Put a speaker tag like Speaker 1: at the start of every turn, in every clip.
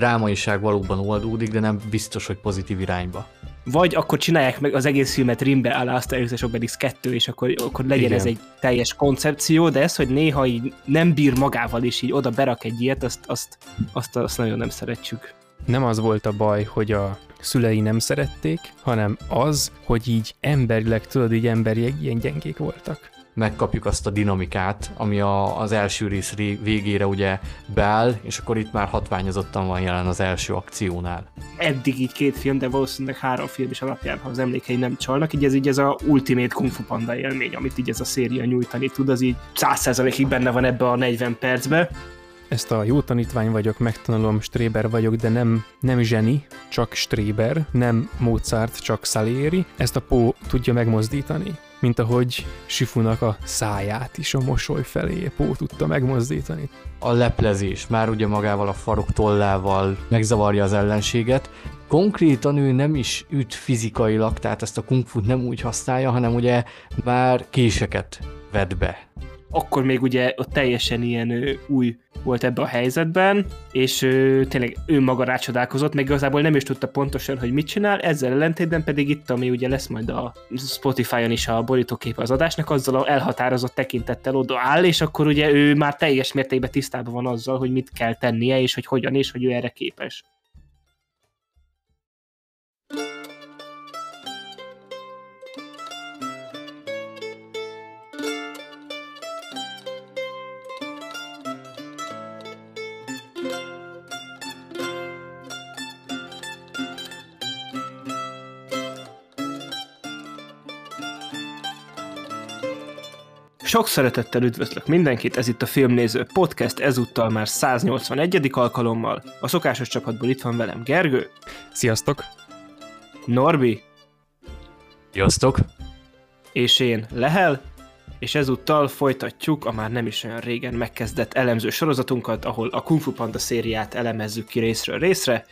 Speaker 1: drámaiság valóban oldódik, de nem biztos, hogy pozitív irányba.
Speaker 2: Vagy akkor csinálják meg az egész filmet rimbe alá Asterix és Obelix 2, és akkor, akkor legyen Igen. ez egy teljes koncepció, de ez, hogy néha így nem bír magával, és így oda berak egy ilyet, azt, azt, azt, azt nagyon nem szeretjük.
Speaker 3: Nem az volt a baj, hogy a szülei nem szerették, hanem az, hogy így emberileg, tudod, így emberiek ilyen gyengék voltak
Speaker 1: megkapjuk azt a dinamikát, ami a, az első rész végére ugye beáll, és akkor itt már hatványozottan van jelen az első akciónál.
Speaker 2: Eddig így két film, de valószínűleg három film is alapján, ha az emlékei nem csalnak, így ez így ez a Ultimate Kung Fu Panda élmény, amit így ez a széria nyújtani tud, az így 100%-ig benne van ebbe a 40 percbe.
Speaker 3: Ezt a jó tanítvány vagyok, megtanulom, Stréber vagyok, de nem, nem zseni, csak Stréber, nem Mozart, csak Salieri. Ezt a Pó tudja megmozdítani mint ahogy Sifunak a száját is a mosoly felé Pó tudta megmozdítani.
Speaker 1: A leplezés már ugye magával a farok tollával megzavarja az ellenséget, konkrétan ő nem is üt fizikailag, tehát ezt a kung fu nem úgy használja, hanem ugye már késeket vet be
Speaker 2: akkor még ugye ott teljesen ilyen új volt ebbe a helyzetben, és tényleg ő maga rácsodálkozott, meg igazából nem is tudta pontosan, hogy mit csinál, ezzel ellentétben pedig itt, ami ugye lesz majd a Spotify-on is a borítóképe az adásnak, azzal a elhatározott tekintettel oda áll, és akkor ugye ő már teljes mértékben tisztában van azzal, hogy mit kell tennie, és hogy hogyan, és hogy ő erre képes. Sok szeretettel üdvözlök mindenkit, ez itt a Filmnéző Podcast, ezúttal már 181. alkalommal. A szokásos csapatból itt van velem Gergő.
Speaker 3: Sziasztok!
Speaker 2: Norbi.
Speaker 1: Sziasztok!
Speaker 2: És én Lehel, és ezúttal folytatjuk a már nem is olyan régen megkezdett elemző sorozatunkat, ahol a Kung Fu Panda szériát elemezzük ki részről részre,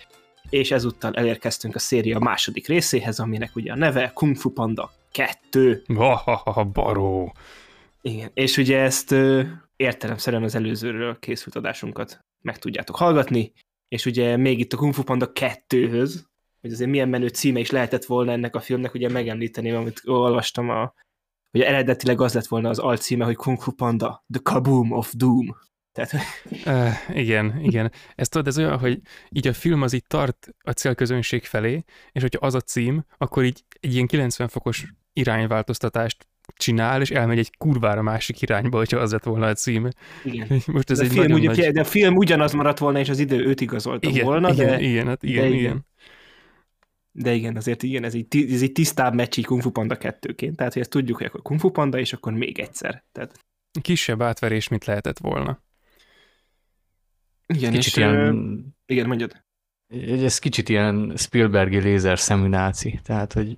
Speaker 2: és ezúttal elérkeztünk a széria második részéhez, aminek ugye a neve Kung Fu Panda 2.
Speaker 3: Ha, ha, ha, baró!
Speaker 2: Igen, és ugye ezt értelemszerűen az előzőről készült adásunkat meg tudjátok hallgatni, és ugye még itt a Kung Fu Panda 2-höz, hogy azért milyen menő címe is lehetett volna ennek a filmnek, ugye megemlíteném, amit olvastam, a, hogy eredetileg az lett volna az alcíme, hogy Kung Fu Panda, The Kaboom of Doom. Tehát...
Speaker 3: Uh, igen, igen. Ez tudod, ez olyan, hogy így a film az így tart a célközönség felé, és hogyha az a cím, akkor így egy ilyen 90 fokos irányváltoztatást csinál, és elmegy egy kurvára másik irányba, hogyha az lett volna a cím.
Speaker 2: Igen. Most ez de egy film, ugye, nagy... De a film ugyanaz maradt volna, és az idő őt igazolta
Speaker 3: igen,
Speaker 2: volna,
Speaker 3: igen,
Speaker 2: de...
Speaker 3: Igen, hát igen, de igen. igen.
Speaker 2: De igen, azért igen, ez egy, ez egy tisztább meccs Kung Fu Panda 2-ként. Tehát, hogy ezt tudjuk, hogy akkor Kung Fu Panda, és akkor még egyszer. Tehát...
Speaker 3: Kisebb átverés, mint lehetett volna.
Speaker 2: Igen, kicsit és, ilyen... igen, mondjad.
Speaker 1: Ez kicsit ilyen Spielbergi lézer szemű náci, tehát, hogy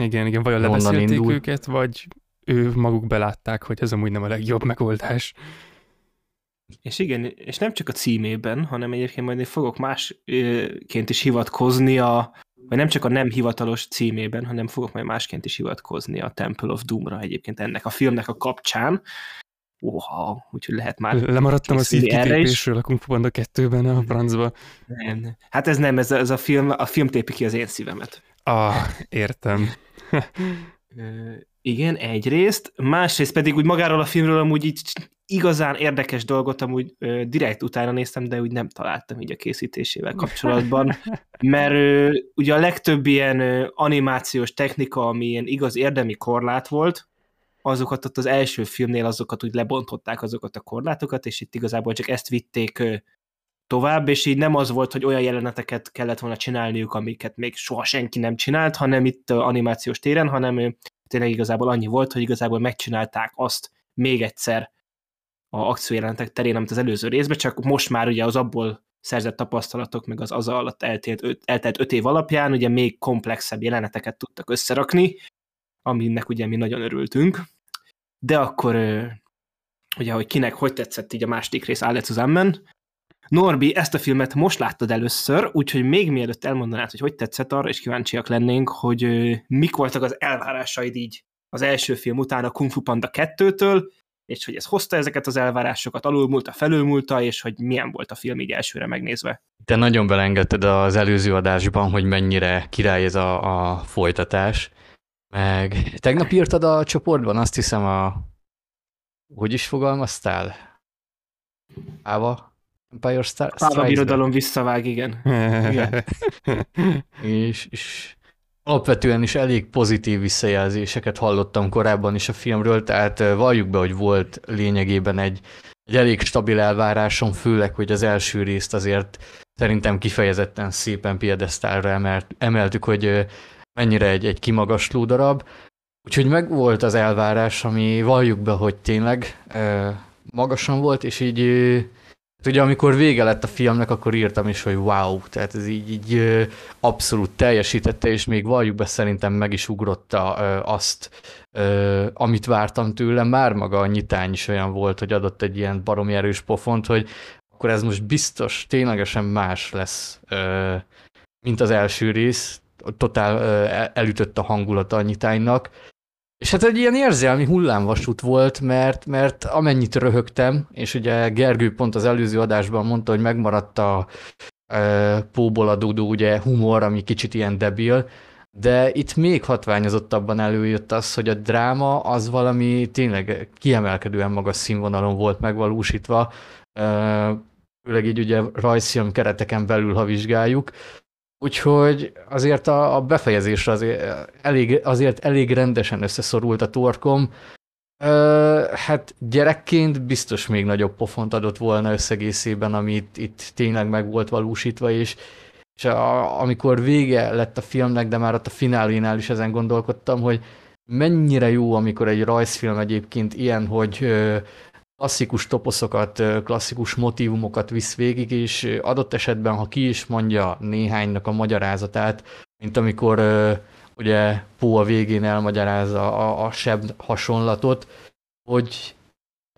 Speaker 3: igen, igen, vagy lebeszélték indul. őket, vagy ő maguk belátták, hogy ez amúgy nem a legjobb megoldás.
Speaker 2: És igen, és nem csak a címében, hanem egyébként majd én fogok másként is hivatkozni a, vagy nem csak a nem hivatalos címében, hanem fogok majd másként is hivatkozni a Temple of Doom-ra egyébként ennek a filmnek a kapcsán. Oha, úgyhogy lehet már
Speaker 3: Lemaradtam a szívkitépésről a Kung Fu Panda 2-ben a francba.
Speaker 2: Nem, hát ez nem, ez a, ez a film, a film tépi ki az én szívemet.
Speaker 3: Ah, értem.
Speaker 2: Igen, egyrészt, másrészt pedig úgy magáról a filmről amúgy így igazán érdekes dolgot amúgy ö, direkt utána néztem, de úgy nem találtam így a készítésével kapcsolatban, mert ö, ugye a legtöbb ilyen ö, animációs technika, ami ilyen igaz érdemi korlát volt, azokat ott az első filmnél azokat úgy lebontották azokat a korlátokat, és itt igazából csak ezt vitték tovább, és így nem az volt, hogy olyan jeleneteket kellett volna csinálniuk, amiket még soha senki nem csinált, hanem itt animációs téren, hanem tényleg igazából annyi volt, hogy igazából megcsinálták azt még egyszer a akciójelenetek terén, amit az előző részben, csak most már ugye az abból szerzett tapasztalatok, meg az az alatt eltelt öt, eltelt öt év alapján ugye még komplexebb jeleneteket tudtak összerakni, aminek ugye mi nagyon örültünk. De akkor ugye, hogy kinek hogy tetszett így a második rész Alle zusammen, Norbi, ezt a filmet most láttad először, úgyhogy még mielőtt elmondanád, hogy hogy tetszett, arra is kíváncsiak lennénk, hogy mik voltak az elvárásaid így az első film után a Kung Fu Panda 2-től, és hogy ez hozta ezeket az elvárásokat, alulmúlta, felülmúlta, és hogy milyen volt a film így elsőre megnézve.
Speaker 1: Te nagyon belengedted az előző adásban, hogy mennyire király ez a, a folytatás, meg tegnap írtad a csoportban, azt hiszem a... Hogy is fogalmaztál? Áva? Empire Star
Speaker 2: Áva birodalom visszavág, igen.
Speaker 1: igen. és, és alapvetően is elég pozitív visszajelzéseket hallottam korábban is a filmről, tehát valljuk be, hogy volt lényegében egy, egy elég stabil elvárásom, főleg, hogy az első részt azért szerintem kifejezetten szépen piedesztálra emelt, emeltük, hogy mennyire egy, egy kimagasló darab. Úgyhogy meg volt az elvárás, ami valljuk be, hogy tényleg magasan volt, és így Hát ugye amikor vége lett a filmnek, akkor írtam is, hogy wow, tehát ez így, így abszolút teljesítette, és még valljuk be szerintem meg is ugrotta azt, amit vártam tőle, már maga a nyitány is olyan volt, hogy adott egy ilyen baromi erős pofont, hogy akkor ez most biztos, ténylegesen más lesz, mint az első rész, totál elütött a hangulata a nyitánynak, és hát egy ilyen érzelmi hullámvasút volt, mert, mert amennyit röhögtem, és ugye Gergő pont az előző adásban mondta, hogy megmaradt a e, póból adódó ugye humor, ami kicsit ilyen debil, de itt még hatványozottabban előjött az, hogy a dráma az valami tényleg kiemelkedően magas színvonalon volt megvalósítva, főleg így ugye rajzfilm kereteken belül, ha vizsgáljuk, Úgyhogy azért a, a befejezésre azért elég, azért elég rendesen összeszorult a torkom. Ö, hát gyerekként biztos még nagyobb pofont adott volna összegészében, amit itt tényleg meg volt valósítva, és, és a, amikor vége lett a filmnek, de már ott a finálénál is ezen gondolkodtam, hogy mennyire jó, amikor egy rajzfilm egyébként ilyen, hogy klasszikus toposzokat, klasszikus motivumokat visz végig, és adott esetben, ha ki is mondja néhánynak a magyarázatát, mint amikor ugye Pó a végén elmagyarázza a, a seb hasonlatot, hogy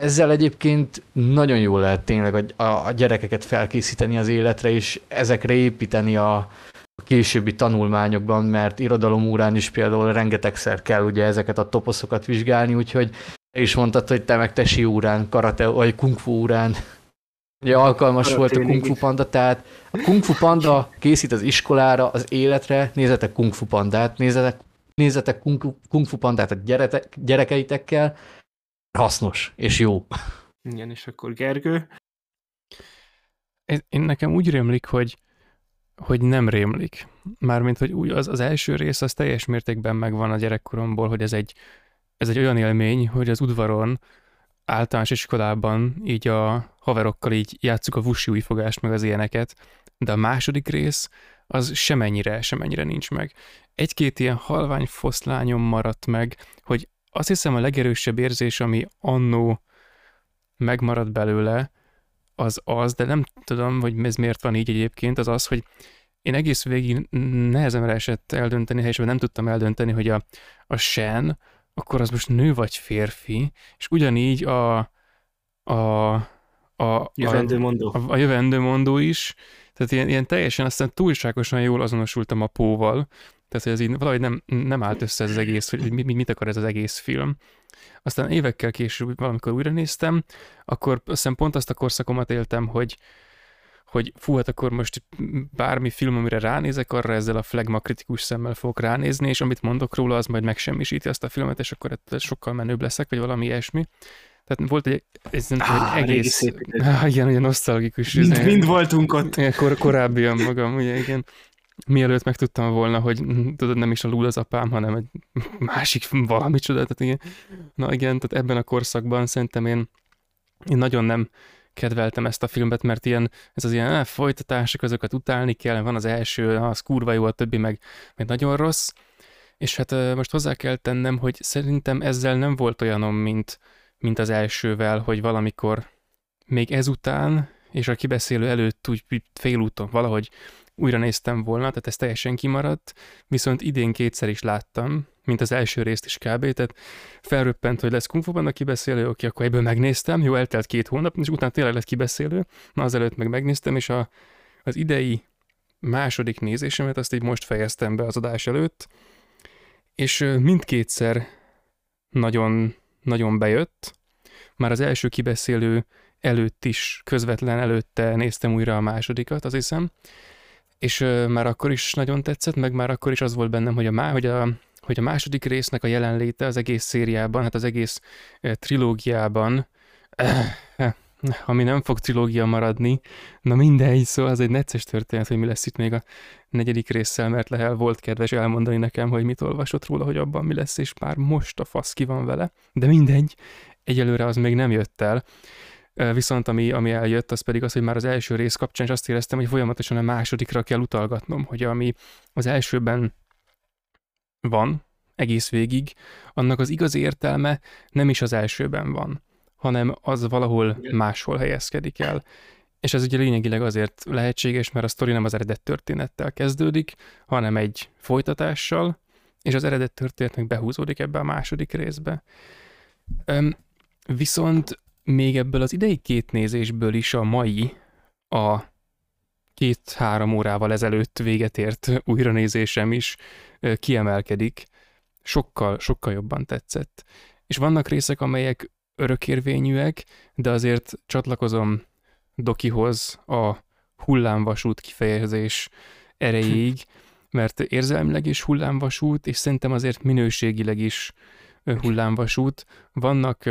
Speaker 1: ezzel egyébként nagyon jól lehet tényleg a, a, a gyerekeket felkészíteni az életre, és ezekre építeni a, a későbbi tanulmányokban, mert irodalomúrán is például rengetegszer kell ugye ezeket a toposzokat vizsgálni, úgyhogy is mondtad, hogy te meg tesi órán, karate, vagy kung fu órán ugye alkalmas volt a kung fu panda, tehát a kung fu panda készít az iskolára, az életre, nézzetek kung fu pandát, nézzetek, nézzetek kung, kung fu pandát a gyerete, gyerekeitekkel, hasznos és jó.
Speaker 2: Igen, és akkor Gergő?
Speaker 3: Én nekem úgy rémlik, hogy hogy nem rémlik. Mármint, hogy úgy az, az első rész az teljes mértékben megvan a gyerekkoromból, hogy ez egy ez egy olyan élmény, hogy az udvaron általános iskolában így a haverokkal így játsszuk a vusi újfogást, meg az ilyeneket, de a második rész az semennyire, semennyire nincs meg. Egy-két ilyen halvány foszlányom maradt meg, hogy azt hiszem a legerősebb érzés, ami annó megmaradt belőle, az az, de nem tudom, hogy ez miért van így egyébként, az az, hogy én egész végig nehezemre esett eldönteni, és nem tudtam eldönteni, hogy a, a Shen, akkor az most nő vagy férfi, és ugyanígy a, a, a,
Speaker 2: jövendőmondó.
Speaker 3: A, a jövendőmondó is, tehát ilyen, ilyen teljesen aztán túlságosan jól azonosultam a póval, tehát hogy ez így valahogy nem, nem állt össze ez az egész, hogy mit, mit akar ez az egész film. Aztán évekkel később valamikor újra néztem, akkor aztán pont azt a korszakomat éltem, hogy, hogy fú, hát akkor most bármi film, amire ránézek, arra ezzel a flagma kritikus szemmel fogok ránézni, és amit mondok róla, az majd megsemmisíti azt a filmet, és akkor ez sokkal menőbb leszek, vagy valami ilyesmi. Tehát volt egy, egy, egy ah, egész, ah, igen, ugye nosztalgikus.
Speaker 2: Mind, mind voltunk ott.
Speaker 3: Kor, korábbian magam, ugye igen. Mielőtt megtudtam volna, hogy tudod, nem is a lúl az apám, hanem egy másik valami csoda. Tehát igen. Na igen, tehát ebben a korszakban szerintem én, én nagyon nem kedveltem ezt a filmet, mert ilyen, ez az ilyen eh, folytatások, azokat utálni kell, van az első, az kurva jó, a többi meg, meg nagyon rossz, és hát most hozzá kell tennem, hogy szerintem ezzel nem volt olyanom, mint, mint az elsővel, hogy valamikor még ezután, és a kibeszélő előtt úgy félúton valahogy újra néztem volna, tehát ez teljesen kimaradt, viszont idén kétszer is láttam, mint az első részt is kb. Tehát felröppent, hogy lesz Kung Fu Panda kibeszélő, oké, akkor ebből megnéztem, jó, eltelt két hónap, és utána tényleg lett kibeszélő, na azelőtt meg megnéztem, és a, az idei második nézésemet azt így most fejeztem be az adás előtt, és mindkétszer nagyon, nagyon bejött, már az első kibeszélő előtt is, közvetlen előtte néztem újra a másodikat, az hiszem, és ö, már akkor is nagyon tetszett, meg már akkor is az volt bennem, hogy a, má, hogy a, hogy a második résznek a jelenléte az egész szériában, hát az egész ö, trilógiában, ami nem fog trilógia maradni, na mindegy, szóval az egy necces történet, hogy mi lesz itt még a negyedik résszel, mert Lehel volt kedves elmondani nekem, hogy mit olvasott róla, hogy abban mi lesz, és már most a fasz ki van vele, de mindegy, egyelőre az még nem jött el. Viszont ami, ami eljött, az pedig az, hogy már az első rész kapcsán is azt éreztem, hogy folyamatosan a másodikra kell utalgatnom, hogy ami az elsőben van, egész végig, annak az igaz értelme nem is az elsőben van, hanem az valahol máshol helyezkedik el. És ez ugye lényegileg azért lehetséges, mert a sztori nem az eredet történettel kezdődik, hanem egy folytatással, és az eredet történetnek behúzódik ebbe a második részbe. Üm, viszont még ebből az idei két nézésből is a mai, a két-három órával ezelőtt véget ért újranézésem is kiemelkedik. Sokkal, sokkal jobban tetszett. És vannak részek, amelyek örökérvényűek, de azért csatlakozom Dokihoz a hullámvasút kifejezés erejéig, mert érzelmileg is hullámvasút, és szerintem azért minőségileg is hullámvasút. Vannak,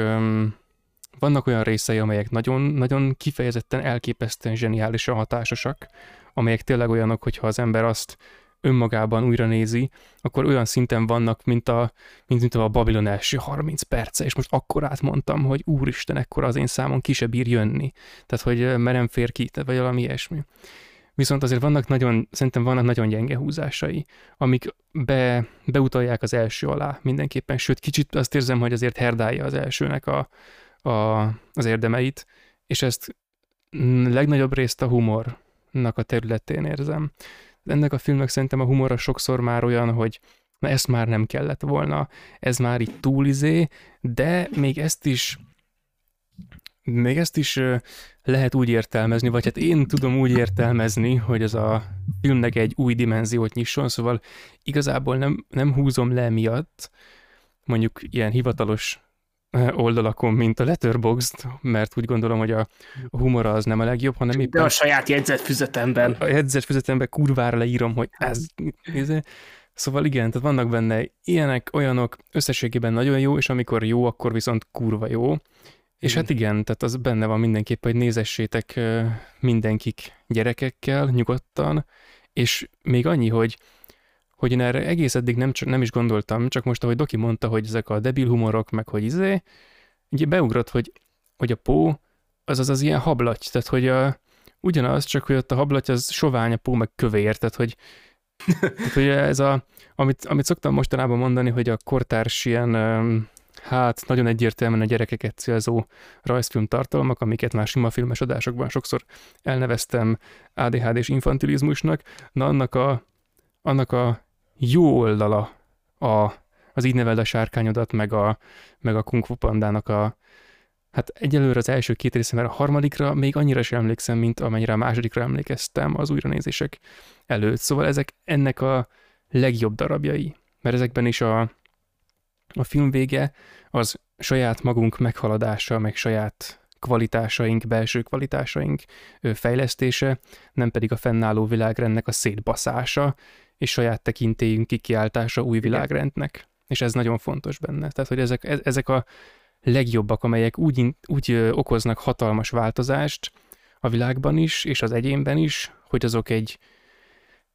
Speaker 3: vannak olyan részei, amelyek nagyon, nagyon kifejezetten elképesztően zseniálisan hatásosak, amelyek tényleg olyanok, hogyha az ember azt önmagában újra nézi, akkor olyan szinten vannak, mint a, mint, mint a Babylon első 30 perce, és most akkor átmondtam, hogy úristen, ekkor az én számon ki se bír jönni. Tehát, hogy merem fér ki, vagy valami ilyesmi. Viszont azért vannak nagyon, szerintem vannak nagyon gyenge húzásai, amik be, beutalják az első alá mindenképpen, sőt, kicsit azt érzem, hogy azért herdálja az elsőnek a, a, az érdemeit, és ezt legnagyobb részt a humornak a területén érzem. Ennek a filmnek szerintem a humora sokszor már olyan, hogy na ezt már nem kellett volna, ez már itt túlizé, de még ezt is még ezt is lehet úgy értelmezni, vagy hát én tudom úgy értelmezni, hogy ez a filmnek egy új dimenziót nyisson, szóval igazából nem, nem húzom le miatt, mondjuk ilyen hivatalos oldalakon, mint a Letterboxd, mert úgy gondolom, hogy a humora az nem a legjobb, hanem
Speaker 2: éppen... De a saját jegyzetfüzetemben.
Speaker 3: A jegyzetfüzetemben kurvára leírom, hogy ez... ez Szóval igen, tehát vannak benne ilyenek, olyanok, összességében nagyon jó, és amikor jó, akkor viszont kurva jó. És hát igen, tehát az benne van mindenképp, hogy nézessétek mindenkik gyerekekkel, nyugodtan, és még annyi, hogy hogy én erre egész eddig nem, nem is gondoltam, csak most, ahogy Doki mondta, hogy ezek a debil humorok, meg hogy izé, ugye beugrott, hogy, hogy a pó az az az ilyen hablaty, tehát hogy a, ugyanaz, csak hogy ott a hablaty az sovány, a pó meg kövér, tehát hogy, tehát, hogy ez a, amit, amit szoktam mostanában mondani, hogy a kortárs ilyen, hát nagyon egyértelműen a gyerekeket célzó rajzfilm tartalmak, amiket már sima filmes adásokban sokszor elneveztem ADHD és infantilizmusnak, na annak a, annak a jó oldala a, az így neveld a sárkányodat, meg a, meg a Kung Fu Pandának a, hát egyelőre az első két része, mert a harmadikra még annyira sem emlékszem, mint amennyire a másodikra emlékeztem az újranézések előtt. Szóval ezek ennek a legjobb darabjai, mert ezekben is a, a film vége az saját magunk meghaladása, meg saját kvalitásaink, belső kvalitásaink fejlesztése, nem pedig a fennálló világrendnek a szétbaszása, és saját tekintélyünk kikiáltása új világrendnek. És ez nagyon fontos benne. Tehát, hogy ezek, e, ezek a legjobbak, amelyek úgy, úgy okoznak hatalmas változást a világban is, és az egyénben is, hogy azok egy,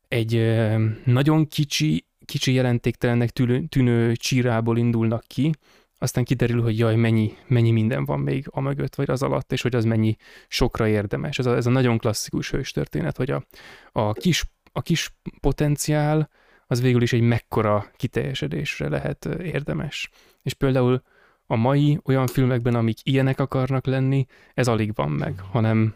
Speaker 3: egy nagyon kicsi, kicsi jelentéktelennek tűnő, tűnő csírából indulnak ki, aztán kiderül, hogy jaj, mennyi, mennyi minden van még a mögött, vagy az alatt, és hogy az mennyi sokra érdemes. Ez a, ez a nagyon klasszikus hős történet, hogy a, a kis a kis potenciál az végül is egy mekkora kiteljesedésre lehet érdemes. És például a mai olyan filmekben, amik ilyenek akarnak lenni, ez alig van meg, hanem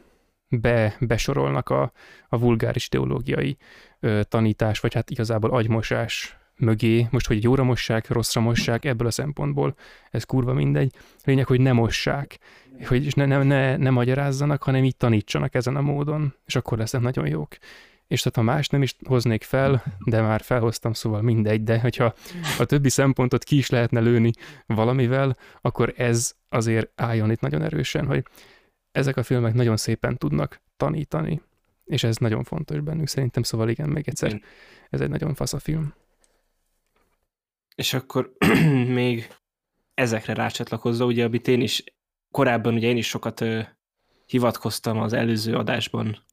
Speaker 3: be, besorolnak a, a vulgáris teológiai ö, tanítás, vagy hát igazából agymosás mögé, most, hogy jóra mossák, rosszra mossák, ebből a szempontból ez kurva mindegy. Lényeg, hogy ne mossák, hogy ne, ne, ne, ne magyarázzanak, hanem így tanítsanak ezen a módon, és akkor lesznek nagyon jók és tehát ha más nem is hoznék fel, de már felhoztam, szóval mindegy, de hogyha a többi szempontot ki is lehetne lőni valamivel, akkor ez azért álljon itt nagyon erősen, hogy ezek a filmek nagyon szépen tudnak tanítani, és ez nagyon fontos bennünk szerintem, szóval igen, még egyszer, ez egy nagyon fasz a film.
Speaker 2: És akkor még ezekre rácsatlakozva, ugye, amit én is korábban, ugye én is sokat ö, hivatkoztam az előző adásban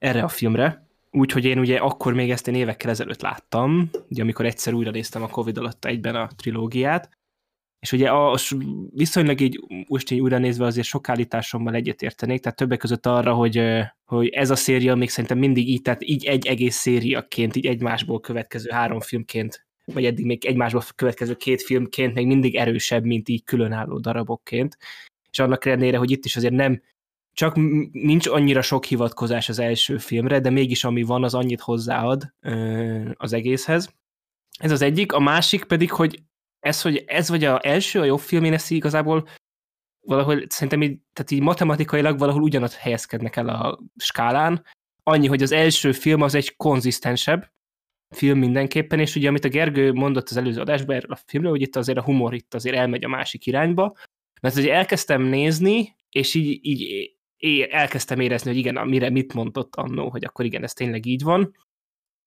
Speaker 2: erre a filmre, úgyhogy én ugye akkor még ezt én évekkel ezelőtt láttam, ugye amikor egyszer újra néztem a Covid alatt egyben a trilógiát, és ugye a, viszonylag így most így újra nézve azért sok állításommal egyetértenék, tehát többek között arra, hogy, hogy ez a széria még szerintem mindig így, tehát így egy egész szériaként, így egymásból következő három filmként, vagy eddig még egymásból következő két filmként még mindig erősebb, mint így különálló darabokként. És annak ellenére, hogy itt is azért nem csak nincs annyira sok hivatkozás az első filmre, de mégis ami van, az annyit hozzáad az egészhez. Ez az egyik, a másik pedig, hogy ez, hogy ez vagy a első, a jobb film, én ezt igazából valahol szerintem így, tehát így matematikailag valahol ugyanott helyezkednek el a skálán, annyi, hogy az első film az egy konzisztensebb film mindenképpen, és ugye amit a Gergő mondott az előző adásban a filmről, hogy itt azért a humor itt azért elmegy a másik irányba, mert ugye elkezdtem nézni, és így, így elkezdtem érezni, hogy igen, mire mit mondott annó, hogy akkor igen, ez tényleg így van,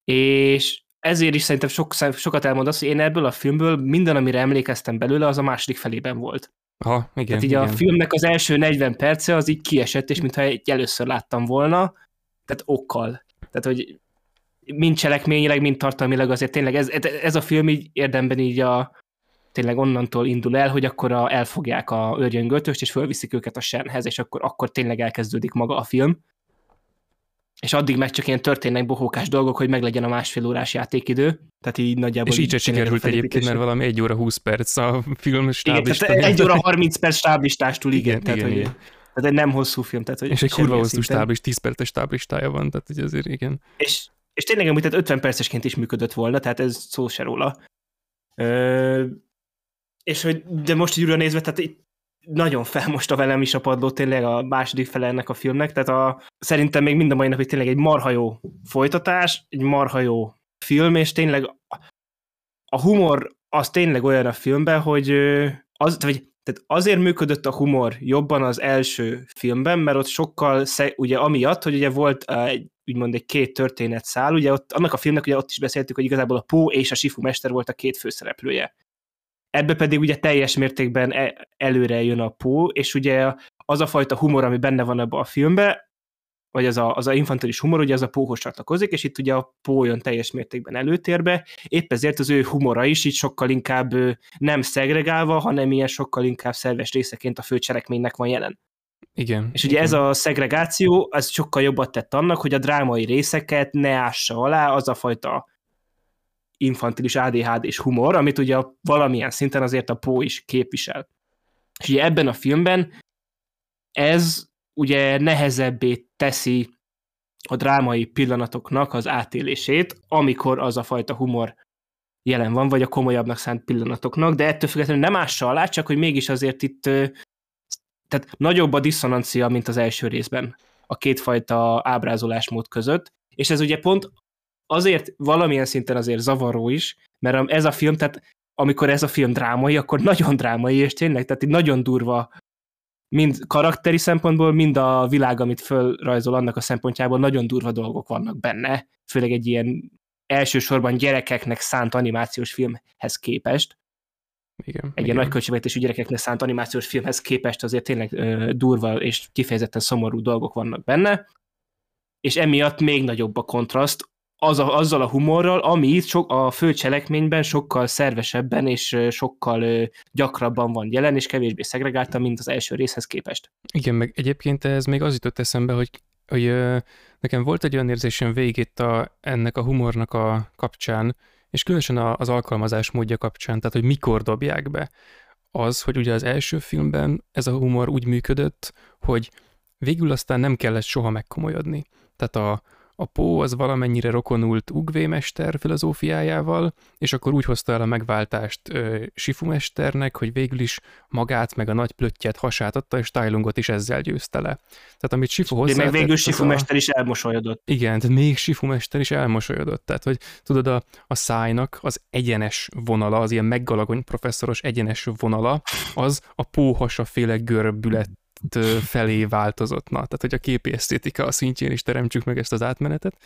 Speaker 2: és ezért is szerintem sok, sokat elmond az, hogy én ebből a filmből minden, amire emlékeztem belőle, az a második felében volt.
Speaker 3: Aha, igen,
Speaker 2: Tehát így
Speaker 3: igen.
Speaker 2: a filmnek az első 40 perce az így kiesett, és mintha egy először láttam volna, tehát okkal. Tehát, hogy mind cselekményileg, mind tartalmilag azért tényleg ez, ez a film így érdemben így a, tényleg onnantól indul el, hogy akkor a, elfogják a őrjöngöltöst, és fölviszik őket a senhez, és akkor, akkor tényleg elkezdődik maga a film. És addig meg csak ilyen történnek bohókás dolgok, hogy meglegyen a másfél órás játékidő. Tehát így nagyjából...
Speaker 3: És így se sikerült egyébként, mert valami 1 óra 20 perc a film
Speaker 2: stáblistán. Igen, 1 óra 30 perc stáblistástul, igen. igen, tehát, igen, hogy, igen. tehát egy nem hosszú film. Tehát, hogy
Speaker 3: és egy kurva hosszú stáblis, 10 perces stáblistája van, tehát hogy azért igen.
Speaker 2: És, és tényleg amúgy tehát 50 percesként is működött volna, tehát ez szó se róla. Ö, és hogy, de most így újra nézve, tehát itt nagyon felmosta velem is a padló tényleg a második fele ennek a filmnek, tehát a, szerintem még mind a mai napig tényleg egy marha jó folytatás, egy marha jó film, és tényleg a humor az tényleg olyan a filmben, hogy az, vagy, tehát azért működött a humor jobban az első filmben, mert ott sokkal, ugye amiatt, hogy ugye volt egy, úgymond egy két történet szál, ugye ott, annak a filmnek ugye ott is beszéltük, hogy igazából a Pó és a Sifu Mester volt a két főszereplője. Ebbe pedig ugye teljes mértékben e, előre jön a Pó, és ugye az a fajta humor, ami benne van ebbe a filmbe, vagy az a, az a infantilis humor, ugye az a póhoz csatlakozik, és itt ugye a pó jön teljes mértékben előtérbe, épp ezért az ő humora is így sokkal inkább nem szegregálva, hanem ilyen sokkal inkább szerves részeként a főcselekménynek van jelen.
Speaker 3: Igen.
Speaker 2: És ugye
Speaker 3: igen.
Speaker 2: ez a szegregáció, az sokkal jobbat tett annak, hogy a drámai részeket ne ássa alá az a fajta infantilis ADHD és humor, amit ugye valamilyen szinten azért a Pó is képvisel. És ugye ebben a filmben ez ugye nehezebbé teszi a drámai pillanatoknak az átélését, amikor az a fajta humor jelen van, vagy a komolyabbnak szánt pillanatoknak, de ettől függetlenül nem ássa alá, csak hogy mégis azért itt tehát nagyobb a diszonancia, mint az első részben a kétfajta ábrázolásmód között, és ez ugye pont azért valamilyen szinten azért zavaró is, mert ez a film, tehát amikor ez a film drámai, akkor nagyon drámai, és tényleg, tehát nagyon durva mind karakteri szempontból, mind a világ, amit fölrajzol annak a szempontjából, nagyon durva dolgok vannak benne, főleg egy ilyen elsősorban gyerekeknek szánt animációs filmhez képest.
Speaker 3: Igen,
Speaker 2: egy
Speaker 3: igen.
Speaker 2: ilyen nagy költségvetésű gyerekeknek szánt animációs filmhez képest azért tényleg ö, durva és kifejezetten szomorú dolgok vannak benne, és emiatt még nagyobb a kontraszt az a, azzal a humorral, ami itt sok, a fő cselekményben sokkal szervesebben és sokkal gyakrabban van jelen, és kevésbé szegregálta, mint az első részhez képest.
Speaker 3: Igen, meg egyébként ez még az jutott eszembe, hogy, hogy nekem volt egy olyan érzésem itt a, ennek a humornak a kapcsán, és különösen az alkalmazás módja kapcsán, tehát hogy mikor dobják be. Az, hogy ugye az első filmben ez a humor úgy működött, hogy végül aztán nem kellett soha megkomolyodni. Tehát a, a Pó az valamennyire rokonult Ugvé mester filozófiájával, és akkor úgy hozta el a megváltást ö, Sifu mesternek, hogy végül is magát meg a nagy plöttyet hasát adta, és Tailungot is ezzel győzte le. Tehát amit Sifu hozzá...
Speaker 2: De még végül Sifu a... is elmosolyodott.
Speaker 3: Igen, tehát még Sifu mester is elmosolyodott. Tehát, hogy tudod, a, a szájnak az egyenes vonala, az ilyen meggalagony professzoros egyenes vonala, az a póhasa féle görbület felé változott. Na, tehát, hogy a képi esztétika a szintjén is teremtsük meg ezt az átmenetet.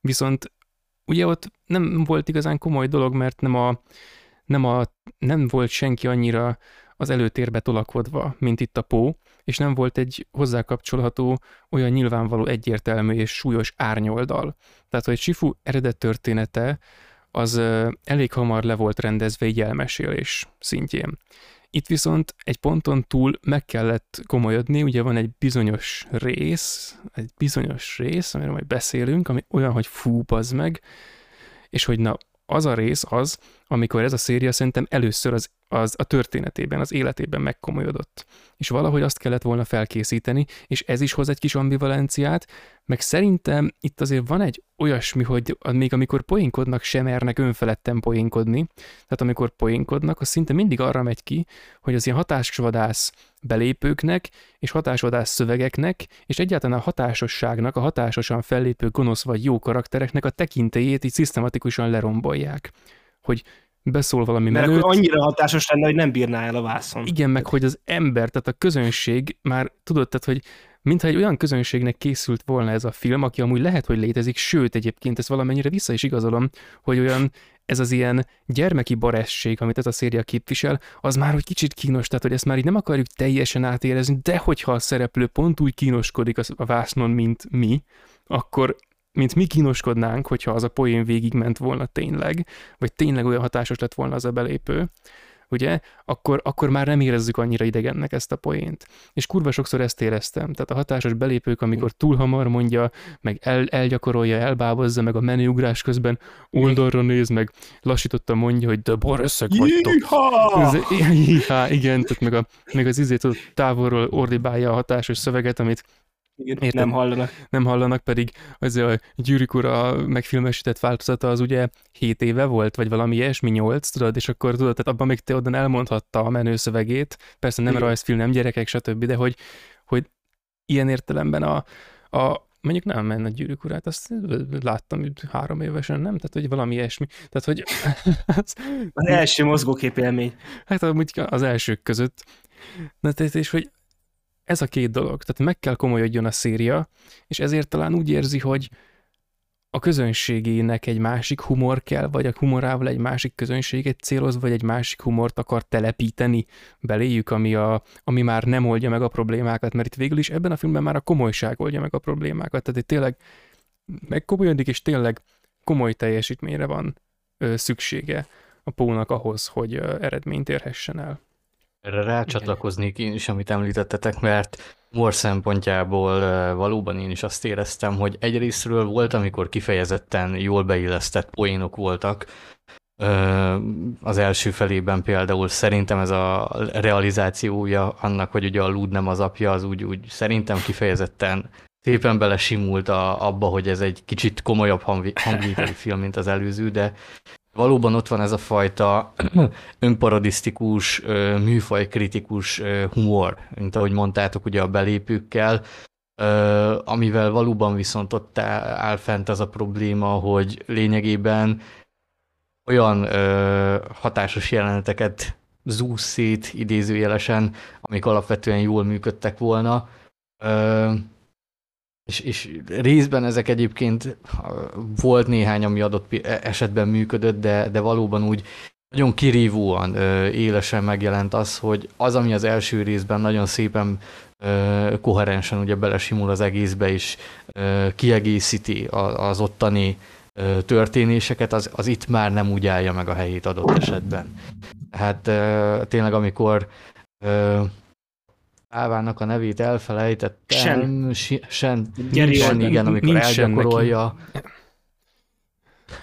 Speaker 3: Viszont ugye ott nem volt igazán komoly dolog, mert nem, a, nem, a, nem volt senki annyira az előtérbe tolakodva, mint itt a Pó, és nem volt egy hozzákapcsolható, olyan nyilvánvaló egyértelmű és súlyos árnyoldal. Tehát, hogy Sifu eredet története az elég hamar le volt rendezve egy elmesélés szintjén. Itt viszont egy ponton túl meg kellett komolyodni, ugye van egy bizonyos rész, egy bizonyos rész, amiről majd beszélünk, ami olyan, hogy fú, az meg, és hogy na, az a rész az, amikor ez a széria szerintem először az, az a történetében, az életében megkomolyodott. És valahogy azt kellett volna felkészíteni, és ez is hoz egy kis ambivalenciát, meg szerintem itt azért van egy olyasmi, hogy még amikor poénkodnak, sem mernek önfeledten poénkodni, tehát amikor poénkodnak, az szinte mindig arra megy ki, hogy az ilyen hatásvadász belépőknek és hatásvadász szövegeknek, és egyáltalán a hatásosságnak, a hatásosan fellépő gonosz vagy jó karaktereknek a tekintélyét így szisztematikusan lerombolják hogy beszól valami
Speaker 2: Mert menőt. akkor annyira hatásos lenne, hogy nem bírná el a vászon.
Speaker 3: Igen, meg hogy az ember, tehát a közönség már tudod, tehát hogy mintha egy olyan közönségnek készült volna ez a film, aki amúgy lehet, hogy létezik, sőt egyébként ezt valamennyire vissza is igazolom, hogy olyan ez az ilyen gyermeki baresség, amit ez a széria képvisel, az már hogy kicsit kínos, tehát hogy ezt már így nem akarjuk teljesen átérezni, de hogyha a szereplő pont úgy kínoskodik a vásznon, mint mi, akkor mint mi kínoskodnánk, hogyha az a poén végigment volna tényleg, vagy tényleg olyan hatásos lett volna az a belépő, ugye, akkor, akkor már nem érezzük annyira idegennek ezt a poént. És kurva sokszor ezt éreztem. Tehát a hatásos belépők, amikor túl hamar mondja, meg el, elgyakorolja, elbábozza, meg a menüugrás közben oldalra néz, meg lassítottan mondja, hogy de borösszeg vagytok. Jíha! Igen, tehát meg, a, meg az izét távolról ordibálja a hatásos szöveget, amit
Speaker 2: Értem, nem hallanak.
Speaker 3: Nem hallanak, pedig az a Gyűrűk ura megfilmesített változata az ugye 7 éve volt, vagy valami ilyesmi 8, tudod, és akkor tudod, tehát abban még te odan elmondhatta a menő szövegét, persze nem Igen. rajzfilm, nem gyerekek, stb., de hogy, hogy ilyen értelemben a, a mondjuk nem menne a gyűrűk urát, azt láttam három évesen, nem? Tehát, hogy valami ilyesmi. Tehát, hogy...
Speaker 2: az, az első mozgókép élmény.
Speaker 3: Hát amúgy az elsők között. Na, tehát, és hogy ez a két dolog. Tehát meg kell komolyodjon a széria, és ezért talán úgy érzi, hogy a közönségének egy másik humor kell, vagy a humorával egy másik közönséget céloz, vagy egy másik humort akar telepíteni beléjük, ami, a, ami már nem oldja meg a problémákat, mert itt végül is ebben a filmben már a komolyság oldja meg a problémákat, tehát itt tényleg megkomolyodik, és tényleg komoly teljesítményre van ö, szüksége a pónak ahhoz, hogy ö, eredményt érhessen el.
Speaker 1: Erre rácsatlakoznék én is, amit említettetek, mert Mor szempontjából valóban én is azt éreztem, hogy egyrésztről volt, amikor kifejezetten jól beillesztett poénok voltak, az első felében például szerintem ez a realizációja annak, hogy ugye a Lud nem az apja, az úgy, úgy szerintem kifejezetten szépen belesimult a, abba, hogy ez egy kicsit komolyabb hangvételi film, mint az előző, de valóban ott van ez a fajta önparadisztikus, műfajkritikus humor, mint ahogy mondtátok ugye a belépőkkel, amivel valóban viszont ott áll fent az a probléma, hogy lényegében olyan hatásos jeleneteket zúz szét idézőjelesen, amik alapvetően jól működtek volna, és, és részben ezek egyébként volt néhány, ami adott e, esetben működött, de, de valóban úgy nagyon kirívóan, élesen megjelent az, hogy az, ami az első részben nagyon szépen koherensen ugye belesimul az egészbe, és kiegészíti az ottani történéseket, az, az itt már nem úgy állja meg a helyét adott esetben. Tehát tényleg, amikor Ávának a nevét elfelejtettem.
Speaker 2: Sen.
Speaker 1: Sen. Sen, igen, amikor Nincs elgyakorolja.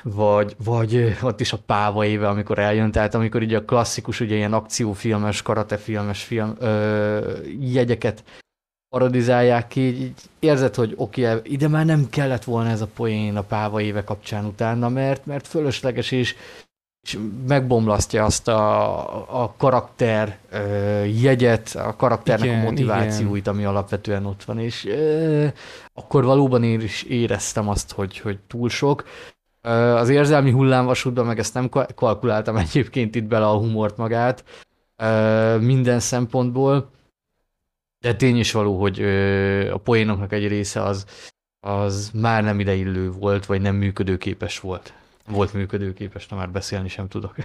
Speaker 1: Vagy, vagy ott is a Páva éve, amikor eljön, tehát amikor ugye a klasszikus, ugye ilyen akciófilmes, karatefilmes film, ö, jegyeket parodizálják ki, így, így érzed, hogy oké, okay, ide már nem kellett volna ez a poén a páva éve kapcsán utána, mert, mert fölösleges és, és megbomlasztja azt a, a karakter ö, jegyet, a karakternek igen, a motivációit, igen. ami alapvetően ott van, és ö, akkor valóban én is éreztem azt, hogy, hogy túl sok. Ö, az érzelmi hullámvasútban meg ezt nem kalkuláltam egyébként itt bele a humort magát, ö, minden szempontból, de tény is való, hogy ö, a poénoknak egy része az, az már nem ideillő volt, vagy nem működőképes volt. Volt működőképes, na már beszélni sem tudok.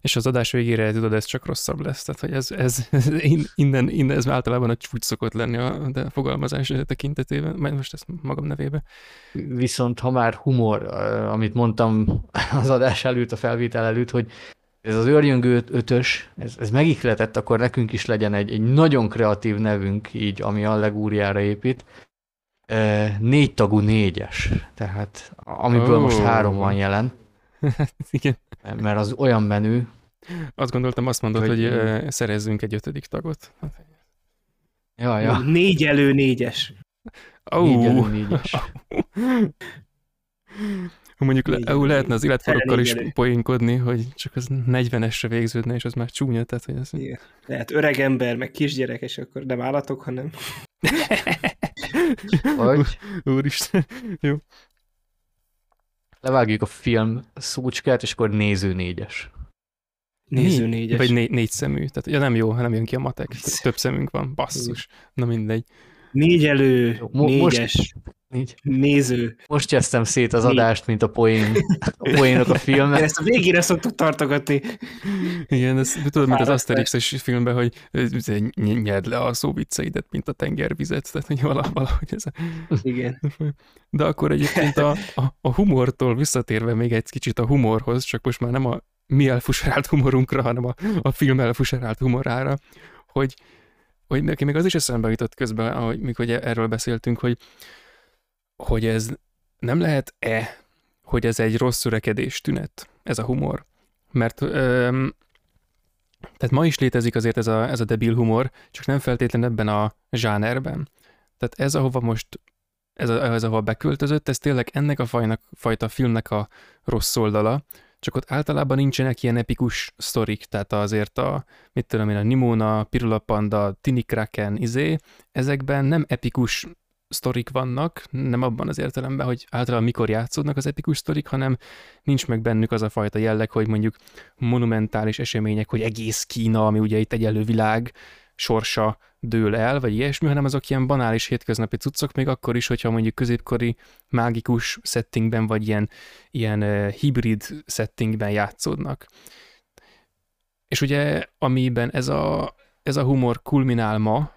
Speaker 3: És az adás végére tudod, ez csak rosszabb lesz. Tehát, hogy ez, ez, ez innen, innen, ez általában a csúcs szokott lenni a de fogalmazás tekintetében, majd most ezt magam nevébe.
Speaker 1: Viszont ha már humor, amit mondtam az adás előtt, a felvétel előtt, hogy ez az őrjöngő ötös, ez, ez megihletett, akkor nekünk is legyen egy, egy nagyon kreatív nevünk így, ami allegúriára épít. Négy tagú négyes, tehát amiből oh. most három van jelen.
Speaker 3: Igen.
Speaker 1: Mert az olyan menő.
Speaker 3: Azt gondoltam, azt mondod, hogy, hogy szerezzünk egy ötödik tagot.
Speaker 1: Ja, ja.
Speaker 2: Négy elő négyes.
Speaker 1: Oh. Négy elő négyes.
Speaker 3: Mondjuk le, ó, lehetne az életkorokkal is poénkodni, hogy csak az 40-esre végződne, és az már csúnya, tehát hogy ez...
Speaker 2: Igen. Lehet öreg ember, meg kisgyerek, és akkor nem állatok, hanem...
Speaker 1: Hogy?
Speaker 3: Úristen, jó.
Speaker 1: Levágjuk a film szócskát, és akkor néző négyes.
Speaker 2: Néző négyes.
Speaker 3: Vagy né- négy szemű. Tehát ja, nem jó, hanem jön ki a matek. Több szemünk van, basszus. Na mindegy.
Speaker 2: Négy elő, Mo- négyes. Most,
Speaker 1: Négy.
Speaker 2: Néző.
Speaker 1: Most kezdtem szét az adást, mint a poén, a poénok a filmet.
Speaker 2: Ezt a végére szoktuk tartogatni.
Speaker 3: Igen, ez, tudod, mint az Asterix-es filmben, hogy nyerd le a szóvicceidet, mint a tengervizet, tehát hogy valahogy ez.
Speaker 2: Igen.
Speaker 3: De akkor egyébként a, a, a humortól visszatérve még egy kicsit a humorhoz, csak most már nem a mi elfuserált humorunkra, hanem a, a film elfuserált humorára, hogy, hogy neki még az is eszembe jutott közben, ahogy, mikor erről beszéltünk, hogy hogy ez nem lehet-e, hogy ez egy rossz örekedés tünet, ez a humor. Mert öm, tehát ma is létezik azért ez a, ez a debil humor, csak nem feltétlenül ebben a zsánerben. Tehát ez, ahova most, ez, a, ez ahova beköltözött, ez tényleg ennek a fajnak, fajta filmnek a rossz oldala, csak ott általában nincsenek ilyen epikus sztorik, tehát azért a, mit tudom én, a Nimona, Pirula Panda, Tini Kraken, izé, ezekben nem epikus sztorik vannak, nem abban az értelemben, hogy általában mikor játszódnak az epikus sztorik, hanem nincs meg bennük az a fajta jelleg, hogy mondjuk monumentális események, hogy egész Kína, ami ugye itt egy világ, sorsa dől el, vagy ilyesmi, hanem azok ilyen banális hétköznapi cuccok, még akkor is, hogyha mondjuk középkori mágikus settingben, vagy ilyen, ilyen uh, hibrid settingben játszódnak. És ugye, amiben ez a, ez a humor kulminál ma,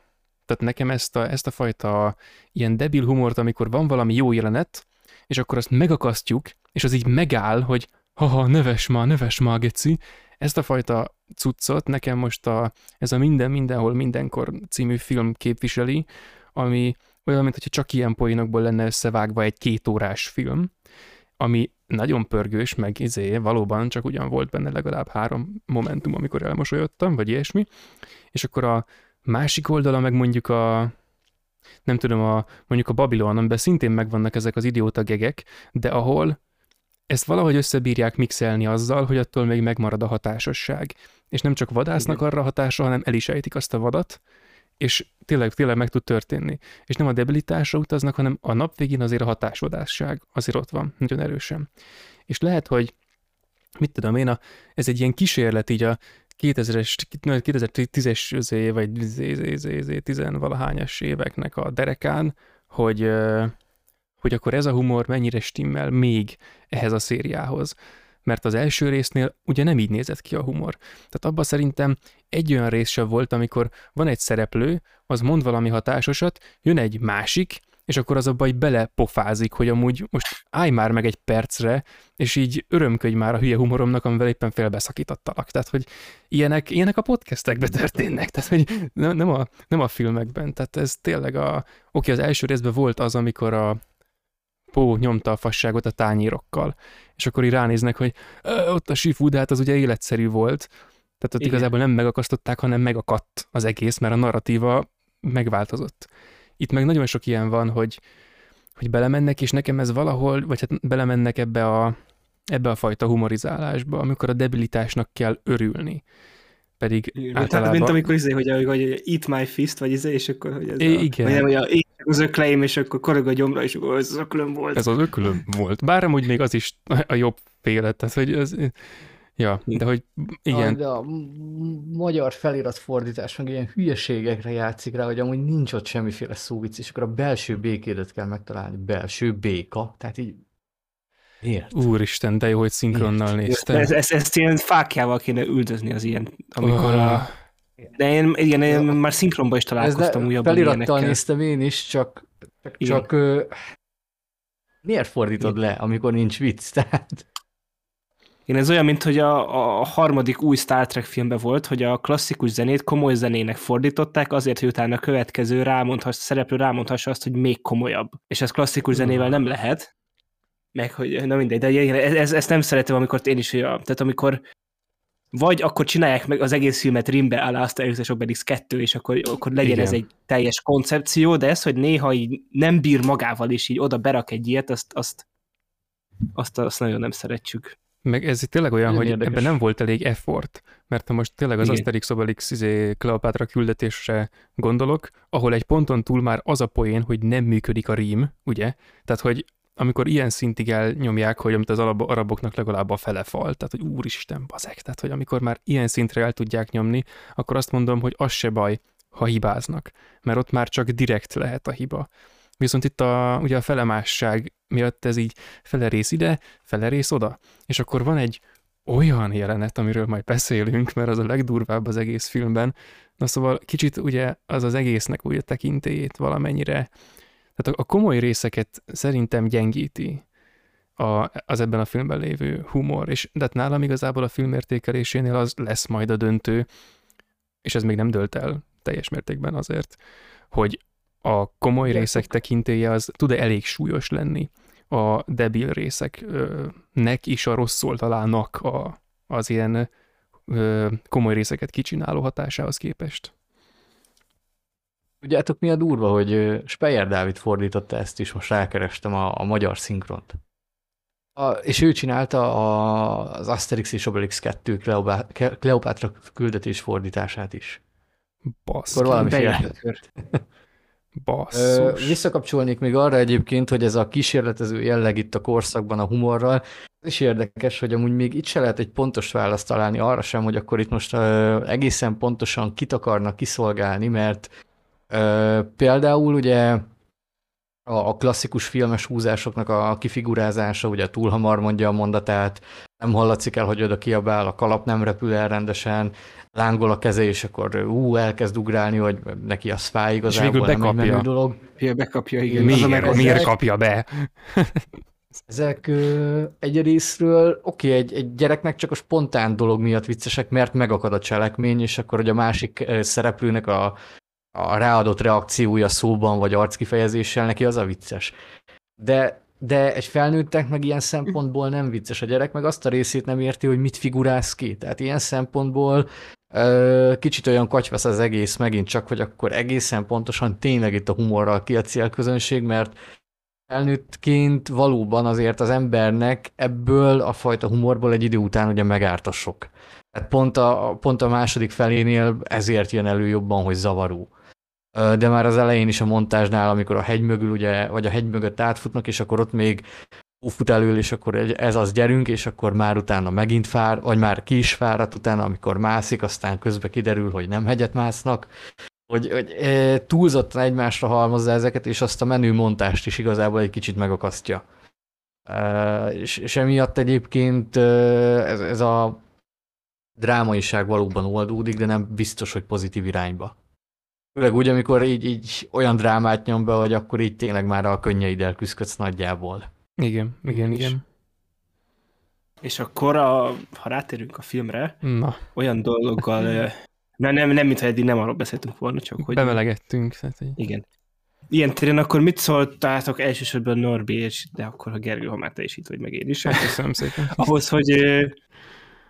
Speaker 3: tehát nekem ezt a, ezt a fajta ilyen debil humort, amikor van valami jó jelenet, és akkor azt megakasztjuk, és az így megáll, hogy haha, neves ma, neves ma, geci. Ezt a fajta cuccot nekem most a, ez a Minden, Mindenhol, Mindenkor című film képviseli, ami olyan, mintha csak ilyen poénokból lenne összevágva egy két órás film, ami nagyon pörgős, meg izé, valóban csak ugyan volt benne legalább három momentum, amikor elmosolyodtam, vagy ilyesmi, és akkor a, Másik oldala meg mondjuk a, nem tudom, a, mondjuk a Babylon, amiben szintén megvannak ezek az idióta gegek, de ahol ezt valahogy összebírják mixelni azzal, hogy attól még megmarad a hatásosság. És nem csak vadásznak arra hatásra, hanem el is ejtik azt a vadat, és tényleg, tényleg meg tud történni. És nem a debilitásra utaznak, hanem a nap végén azért a hatásvadásság azért ott van, nagyon erősen. És lehet, hogy mit tudom én, a, ez egy ilyen kísérlet így a 2000-es, 2010-es vagy tizenvalahányas éveknek a derekán, hogy, hogy akkor ez a humor mennyire stimmel még ehhez a szériához. Mert az első résznél ugye nem így nézett ki a humor. Tehát abban szerintem egy olyan rész sem volt, amikor van egy szereplő, az mond valami hatásosat, jön egy másik, és akkor az abba így belepofázik, hogy amúgy most állj már meg egy percre, és így örömködj már a hülye humoromnak, amivel éppen félbeszakítottalak. Tehát, hogy ilyenek, ilyenek a podcastekben történnek, tehát, hogy nem a, nem a filmekben. Tehát ez tényleg a... Oké, az első részben volt az, amikor a Pó nyomta a fasságot a tányérokkal, és akkor így ránéznek, hogy ott a sifu, de hát az ugye életszerű volt. Tehát ott Igen. igazából nem megakasztották, hanem megakadt az egész, mert a narratíva megváltozott Itt meg nagyon sok ilyen van, hogy, hogy belemennek, és nekem ez valahol, vagy hát belemennek ebbe a, ebbe a fajta humorizálásba, amikor a debilitásnak kell örülni. Pedig
Speaker 2: Mint,
Speaker 3: általában...
Speaker 2: mint amikor izé, hogy, hogy, eat my fist, vagy izé, és akkor hogy ez
Speaker 3: É,
Speaker 2: a,
Speaker 3: igen.
Speaker 2: Vagy nem, hogy a, az ökleim, és akkor korog a gyomra, és akkor ez az öklöm volt.
Speaker 3: Ez az ökölöm volt. Bár amúgy még az is a jobb féle, tehát hogy ez... Ja, de hogy igen,
Speaker 1: De a magyar felirat fordítás meg ilyen hülyeségekre játszik rá, hogy amúgy nincs ott semmiféle szóvic, és akkor a belső békédet kell megtalálni. Belső béka. Tehát így... Miért?
Speaker 3: úristen, de jó, hogy szinkronnal néztem.
Speaker 2: Ez, ez, ezt ilyen fákjával kéne üldözni az ilyen, amikor
Speaker 3: Oh.
Speaker 2: a... De én, igen, én már szinkronban is találkoztam
Speaker 1: ne,
Speaker 2: újabban
Speaker 1: felirattal
Speaker 2: ilyenekkel.
Speaker 1: néztem én is, csak, csak,
Speaker 2: Igen.
Speaker 1: csak ö, miért fordítod le, amikor nincs vicc? Tehát
Speaker 2: Én ez olyan, mint hogy a, a harmadik új Star Trek filmben volt, hogy a klasszikus zenét komoly zenének fordították, azért, hogy utána a következő rámondhass, szereplő rámondhassa azt, hogy még komolyabb. És ez klasszikus zenével nem lehet, meg hogy, na mindegy, de igen, ez, ez, ezt nem szeretem, amikor én is, olyan- tehát amikor vagy akkor csinálják meg az egész filmet rimbe alá Asterix és Obelix 2, és akkor, akkor legyen
Speaker 3: Igen.
Speaker 2: ez egy teljes koncepció, de ez, hogy néha így nem bír magával, és így oda berak egy ilyet, azt, azt, azt, azt nagyon nem szeretjük.
Speaker 3: Meg ez tényleg olyan,
Speaker 1: Nagyon
Speaker 3: hogy
Speaker 1: érdekes.
Speaker 3: ebben nem volt elég effort, mert ha most tényleg az
Speaker 2: Igen.
Speaker 3: Asterix Obelix izé, Kleopatra küldetésre gondolok, ahol egy ponton túl már az a poén, hogy nem működik a rím, ugye? Tehát, hogy amikor ilyen szintig elnyomják, hogy amit az arab- araboknak legalább a fele fal, tehát, hogy úristen, bazek, tehát, hogy amikor már ilyen szintre el tudják nyomni, akkor azt mondom, hogy az se baj, ha hibáznak, mert ott már csak direkt lehet a hiba. Viszont itt a, ugye a felemásság miatt ez így felerész ide, felerész oda, és akkor van egy olyan jelenet, amiről majd beszélünk, mert az a legdurvább az egész filmben. Na szóval kicsit ugye az az egésznek úgy a tekintélyét valamennyire, tehát a, komoly részeket szerintem gyengíti a, az ebben a filmben lévő humor, és de hát nálam igazából a film értékelésénél az lesz majd a döntő, és ez még nem dölt el teljes mértékben azért, hogy a komoly részek tekintélye az tud-e elég súlyos lenni a debil részeknek is a rossz oldalának a, az ilyen ö, komoly részeket kicsináló hatásához képest.
Speaker 1: Tudjátok mi a durva, hogy Speyer Dávid fordította ezt is, most rákerestem a, a magyar szinkront. A, és ő csinálta a, az Asterix és Obelix 2 Kleopá- Ke- Kleopátra küldetés fordítását is.
Speaker 3: Basszus.
Speaker 1: Akkor valami
Speaker 2: jó.
Speaker 1: Ö,
Speaker 3: Basszus.
Speaker 1: visszakapcsolnék még arra egyébként, hogy ez a kísérletező jelleg itt a korszakban a humorral, is érdekes, hogy amúgy még itt se lehet egy pontos választ találni arra sem, hogy akkor itt most ö, egészen pontosan kit akarnak kiszolgálni, mert ö, például ugye a klasszikus filmes húzásoknak a kifigurázása, ugye túl hamar mondja a mondatát, nem hallatszik el, hogy oda kiabál, a kalap nem repül el rendesen, lángol a keze, és akkor ú, elkezd ugrálni, hogy neki az fáj igazából,
Speaker 3: végül
Speaker 1: nem egy menő
Speaker 3: bekapja.
Speaker 1: dolog.
Speaker 2: Ja, bekapja, igen.
Speaker 3: Miért, miért kapja be?
Speaker 1: Ezek ö, egy részről, oké, egy, egy gyereknek csak a spontán dolog miatt viccesek, mert megakad a cselekmény, és akkor, hogy a másik szereplőnek a, a ráadott reakciója szóban vagy arckifejezéssel neki az a vicces. De, de egy felnőttek meg ilyen szempontból nem vicces. A gyerek meg azt a részét nem érti, hogy mit figurálsz ki. Tehát ilyen szempontból ö, kicsit olyan katyvasz az egész megint csak, hogy akkor egészen pontosan tényleg itt a humorral ki a célközönség, mert felnőttként valóban azért az embernek ebből a fajta humorból egy idő után ugye megárt a sok. Tehát pont a, pont a második felénél ezért jön elő jobban, hogy zavaró. De már az elején is a montázsnál, amikor a hegy mögül, ugye, vagy a hegy mögött átfutnak, és akkor ott még fut elől, és akkor ez az gyerünk, és akkor már utána megint fár, vagy már ki is fáradt utána, amikor mászik, aztán közben kiderül, hogy nem hegyet másznak, hogy, hogy e, túlzottan egymásra halmozza ezeket, és azt a menü montást is igazából egy kicsit megakasztja. E, és, és emiatt egyébként ez, ez a drámaiság valóban oldódik, de nem biztos, hogy pozitív irányba. Főleg úgy, amikor így, így olyan drámát nyom be, hogy akkor így tényleg már a könnyeiddel küzdködsz nagyjából.
Speaker 3: Igen, igen,
Speaker 2: És-
Speaker 3: igen.
Speaker 2: És akkor, a, ha rátérünk a filmre,
Speaker 3: Na,
Speaker 2: olyan dologgal, na nem, nem, mintha eddig nem arról beszéltünk volna, csak hogy...
Speaker 3: bemelegettünk. Tehát, hogy
Speaker 2: Igen. Ilyen téren akkor mit szóltátok elsősorban Norbi, és de akkor a Gergő, ha már te is itt vagy, meg én is.
Speaker 3: köszönöm szépen.
Speaker 2: ahhoz, hogy,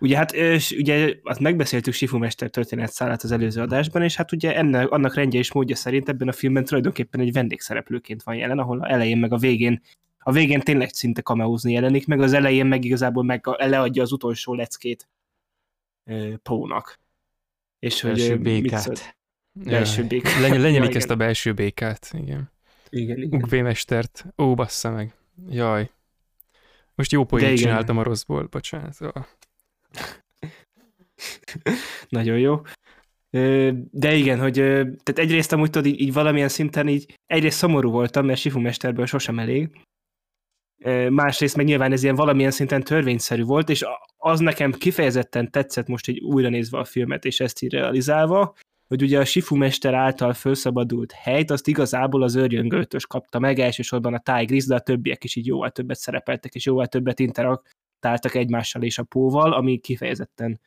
Speaker 2: Ugye hát és ugye azt megbeszéltük Sifu Mester történetszálát az előző adásban, és hát ugye ennek, annak rendje és módja szerint ebben a filmben tulajdonképpen egy vendégszereplőként van jelen, ahol a elején meg a végén a végén tényleg szinte kameózni jelenik, meg az elején meg igazából meg leadja az utolsó leckét Pónak.
Speaker 1: És belső hogy békát.
Speaker 3: Belső békát. Lenye, lenyelik ja, ezt a belső békát, igen.
Speaker 2: Igen, igen.
Speaker 3: Ugvémestert. Ó, bassza meg. Jaj. Most jó poént csináltam a rosszból, bocsánat.
Speaker 2: Nagyon jó. De igen, hogy tehát egyrészt amúgy tudod, így, így valamilyen szinten így egyrészt szomorú voltam, mert Sifu Mesterből sosem elég, másrészt meg nyilván ez ilyen valamilyen szinten törvényszerű volt, és az nekem kifejezetten tetszett most egy újra nézve a filmet, és ezt így realizálva, hogy ugye a Sifu Mester által felszabadult helyt, azt igazából az őrjöngőtös kapta meg, elsősorban a Tigris, de a többiek is így jóval többet szerepeltek, és jóval többet interaktáltak egymással és a Póval, ami kifejezetten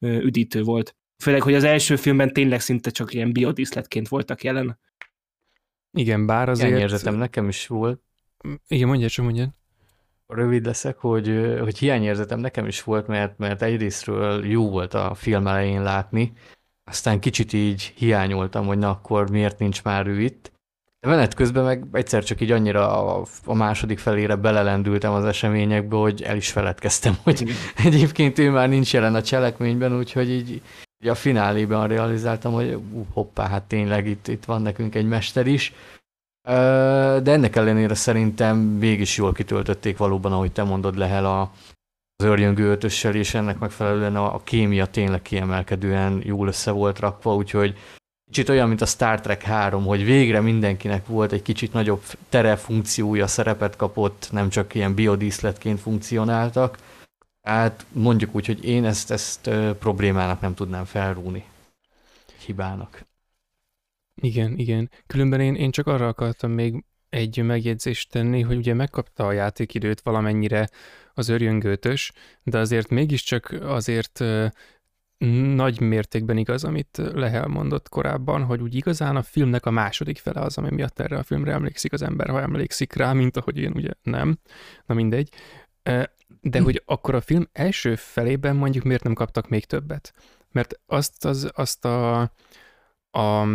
Speaker 2: üdítő volt. Főleg, hogy az első filmben tényleg szinte csak ilyen biodíszletként voltak jelen.
Speaker 3: Igen, bár azért...
Speaker 1: Ilyen érzetem nekem is volt.
Speaker 3: Igen, mondja, csak mondja.
Speaker 1: Rövid leszek, hogy, hogy hiányérzetem nekem is volt, mert, mert egyrésztről jó volt a film elején látni, aztán kicsit így hiányoltam, hogy na akkor miért nincs már ő itt. De menet közben meg egyszer csak így annyira a, a második felére belelendültem az eseményekbe, hogy el is feledkeztem, hogy egyébként ő már nincs jelen a cselekményben, úgyhogy így, így a fináléban realizáltam, hogy uh, hoppá, hát tényleg itt, itt van nekünk egy mester is. De ennek ellenére szerintem mégis jól kitöltötték valóban, ahogy te mondod, Lehel a, az őrjöngő ötössel, és ennek megfelelően a, a kémia tényleg kiemelkedően jól össze volt rakva, úgyhogy kicsit olyan, mint a Star Trek 3, hogy végre mindenkinek volt egy kicsit nagyobb tere funkciója, szerepet kapott, nem csak ilyen biodíszletként funkcionáltak. Hát mondjuk úgy, hogy én ezt, ezt problémának nem tudnám felrúni. Hibának.
Speaker 3: Igen, igen. Különben én, én csak arra akartam még egy megjegyzést tenni, hogy ugye megkapta a játékidőt valamennyire az örjöngőtös, de azért mégiscsak azért nagy mértékben igaz, amit Lehel mondott korábban, hogy úgy igazán a filmnek a második fele az, ami miatt erre a filmre emlékszik az ember, ha emlékszik rá, mint ahogy én ugye nem. Na mindegy. De hogy akkor a film első felében mondjuk miért nem kaptak még többet? Mert azt, az, azt a, a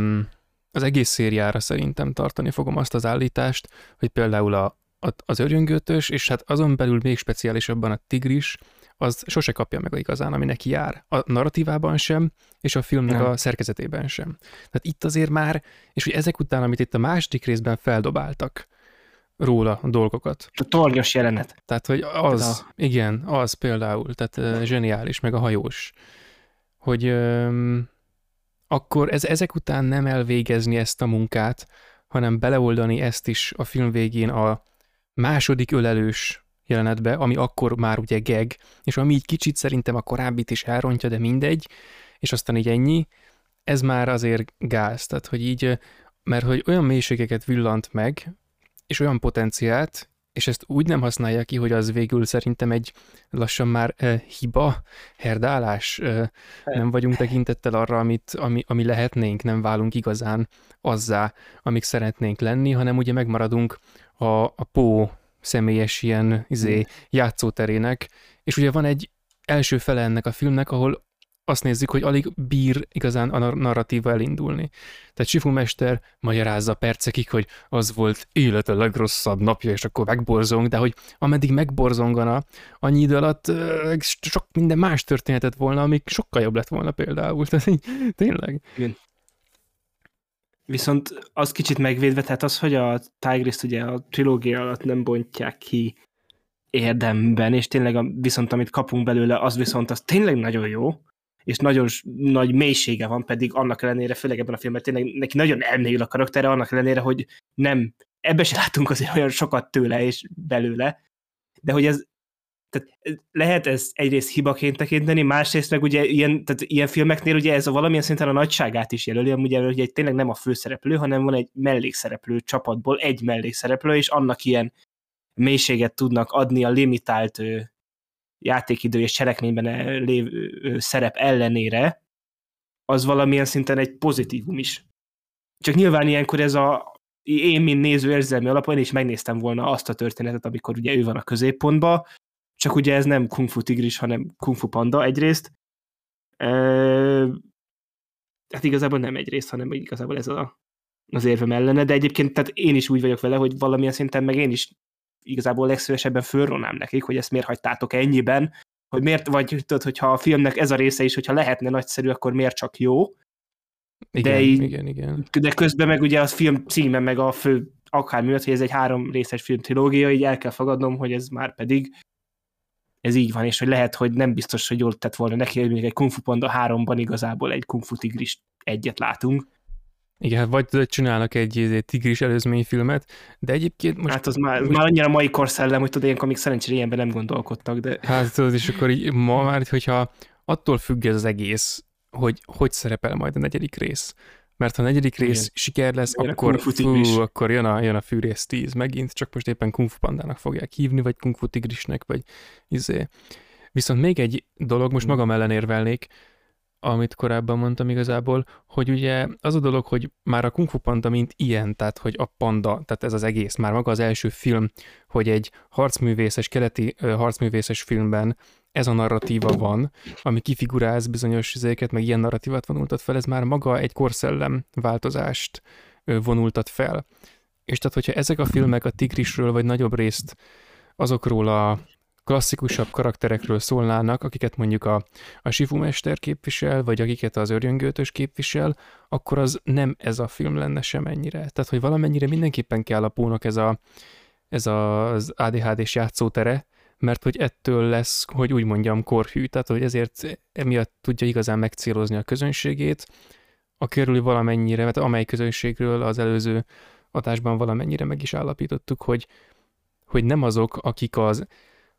Speaker 3: az egész szériára szerintem tartani fogom azt az állítást, hogy például a, az örjöngőtös, és hát azon belül még speciálisabban a tigris, az sose kapja meg igazán, ami neki jár. A narratívában sem, és a filmnek Nem. a szerkezetében sem. Tehát itt azért már, és hogy ezek után, amit itt a második részben feldobáltak róla a dolgokat.
Speaker 2: A tornyos jelenet.
Speaker 3: Tehát, hogy az, a... igen, az például, tehát uh, zseniális, meg a hajós. Hogy um, akkor ez ezek után nem elvégezni ezt a munkát, hanem beleoldani ezt is a film végén a második ölelős jelenetbe, ami akkor már ugye geg, és ami így kicsit szerintem a korábbit is elrontja, de mindegy, és aztán így ennyi, ez már azért gáz, tehát hogy így, mert hogy olyan mélységeket villant meg, és olyan potenciált, és ezt úgy nem használja ki, hogy az végül szerintem egy lassan már uh, hiba, herdálás, uh, nem vagyunk tekintettel arra, amit, ami, ami lehetnénk, nem válunk igazán azzá, amik szeretnénk lenni, hanem ugye megmaradunk a, a pó személyes ilyen izé, játszóterének, és ugye van egy első fele ennek a filmnek, ahol azt nézzük, hogy alig bír igazán a narratíva elindulni. Tehát Sifu Mester magyarázza percekig, hogy az volt élete legrosszabb napja, és akkor megborzong, de hogy ameddig megborzongana, annyi idő alatt sok minden más történetet volna, ami sokkal jobb lett volna például. Tehát így, tényleg. Igen.
Speaker 2: Viszont az kicsit megvédve, tehát az, hogy a Tigris ugye a trilógia alatt nem bontják ki érdemben, és tényleg a, viszont amit kapunk belőle, az viszont az tényleg nagyon jó, és nagyon nagy mélysége van, pedig annak ellenére, főleg ebben a filmben tényleg neki nagyon elmélyül a karaktere, annak ellenére, hogy nem, ebbe se látunk azért olyan sokat tőle és belőle, de hogy ez tehát lehet ez egyrészt hibaként tekinteni, másrészt meg ugye ilyen, tehát ilyen filmeknél ugye ez a valamilyen szinten a nagyságát is jelöli, ugye, hogy egy tényleg nem a főszereplő, hanem van egy mellékszereplő csapatból egy mellékszereplő, és annak ilyen mélységet tudnak adni a limitált játékidő és cselekményben lévő szerep ellenére, az valamilyen szinten egy pozitívum is. Csak nyilván ilyenkor ez a én, mint néző érzelmi alapon, én is megnéztem volna azt a történetet, amikor ugye ő van a középpontban, csak ugye ez nem Kung Fu Tigris, hanem Kung Fu Panda egyrészt. E, hát igazából nem egyrészt, hanem igazából ez a, az érvem ellene, de egyébként tehát én is úgy vagyok vele, hogy valamilyen szinten meg én is igazából legszívesebben fölronám nekik, hogy ezt miért hagytátok ennyiben, hogy miért, vagy tudod, hogyha a filmnek ez a része is, hogyha lehetne nagyszerű, akkor miért csak jó.
Speaker 3: Igen,
Speaker 2: de így,
Speaker 3: igen, igen.
Speaker 2: De közben meg ugye a film címe, meg a fő akár miatt, hogy ez egy három részes film trilógia, így el kell fogadnom, hogy ez már pedig ez így van, és hogy lehet, hogy nem biztos, hogy jól tett volna neki, hogy még egy Kung Fu Panda 3-ban igazából egy Kung Fu Tigris egyet látunk.
Speaker 3: Igen, hát vagy csinálnak egy, egy tigris előzményfilmet, de egyébként most...
Speaker 2: Hát az már, most... már annyira mai korszellem, hogy tudod, ilyenkor még szerencsére ilyenben nem gondolkodtak, de...
Speaker 3: Hát tudod, és akkor így ma már, hogyha attól függ ez az egész, hogy hogy szerepel majd a negyedik rész. Mert ha a negyedik rész Igen. siker lesz, Igen, akkor, fú, akkor jön a, jön a Fűrész 10 megint, csak most éppen Kung Fu Pandának fogják hívni, vagy Kung Fu Tigrisnek, vagy izé. Viszont még egy dolog, most magam ellen érvelnék, amit korábban mondtam igazából, hogy ugye az a dolog, hogy már a Kung Fu Panda mint ilyen, tehát hogy a panda, tehát ez az egész, már maga az első film, hogy egy harcművészes, keleti harcművészes filmben ez a narratíva van, ami kifiguráz bizonyos izéket, meg ilyen narratívát vonultat fel, ez már maga egy korszellem változást vonultat fel. És tehát, hogyha ezek a filmek a tigrisről, vagy nagyobb részt azokról a klasszikusabb karakterekről szólnának, akiket mondjuk a, a Sifu Mester képvisel, vagy akiket az Örjöngőtös képvisel, akkor az nem ez a film lenne semennyire. Tehát, hogy valamennyire mindenképpen kell a Pónak ez, a, ez az ADHD-s játszótere, mert hogy ettől lesz, hogy úgy mondjam, korhű, tehát hogy ezért emiatt tudja igazán megcélozni a közönségét, a körül valamennyire, mert amely közönségről az előző adásban valamennyire meg is állapítottuk, hogy, hogy nem azok, akik az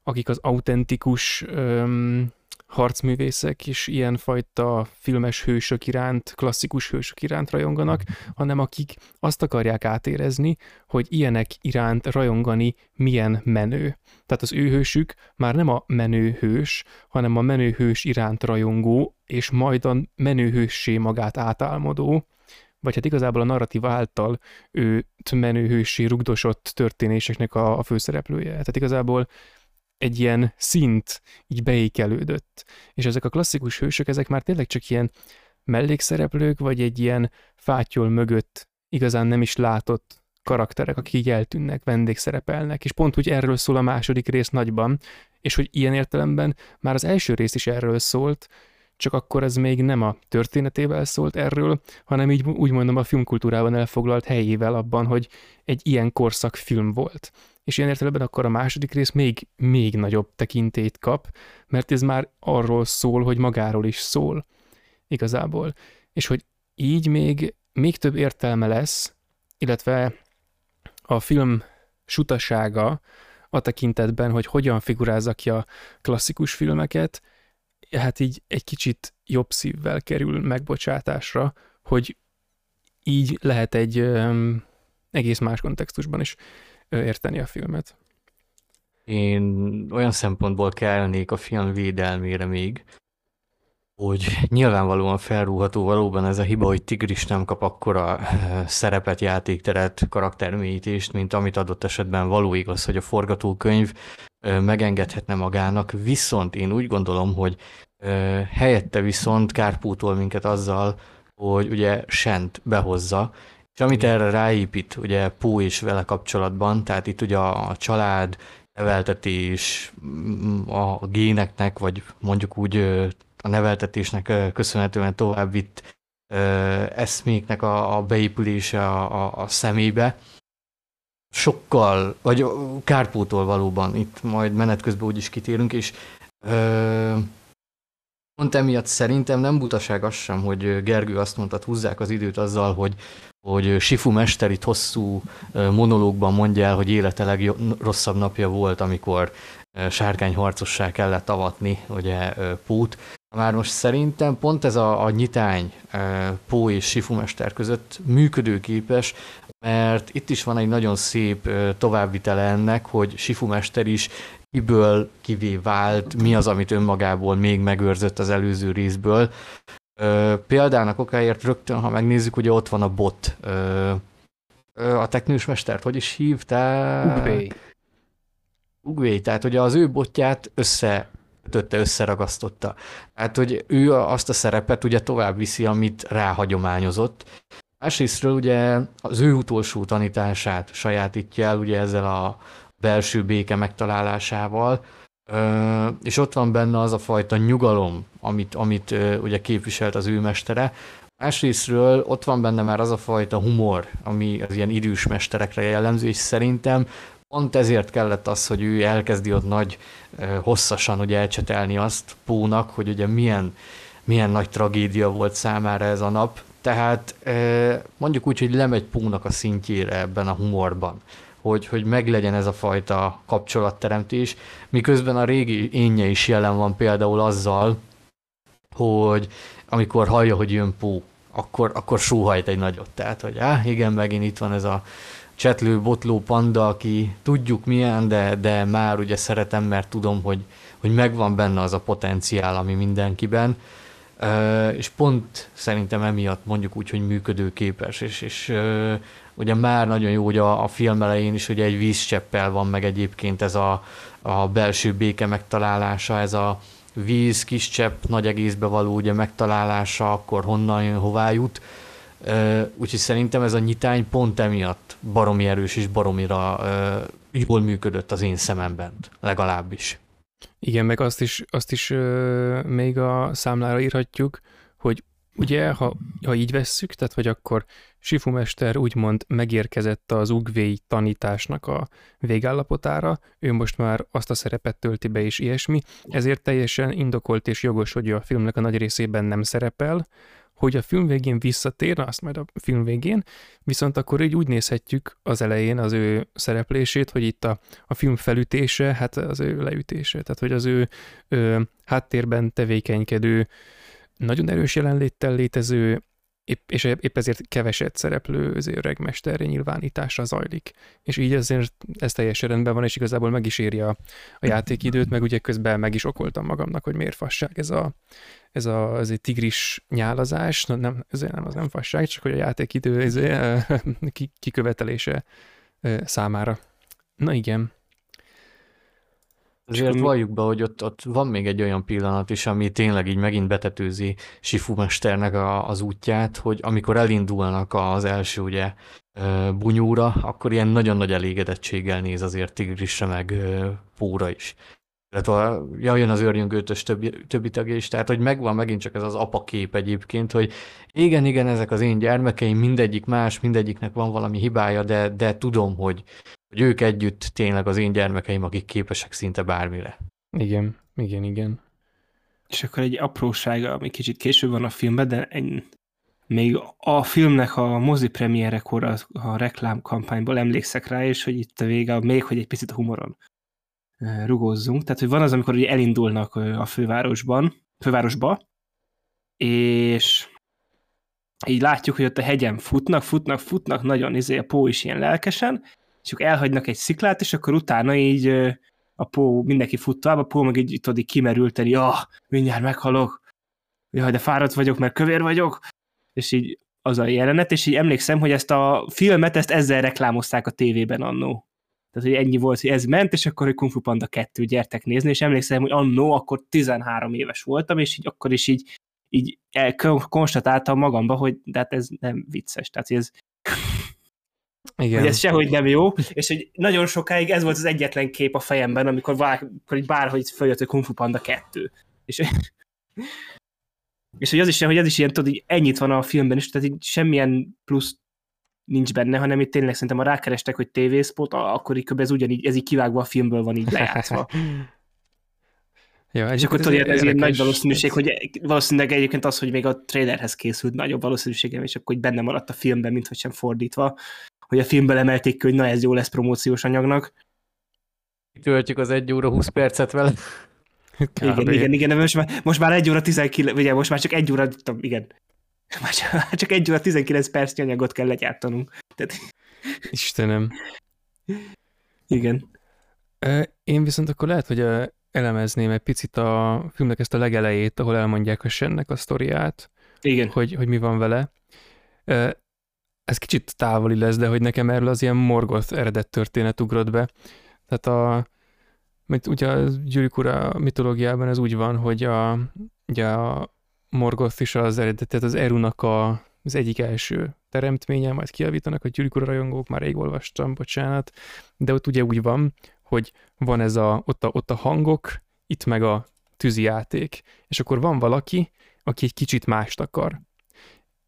Speaker 3: akik az autentikus öm, harcművészek és ilyenfajta filmes hősök iránt, klasszikus hősök iránt rajonganak, hanem akik azt akarják átérezni, hogy ilyenek iránt rajongani milyen menő. Tehát az ő hősük már nem a menő hős, hanem a menő hős iránt rajongó, és majd a menő hőssé magát átálmodó, vagy hát igazából a narratív által őt menőhősé rugdosott történéseknek a, a főszereplője. Tehát igazából egy ilyen szint így beékelődött. És ezek a klasszikus hősök, ezek már tényleg csak ilyen mellékszereplők, vagy egy ilyen fátyol mögött igazán nem is látott karakterek, akik így eltűnnek, vendégszerepelnek, és pont úgy erről szól a második rész nagyban, és hogy ilyen értelemben már az első rész is erről szólt, csak akkor ez még nem a történetével szólt erről, hanem így úgy mondom a filmkultúrában elfoglalt helyével abban, hogy egy ilyen korszak film volt és ilyen értelemben akkor a második rész még, még nagyobb tekintét kap, mert ez már arról szól, hogy magáról is szól igazából. És hogy így még, még több értelme lesz, illetve a film sutasága a tekintetben, hogy hogyan figurázza ki a klasszikus filmeket, hát így egy kicsit jobb szívvel kerül megbocsátásra, hogy így lehet egy um, egész más kontextusban is érteni a filmet.
Speaker 1: Én olyan szempontból kellnék a film védelmére még, hogy nyilvánvalóan felrúható valóban ez a hiba, hogy Tigris nem kap akkora szerepet, játékteret, karaktermélyítést, mint amit adott esetben való igaz, hogy a forgatókönyv megengedhetne magának, viszont én úgy gondolom, hogy helyette viszont kárpótol minket azzal, hogy ugye Sent behozza, és amit erre ráépít, ugye Pó is vele kapcsolatban, tehát itt ugye a család, neveltetés, a géneknek, vagy mondjuk úgy a neveltetésnek köszönhetően tovább vitt eszméknek a, a beépülése a, a, a szemébe, sokkal, vagy kárpótol valóban, itt majd menet közben úgyis kitérünk, és ö, pont emiatt szerintem nem butaság az sem, hogy Gergő azt mondta, húzzák az időt azzal, hogy hogy Sifu Mester itt hosszú monológban mondja el, hogy élete legrosszabb napja volt, amikor sárkány harcossá kellett avatni, ugye Pót. Már most szerintem pont ez a, a nyitány Pó és Sifu Mester között működőképes, mert itt is van egy nagyon szép továbbvitele ennek, hogy Sifu Mester is kiből kivé vált, mi az, amit önmagából még megőrzött az előző részből, Ö, példának okáért rögtön, ha megnézzük, ugye ott van a bot. A teknős mestert, hogy is hívták?
Speaker 3: Ugbé.
Speaker 1: Ugvé, tehát ugye az ő botját össze kötötte, összeragasztotta. Hát, hogy ő azt a szerepet ugye tovább viszi, amit ráhagyományozott. Másrésztről ugye az ő utolsó tanítását sajátítja el ugye ezzel a belső béke megtalálásával, és ott van benne az a fajta nyugalom, amit, amit ugye képviselt az ő mestere. Másrésztről ott van benne már az a fajta humor, ami az ilyen idős mesterekre jellemző, és szerintem pont ezért kellett az, hogy ő elkezdi ott nagy, hosszasan ugye elcsetelni azt Pónak, hogy ugye milyen, milyen nagy tragédia volt számára ez a nap, tehát mondjuk úgy, hogy lemegy Pónak a szintjére ebben a humorban hogy, hogy meglegyen ez a fajta kapcsolatteremtés, miközben a régi énje is jelen van például azzal, hogy amikor hallja, hogy jön Pó, akkor, akkor sóhajt egy nagyot. Tehát, hogy á, igen, megint itt van ez a csetlő, botló panda, aki tudjuk milyen, de, de már ugye szeretem, mert tudom, hogy, hogy megvan benne az a potenciál, ami mindenkiben, és pont szerintem emiatt mondjuk úgy, hogy működőképes, és, és ugye már nagyon jó, hogy a, a film elején is ugye egy vízcseppel van meg egyébként ez a, a belső béke megtalálása, ez a víz, kis csepp, nagy egészbe való ugye megtalálása, akkor honnan jön, hová jut. Úgyhogy szerintem ez a nyitány pont emiatt baromi erős és baromira jól működött az én szememben, legalábbis.
Speaker 3: Igen, meg azt is, azt is még a számlára írhatjuk, hogy ugye, ha, ha így vesszük, tehát hogy akkor Sifu mester úgymond megérkezett az ugvéi tanításnak a végállapotára, ő most már azt a szerepet tölti be és ilyesmi, ezért teljesen indokolt és jogos, hogy a filmnek a nagy részében nem szerepel, hogy a film végén visszatér, azt majd a film végén, viszont akkor így úgy nézhetjük az elején az ő szereplését, hogy itt a, a film felütése, hát az ő leütése, tehát hogy az ő ö, háttérben tevékenykedő, nagyon erős jelenléttel létező, épp, és épp ezért keveset szereplő öregmesterre nyilvánításra zajlik. És így ezért ez teljesen rendben van, és igazából meg is éri a, a játékidőt, meg ugye közben meg is okoltam magamnak, hogy miért fasság ez a, ez a ez egy tigris nyálazás, Na, nem, ez nem, az nem fasság, csak hogy a játékidő ez, kikövetelése számára. Na igen.
Speaker 1: Azért valljuk be, hogy ott, ott van még egy olyan pillanat is, ami tényleg így megint betetőzi Sifu mesternek a, az útját, hogy amikor elindulnak az első ugye bunyúra, akkor ilyen nagyon nagy elégedettséggel néz azért Tigrisre meg Póra is. Illetve jön az őrjöngőtös többi, többi tagja is, tehát hogy megvan megint csak ez az apakép egyébként, hogy igen, igen, ezek az én gyermekeim, mindegyik más, mindegyiknek van valami hibája, de, de tudom, hogy, hogy ők együtt tényleg az én gyermekeim, akik képesek szinte bármire.
Speaker 3: Igen, igen, igen.
Speaker 2: És akkor egy aprósága, ami kicsit később van a filmben, de egy, még a filmnek a mozi premierekor a, a reklámkampányból emlékszek rá, és hogy itt a vége, még hogy egy picit humoron rugózzunk. Tehát, hogy van az, amikor ugye elindulnak a fővárosban, fővárosba, és így látjuk, hogy ott a hegyen futnak, futnak, futnak, nagyon izé, a pó is ilyen lelkesen, és akkor elhagynak egy sziklát, és akkor utána így a pó, mindenki fut tovább, a pó meg így tudod, kimerülteni, ja, mindjárt meghalok, jaj, de fáradt vagyok, mert kövér vagyok, és így az a jelenet, és így emlékszem, hogy ezt a filmet, ezt ezzel reklámozták a tévében annó. Tehát, hogy ennyi volt, hogy ez ment, és akkor, hogy Kung Fu Panda 2 gyertek nézni, és emlékszem, hogy annó, akkor 13 éves voltam, és így akkor is így, így konstatáltam magamba, hogy de hát ez nem vicces. Tehát, hogy ez igen. Hogy ez sehogy nem jó, és hogy nagyon sokáig ez volt az egyetlen kép a fejemben, amikor, így bárhogy följött, hogy Kung Fu Panda 2. És, és hogy az is, hogy ez is ilyen, tudod, így ennyit van a filmben is, tehát így semmilyen plusz nincs benne, hanem itt tényleg szerintem a rákerestek, hogy tévészpot, akkor így ez ugyanígy, ez így kivágva a filmből van így lejátszva. Ja, és akkor tudod, ez, ez ilyen nagy valószínűség, hogy valószínűleg egyébként az, hogy még a trailerhez készült nagyobb valószínűségem, és akkor hogy benne maradt a filmben, mint hogy sem fordítva, hogy a filmből emelték ki, hogy na ez jó lesz promóciós anyagnak.
Speaker 1: Töltjük az 1 óra 20 percet vele.
Speaker 2: Kb. Igen, igen, igen, most már, most már 1 óra 19, ugye most már csak 1 óra, igen, már csak, csak 1 óra 19 perc anyagot kell legyártanunk. Tehát...
Speaker 3: Istenem.
Speaker 2: Igen.
Speaker 3: Én viszont akkor lehet, hogy elemezném egy picit a filmnek ezt a legelejét, ahol elmondják a Sennek a sztoriát.
Speaker 2: Igen.
Speaker 3: Hogy, hogy mi van vele ez kicsit távoli lesz, de hogy nekem erről az ilyen morgoth eredet történet ugrott be. Tehát a, mert ugye a Gyűrűk ura mitológiában ez úgy van, hogy a, ugye a Morgoth is az eredet, tehát az Erunak a, az egyik első teremtménye, majd kiavítanak a Gyűrűk ura rajongók, már rég olvastam, bocsánat, de ott ugye úgy van, hogy van ez a, ott a, ott a hangok, itt meg a tűzijáték, és akkor van valaki, aki egy kicsit mást akar.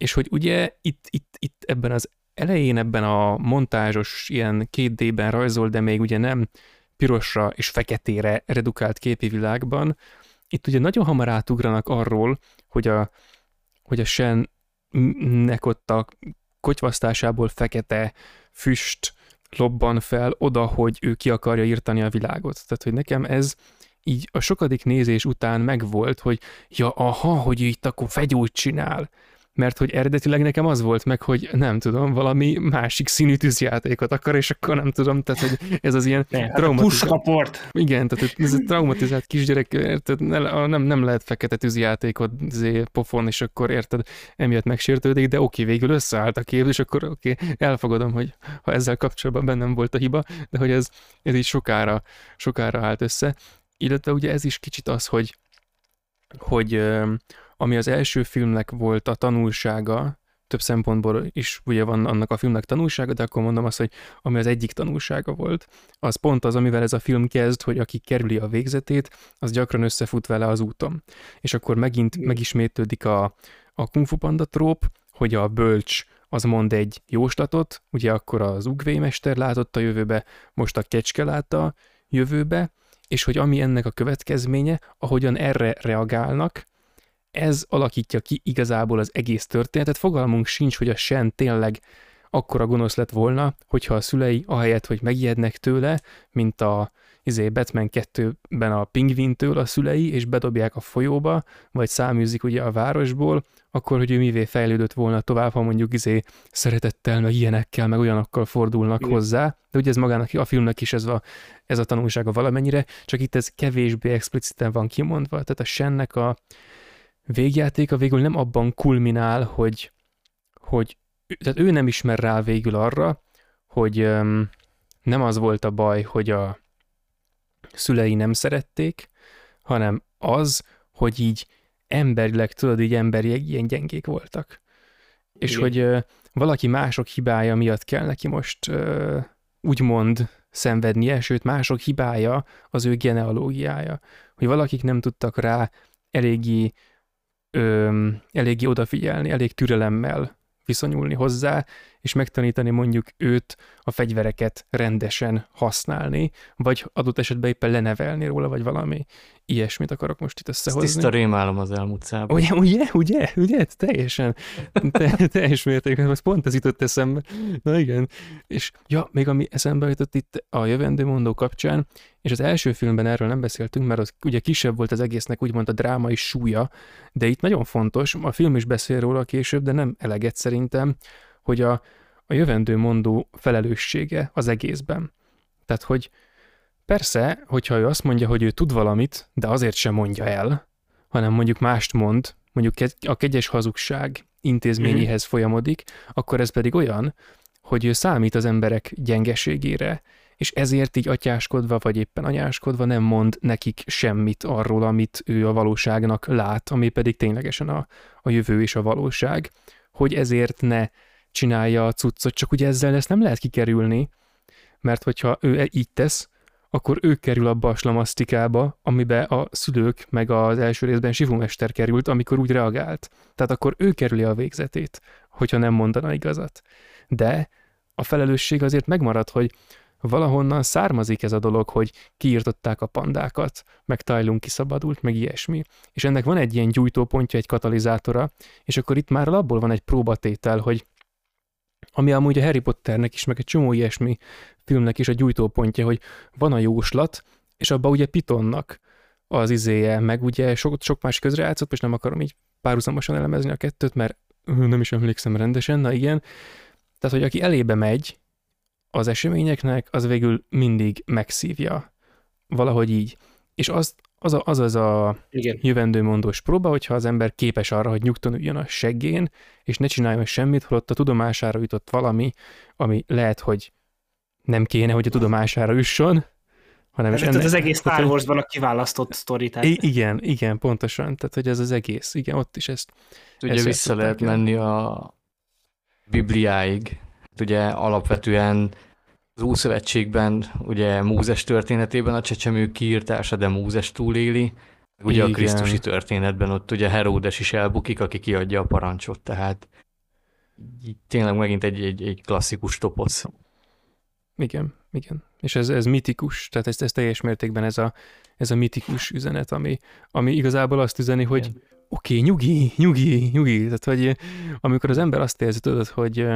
Speaker 3: És hogy ugye itt, itt, itt ebben az elején, ebben a montázsos, ilyen 2D-ben rajzol, de még ugye nem pirosra és feketére redukált képi világban, itt ugye nagyon hamar átugranak arról, hogy a, hogy a Shennek ott a kotyvasztásából fekete füst lobban fel oda, hogy ő ki akarja írtani a világot. Tehát, hogy nekem ez így a sokadik nézés után megvolt, hogy ja, aha, hogy itt akkor fegyújt csinál mert hogy eredetileg nekem az volt meg, hogy nem tudom, valami másik színű tűzjátékot akar, és akkor nem tudom, tehát hogy ez az ilyen
Speaker 2: ne, traumatizált... Hát
Speaker 3: igen, tehát ez a traumatizált kisgyerek, érted, nem, nem lehet fekete tűzjátékot zé, pofon, és akkor érted, emiatt megsértődik, de oké, végül összeállt a kép, és akkor oké, elfogadom, hogy ha ezzel kapcsolatban bennem volt a hiba, de hogy ez, ez így sokára, sokára állt össze. Illetve ugye ez is kicsit az, hogy hogy ami az első filmnek volt a tanulsága, több szempontból is ugye van annak a filmnek tanulsága, de akkor mondom azt, hogy ami az egyik tanulsága volt, az pont az, amivel ez a film kezd, hogy aki kerüli a végzetét, az gyakran összefut vele az úton. És akkor megint megismétlődik a, a Kung Fu Panda tróp, hogy a bölcs az mond egy jóslatot, ugye akkor az ugvémester látott a jövőbe, most a kecske látta jövőbe, és hogy ami ennek a következménye, ahogyan erre reagálnak, ez alakítja ki igazából az egész történetet. Fogalmunk sincs, hogy a Sen tényleg akkora gonosz lett volna, hogyha a szülei ahelyett, hogy megijednek tőle, mint a izé Batman 2-ben a pingvintől a szülei, és bedobják a folyóba, vagy száműzik ugye a városból, akkor, hogy ő mivé fejlődött volna tovább, ha mondjuk izé szeretettel, meg ilyenekkel, meg olyanokkal fordulnak Igen. hozzá, de ugye ez magának a filmnek is ez a, ez a tanulsága valamennyire, csak itt ez kevésbé expliciten van kimondva, tehát a Sennek a végjátéka végül nem abban kulminál, hogy, hogy tehát ő nem ismer rá végül arra, hogy um, nem az volt a baj, hogy a szülei nem szerették, hanem az, hogy így emberileg, tudod, így emberileg ilyen gyengék voltak. És Igen. hogy uh, valaki mások hibája miatt kell neki most uh, úgymond szenvednie, sőt mások hibája az ő genealógiája. Hogy valakik nem tudtak rá eléggé ö, eléggé odafigyelni, elég türelemmel viszonyulni hozzá, és megtanítani mondjuk őt a fegyvereket rendesen használni, vagy adott esetben éppen lenevelni róla, vagy valami ilyesmit akarok most itt összehozni.
Speaker 1: Ez tiszta rémálom az elmúlt szában.
Speaker 3: Ugye, ugye, ugye, ugye, teljesen, te, teljes mértékben, most pont ez jutott eszembe. Na igen, és ja, még ami eszembe jutott itt a jövendő mondó kapcsán, és az első filmben erről nem beszéltünk, mert az ugye kisebb volt az egésznek úgymond a drámai súlya, de itt nagyon fontos, a film is beszél róla később, de nem eleget szerintem, hogy a, a jövendő mondó felelőssége az egészben. Tehát, hogy persze, hogyha ő azt mondja, hogy ő tud valamit, de azért sem mondja el, hanem mondjuk mást mond, mondjuk a kegyes hazugság intézményéhez mhm. folyamodik, akkor ez pedig olyan, hogy ő számít az emberek gyengeségére, és ezért így atyáskodva, vagy éppen anyáskodva nem mond nekik semmit arról, amit ő a valóságnak lát, ami pedig ténylegesen a, a jövő és a valóság, hogy ezért ne csinálja a cuccot, csak ugye ezzel ezt nem lehet kikerülni, mert hogyha ő e- így tesz, akkor ő kerül abba a slamasztikába, amibe a szülők meg az első részben Sivumester került, amikor úgy reagált. Tehát akkor ő kerüli a végzetét, hogyha nem mondana igazat. De a felelősség azért megmarad, hogy valahonnan származik ez a dolog, hogy kiírtották a pandákat, meg Tajlunk kiszabadult, meg ilyesmi. És ennek van egy ilyen gyújtópontja, egy katalizátora, és akkor itt már abból van egy próbatétel, hogy ami amúgy a Harry Potternek is, meg egy csomó ilyesmi filmnek is a gyújtópontja, hogy van a jóslat, és abban ugye Pitonnak az izéje, meg ugye sok, sok más közrejátszott, és nem akarom így párhuzamosan elemezni a kettőt, mert nem is emlékszem rendesen, na igen. Tehát, hogy aki elébe megy az eseményeknek, az végül mindig megszívja. Valahogy így. És azt az a, az, az a Igen. jövendőmondós próba, hogyha az ember képes arra, hogy nyugton üljön a seggén, és ne csináljon semmit, holott a tudomására jutott valami, ami lehet, hogy nem kéne, hogy a tudomására üsson, hanem
Speaker 2: és
Speaker 3: ennek,
Speaker 2: az egész Star Warsban a kiválasztott sztori. Tehát...
Speaker 3: Igen, igen, pontosan. Tehát, hogy ez az egész. Igen, ott is ezt.
Speaker 1: Ugye
Speaker 3: ezt
Speaker 1: vissza lehet menni a Bibliáig. Ugye alapvetően az Ószövetségben, ugye Mózes történetében a csecsemő kiírtása, de Mózes túléli. Ugye
Speaker 3: Igen.
Speaker 1: a Krisztusi történetben ott ugye Heródes is elbukik, aki kiadja a parancsot, tehát így tényleg megint egy, egy, egy klasszikus toposz.
Speaker 3: Igen, igen. És ez, ez mitikus, tehát ez, ez teljes mértékben ez a, ez a mitikus üzenet, ami, ami igazából azt üzeni, hogy oké, okay, nyugi, nyugi, nyugi. Tehát, hogy amikor az ember azt érzi, tudod, hogy,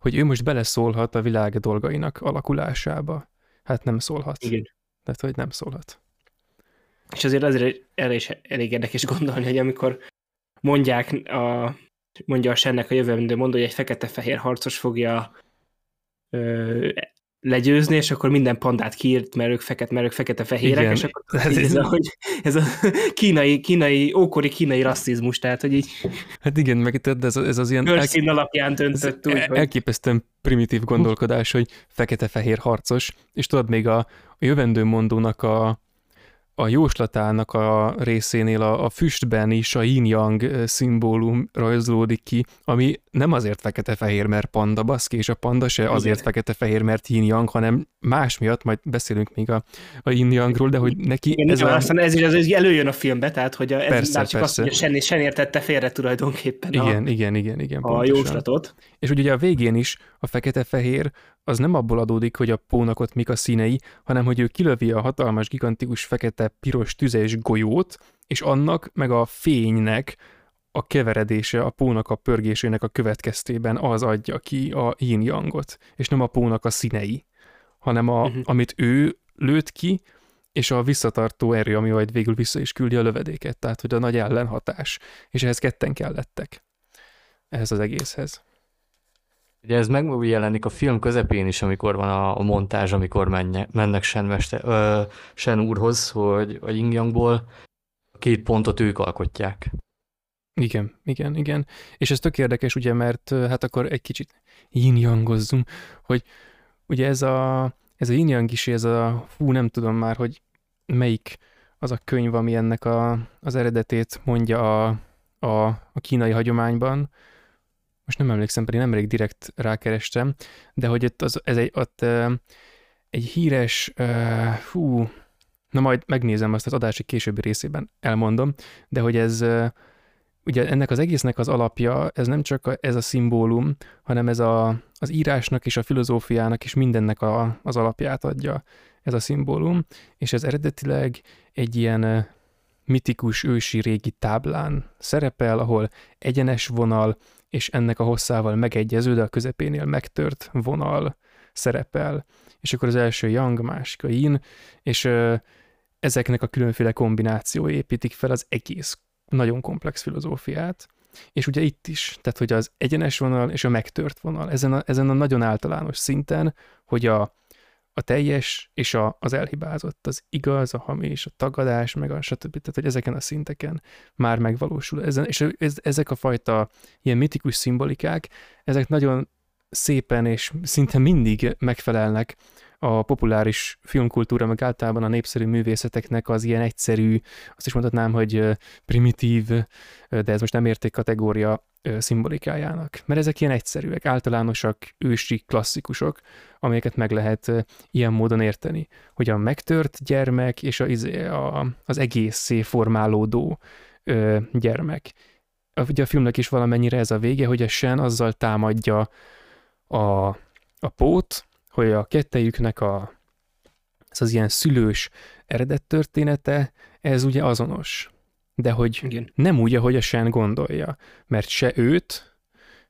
Speaker 3: hogy ő most beleszólhat a világ dolgainak alakulásába, hát nem szólhat.
Speaker 2: Igen.
Speaker 3: Tehát, hogy nem szólhat.
Speaker 2: És azért azért erre is elég érdekes gondolni, hogy amikor mondják a, mondja a Sennek a jövendő mondó, hogy egy fekete-fehér harcos fogja ö, legyőzni, és akkor minden pandát kiírt, mert ők, feket, mert ők fekete-fehérek,
Speaker 3: Igen.
Speaker 2: és akkor
Speaker 3: Ez-
Speaker 2: ez, a, hogy ez a kínai, kínai, ókori kínai rasszizmus, tehát hogy így
Speaker 3: Hát igen, meg tudod, ez, ez az ilyen
Speaker 2: bőrszín alapján
Speaker 3: ez
Speaker 2: döntött úgy, hogy
Speaker 3: elképesztően primitív gondolkodás, hogy fekete-fehér harcos, és tudod, még a, a jövendő mondónak a, a jóslatának a részénél a, a füstben is a yin-yang ö, szimbólum rajzolódik ki, ami nem azért fekete-fehér, mert panda baszki, és a panda se azért fekete-fehér, mert yin-yang, hanem más miatt, majd beszélünk még a, a yin-yangról, de hogy neki
Speaker 2: igen,
Speaker 3: ez a...
Speaker 2: aztán ez is ez előjön a filmbe, tehát hogy a, ez
Speaker 3: Persze,
Speaker 2: már csak azt,
Speaker 3: persze.
Speaker 2: hogy a Sen, Sen értette félre tulajdonképpen
Speaker 3: Igen, igen, igen, igen,
Speaker 2: a, a
Speaker 3: pontosan.
Speaker 2: jóslatot.
Speaker 3: És hogy ugye a végén is a fekete-fehér az nem abból adódik, hogy a pónak ott mik a színei, hanem hogy ő kilövi a hatalmas, gigantikus, fekete, piros, tüzes golyót, és annak meg a fénynek a keveredése, a pónak a pörgésének a következtében az adja ki a yin-yangot, és nem a pónak a színei, hanem a,
Speaker 2: Mhm.
Speaker 3: amit ő lőtt ki, és a visszatartó erő, ami majd végül vissza is küldi a lövedéket, tehát hogy a nagy ellenhatás, és ehhez ketten kellettek. Ehhez az egészhez.
Speaker 1: Ugye ez megjelenik a film közepén is, amikor van a, a montázs, amikor menje, mennek Shen, mester, ö, Shen úrhoz, hogy a yin Yangból két pontot ők alkotják.
Speaker 3: Igen, igen, igen. És ez tök érdekes, ugye, mert hát akkor egy kicsit yin hogy ugye ez a, ez a yin is, ez a, hú, nem tudom már, hogy melyik az a könyv, ami ennek a, az eredetét mondja a, a, a kínai hagyományban. Most nem emlékszem, pedig nemrég direkt rákerestem, de hogy ott az, ez egy, ott egy híres, uh, hú, na majd megnézem azt az adási későbbi részében, elmondom, de hogy ez ugye ennek az egésznek az alapja, ez nem csak a, ez a szimbólum, hanem ez a, az írásnak és a filozófiának és mindennek a, az alapját adja ez a szimbólum, és ez eredetileg egy ilyen mitikus ősi régi táblán szerepel, ahol egyenes vonal és ennek a hosszával megegyező, de a közepénél megtört vonal szerepel, és akkor az első yang, másik a yin, és ezeknek a különféle kombinációi építik fel az egész nagyon komplex filozófiát, és ugye itt is, tehát hogy az egyenes vonal és a megtört vonal, ezen a, ezen a nagyon általános szinten, hogy a, a teljes és a, az elhibázott, az igaz, a hamis, a tagadás, meg a stb. Tehát, hogy ezeken a szinteken már megvalósul. Ezen, és ez, ezek a fajta ilyen mitikus szimbolikák, ezek nagyon szépen és szinte mindig megfelelnek a populáris filmkultúra, meg általában a népszerű művészeteknek az ilyen egyszerű, azt is mondhatnám, hogy primitív, de ez most nem érték kategória szimbolikájának. Mert ezek ilyen egyszerűek, általánosak, ősi klasszikusok, amelyeket meg lehet ilyen módon érteni. Hogy a megtört gyermek és a, izé- a, az egészé formálódó ö, gyermek. Ugye a filmnek is valamennyire ez a vége, hogy a Sen azzal támadja a, a pót, hogy a kettejüknek a, ez az ilyen szülős eredet története, ez ugye azonos. De hogy
Speaker 2: Igen.
Speaker 3: nem úgy, ahogy a Sen gondolja, mert se őt,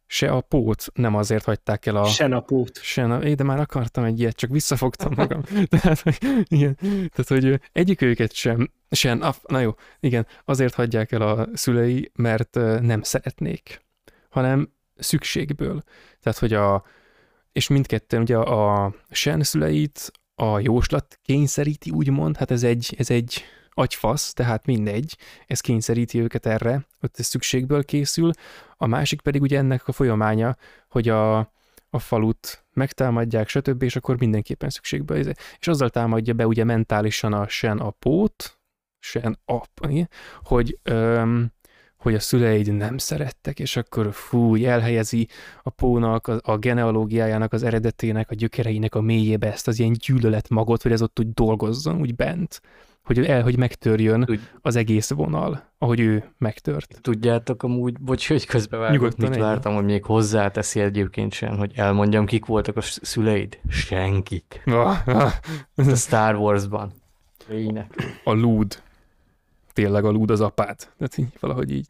Speaker 3: se a pót nem azért hagyták el a...
Speaker 2: Sen a pót.
Speaker 3: Sen a... É, de már akartam egy ilyet, csak visszafogtam magam. Tehát, hogy, igen, tehát, hogy egyik őket sem, sen, af, na jó, igen, azért hagyják el a szülei, mert nem szeretnék, hanem szükségből. Tehát, hogy a, és mindketten ugye a, sen szüleit a jóslat kényszeríti, úgymond, hát ez egy, ez egy agyfasz, tehát mindegy, ez kényszeríti őket erre, ott ez szükségből készül, a másik pedig ugye ennek a folyamánya, hogy a, a falut megtámadják, stb., és akkor mindenképpen szükségbe. És azzal támadja be ugye mentálisan a Sen a pót, Sen a, hogy, öm, hogy a szüleid nem szerettek, és akkor fú, elhelyezi a pónak, a, a genealógiájának, az eredetének, a gyökereinek a mélyébe ezt az ilyen gyűlölet magot, hogy ez ott úgy dolgozzon, úgy bent hogy el, hogy megtörjön Tud... az egész vonal, ahogy ő megtört.
Speaker 1: Tudjátok amúgy, bocs, hogy közbevágott, mit ennyi. vártam, hogy még hozzáteszi egyébként sem, hogy elmondjam, kik voltak a szüleid? Senkik. Ah, ah. a Star Wars-ban. Lények.
Speaker 3: A lúd. Tényleg a lúd az apát. Tehát így, valahogy így.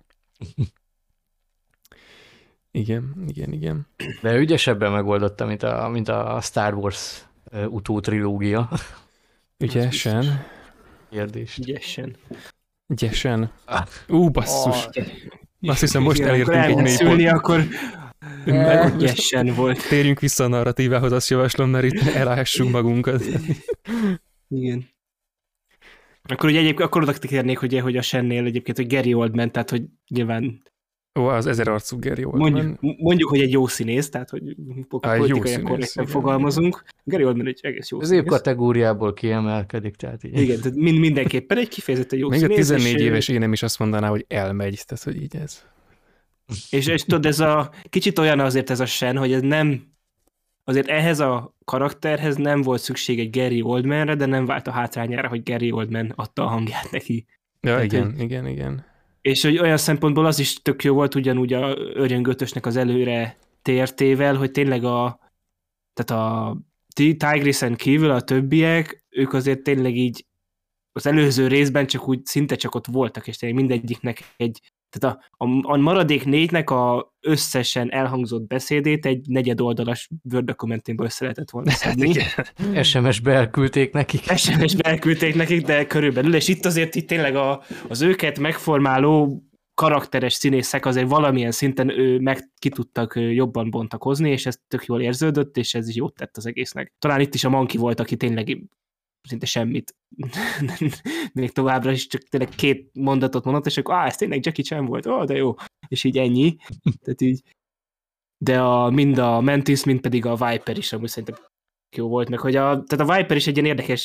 Speaker 3: Igen, igen, igen.
Speaker 1: De ügyesebben megoldotta, mint a, mint a Star Wars utó trilógia.
Speaker 3: Ügyesen
Speaker 1: kérdést.
Speaker 2: Ügyesen.
Speaker 3: Ügyesen. Ah. Ú, basszus. Oh. Azt hiszem, most elértünk egy mély
Speaker 2: pont. akkor ügyesen volt.
Speaker 3: Térjünk vissza a narratívához, azt javaslom, mert itt elássunk magunkat.
Speaker 2: Igen. Akkor ugye egyébként akkor oda kérnék, hogy, hogy a Sennél egyébként, hogy Gary Oldman, tehát hogy nyilván
Speaker 3: Ó, az ezer arcú Gary Oldman.
Speaker 2: Mondjuk, mondjuk, hogy egy jó színész, tehát hogy politikai korrekten fogalmazunk. Gary Oldman egy egész jó
Speaker 1: az színész. Az év kategóriából kiemelkedik, tehát így.
Speaker 2: Igen, tehát mind, mindenképpen egy kifejezetten jó
Speaker 3: Még
Speaker 2: színész.
Speaker 3: Még a 14 és éves én nem is azt mondaná, hogy elmegy, tehát hogy így ez.
Speaker 2: És, és tudod, ez a kicsit olyan azért ez a sen, hogy ez nem azért ehhez a karakterhez nem volt szükség egy Gary Oldmanre, de nem vált a hátrányára, hogy Gary Oldman adta a hangját neki.
Speaker 3: Ja, Tehát, igen, hogy... igen, igen.
Speaker 2: És hogy olyan szempontból az is tök jó volt, ugyanúgy a örjöngötösnek az előre tértével, hogy tényleg a, tehát a Tigrisen kívül a többiek, ők azért tényleg így az előző részben csak úgy szinte csak ott voltak, és tényleg mindegyiknek egy tehát a, a, a maradék négynek a összesen elhangzott beszédét egy negyed oldalas Word dokumentumból össze lehetett volna szedni.
Speaker 1: SMS-be elküldték nekik.
Speaker 2: SMS-be elküldték nekik, de körülbelül, és itt azért itt tényleg a, az őket megformáló karakteres színészek azért valamilyen szinten ő meg ki tudtak jobban bontakozni, és ez tök jól érződött, és ez is jót tett az egésznek. Talán itt is a Manki volt, aki tényleg szinte semmit. Még továbbra is csak tényleg két mondatot mondott, és akkor, ah, ez tényleg Jackie Chan volt, ó, de jó. És így ennyi. Tehát így, de a, mind a Mantis, mind pedig a Viper is amúgy szerintem jó volt, meg hogy a, tehát a Viper is egy ilyen érdekes,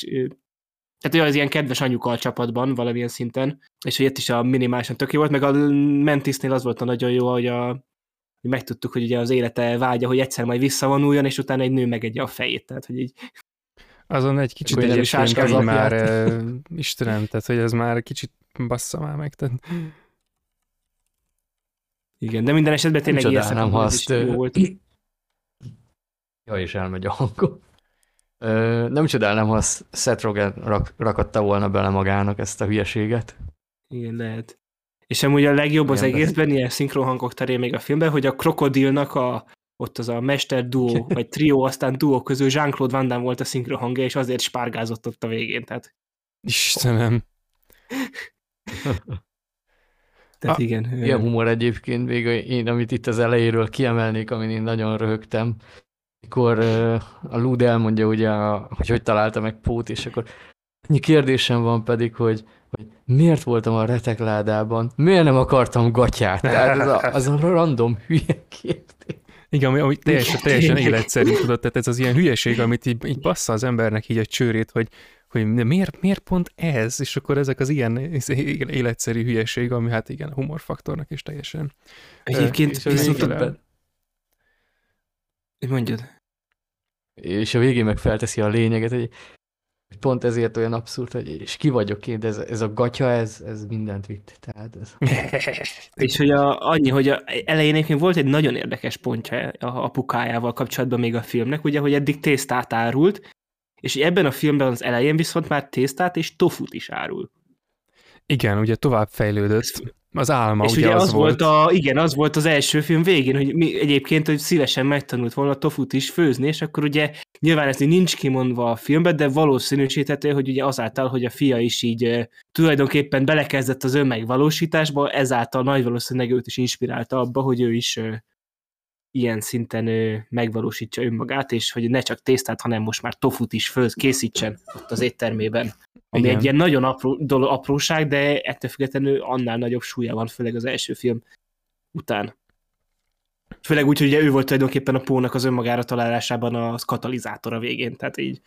Speaker 2: tehát olyan az ilyen kedves anyuka a csapatban valamilyen szinten, és hogy itt is a minimálisan tök jó volt, meg a Mantisnél az volt a nagyon jó, hogy a, hogy megtudtuk, hogy ugye az élete vágya, hogy egyszer majd visszavonuljon, és utána egy nő megegye a fejét, tehát hogy így
Speaker 3: azon egy kicsit egyébként, hogy már uh, Istenem, tehát hogy ez már kicsit bassza már meg. Tehát...
Speaker 2: Igen, de minden esetben tényleg
Speaker 1: ilyen nem ha azt, jó volt. Ja, és elmegy a hangom. Ö, nem csodálnám, ha Seth Rogen rak, rakatta volna bele magának ezt a hülyeséget.
Speaker 2: Igen, lehet. És amúgy a legjobb Igen, az egészben, ilyen szinkronhangok terén még a filmben, hogy a krokodilnak a ott az a mester duó, vagy trió, aztán duó közül Jean-Claude Van Damme volt a szinkron hangja, és azért spárgázott ott a végén, tehát...
Speaker 3: Istenem.
Speaker 2: tehát ah, igen.
Speaker 1: Ilyen humor egyébként még én, amit itt az elejéről kiemelnék, amin én nagyon röhögtem, mikor a Lud elmondja ugye, hogy hogy találta meg Pót, és akkor annyi kérdésem van pedig, hogy, hogy miért voltam a retekládában, miért nem akartam gatyát? Tehát az a, az a random hülye kérdés.
Speaker 3: Igen, ami, ami teljesen, teljesen életszerű, tudod, tehát ez az ilyen hülyeség, amit így, így bassza az embernek így a csőrét, hogy, hogy miért, miért pont ez, és akkor ezek az ilyen életszerű hülyeség, ami hát igen, a humorfaktornak is teljesen.
Speaker 2: Egyébként viszont Mondjad.
Speaker 1: És a végén meg felteszi a lényeget, hogy pont ezért olyan abszurd, hogy és ki vagyok én, de ez, ez a gatya, ez, ez mindent vitt. Tehát ez...
Speaker 2: és hogy a, annyi, hogy a, elején még volt egy nagyon érdekes pontja a apukájával kapcsolatban még a filmnek, ugye, hogy eddig tésztát árult, és ebben a filmben az elején viszont már tésztát és tofut is árul.
Speaker 3: Igen, ugye tovább fejlődött. Az álma,
Speaker 2: és
Speaker 3: ugye,
Speaker 2: ugye az, az volt, a, igen, az volt az első film végén, hogy mi egyébként, hogy szívesen megtanult volna a tofut is főzni, és akkor ugye nyilván ez nincs kimondva a filmben, de valószínűsíthető, hogy ugye azáltal, hogy a fia is így tulajdonképpen belekezdett az önmegvalósításba, ezáltal nagy valószínűleg őt is inspirálta abba, hogy ő is ilyen szinten e, megvalósítsa önmagát, és hogy ne csak tésztát, hanem most már tofut is föl készítsen ott az éttermében. Ami Igen. egy ilyen nagyon apró, dolog, apróság, de ettől függetlenül annál nagyobb súlya van, főleg az első film után. Főleg úgy, hogy ugye ő volt tulajdonképpen a Pónak az önmagára találásában a katalizátor a végén, tehát így.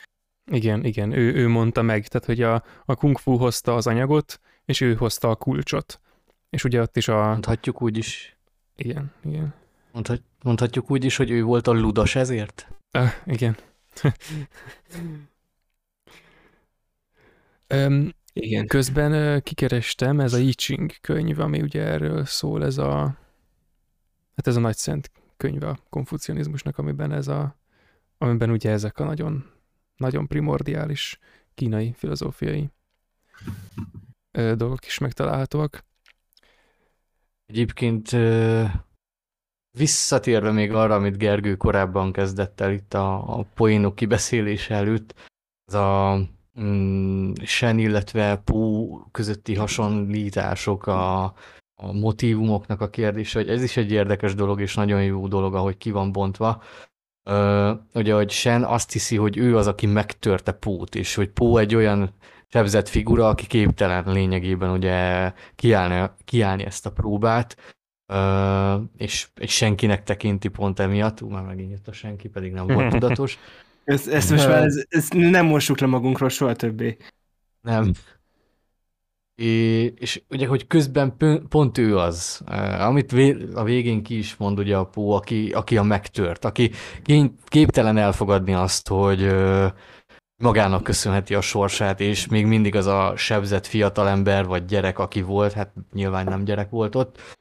Speaker 3: Igen, igen, ő, ő mondta meg, tehát hogy a, a kung fu hozta az anyagot, és ő hozta a kulcsot. És ugye ott is a...
Speaker 1: Mondhatjuk úgy is.
Speaker 3: Igen, igen.
Speaker 1: Mondhat, mondhatjuk úgy is, hogy ő volt a ludas ezért?
Speaker 3: Ah, igen. um, igen. Közben kikerestem, ez a I Ching könyv, ami ugye erről szól, ez a hát ez a nagy szent könyv a konfucianizmusnak, amiben ez a amiben ugye ezek a nagyon, nagyon primordiális kínai filozófiai dolgok is megtalálhatóak.
Speaker 1: Egyébként visszatérve még arra, amit Gergő korábban kezdett el itt a, a poénok kibeszélése előtt, az a mm, Sen, illetve Pó közötti hasonlítások, a, a motivumoknak a kérdése, hogy ez is egy érdekes dolog, és nagyon jó dolog, ahogy ki van bontva. Ö, ugye, hogy Sen azt hiszi, hogy ő az, aki megtörte Pót, és hogy Pó egy olyan sebzett figura, aki képtelen lényegében ugye kiállni, kiállni ezt a próbát, Uh, és, és senkinek tekinti pont emiatt, ú, már megint jött a senki, pedig nem volt tudatos.
Speaker 2: Ezt, ezt most már ez, ezt nem mossuk le magunkról soha többé.
Speaker 1: Nem. É, és ugye, hogy közben pont ő az, amit a végén ki is mond ugye a Pó, aki, aki a megtört, aki képtelen elfogadni azt, hogy magának köszönheti a sorsát, és még mindig az a sebzett fiatalember vagy gyerek, aki volt, hát nyilván nem gyerek volt ott,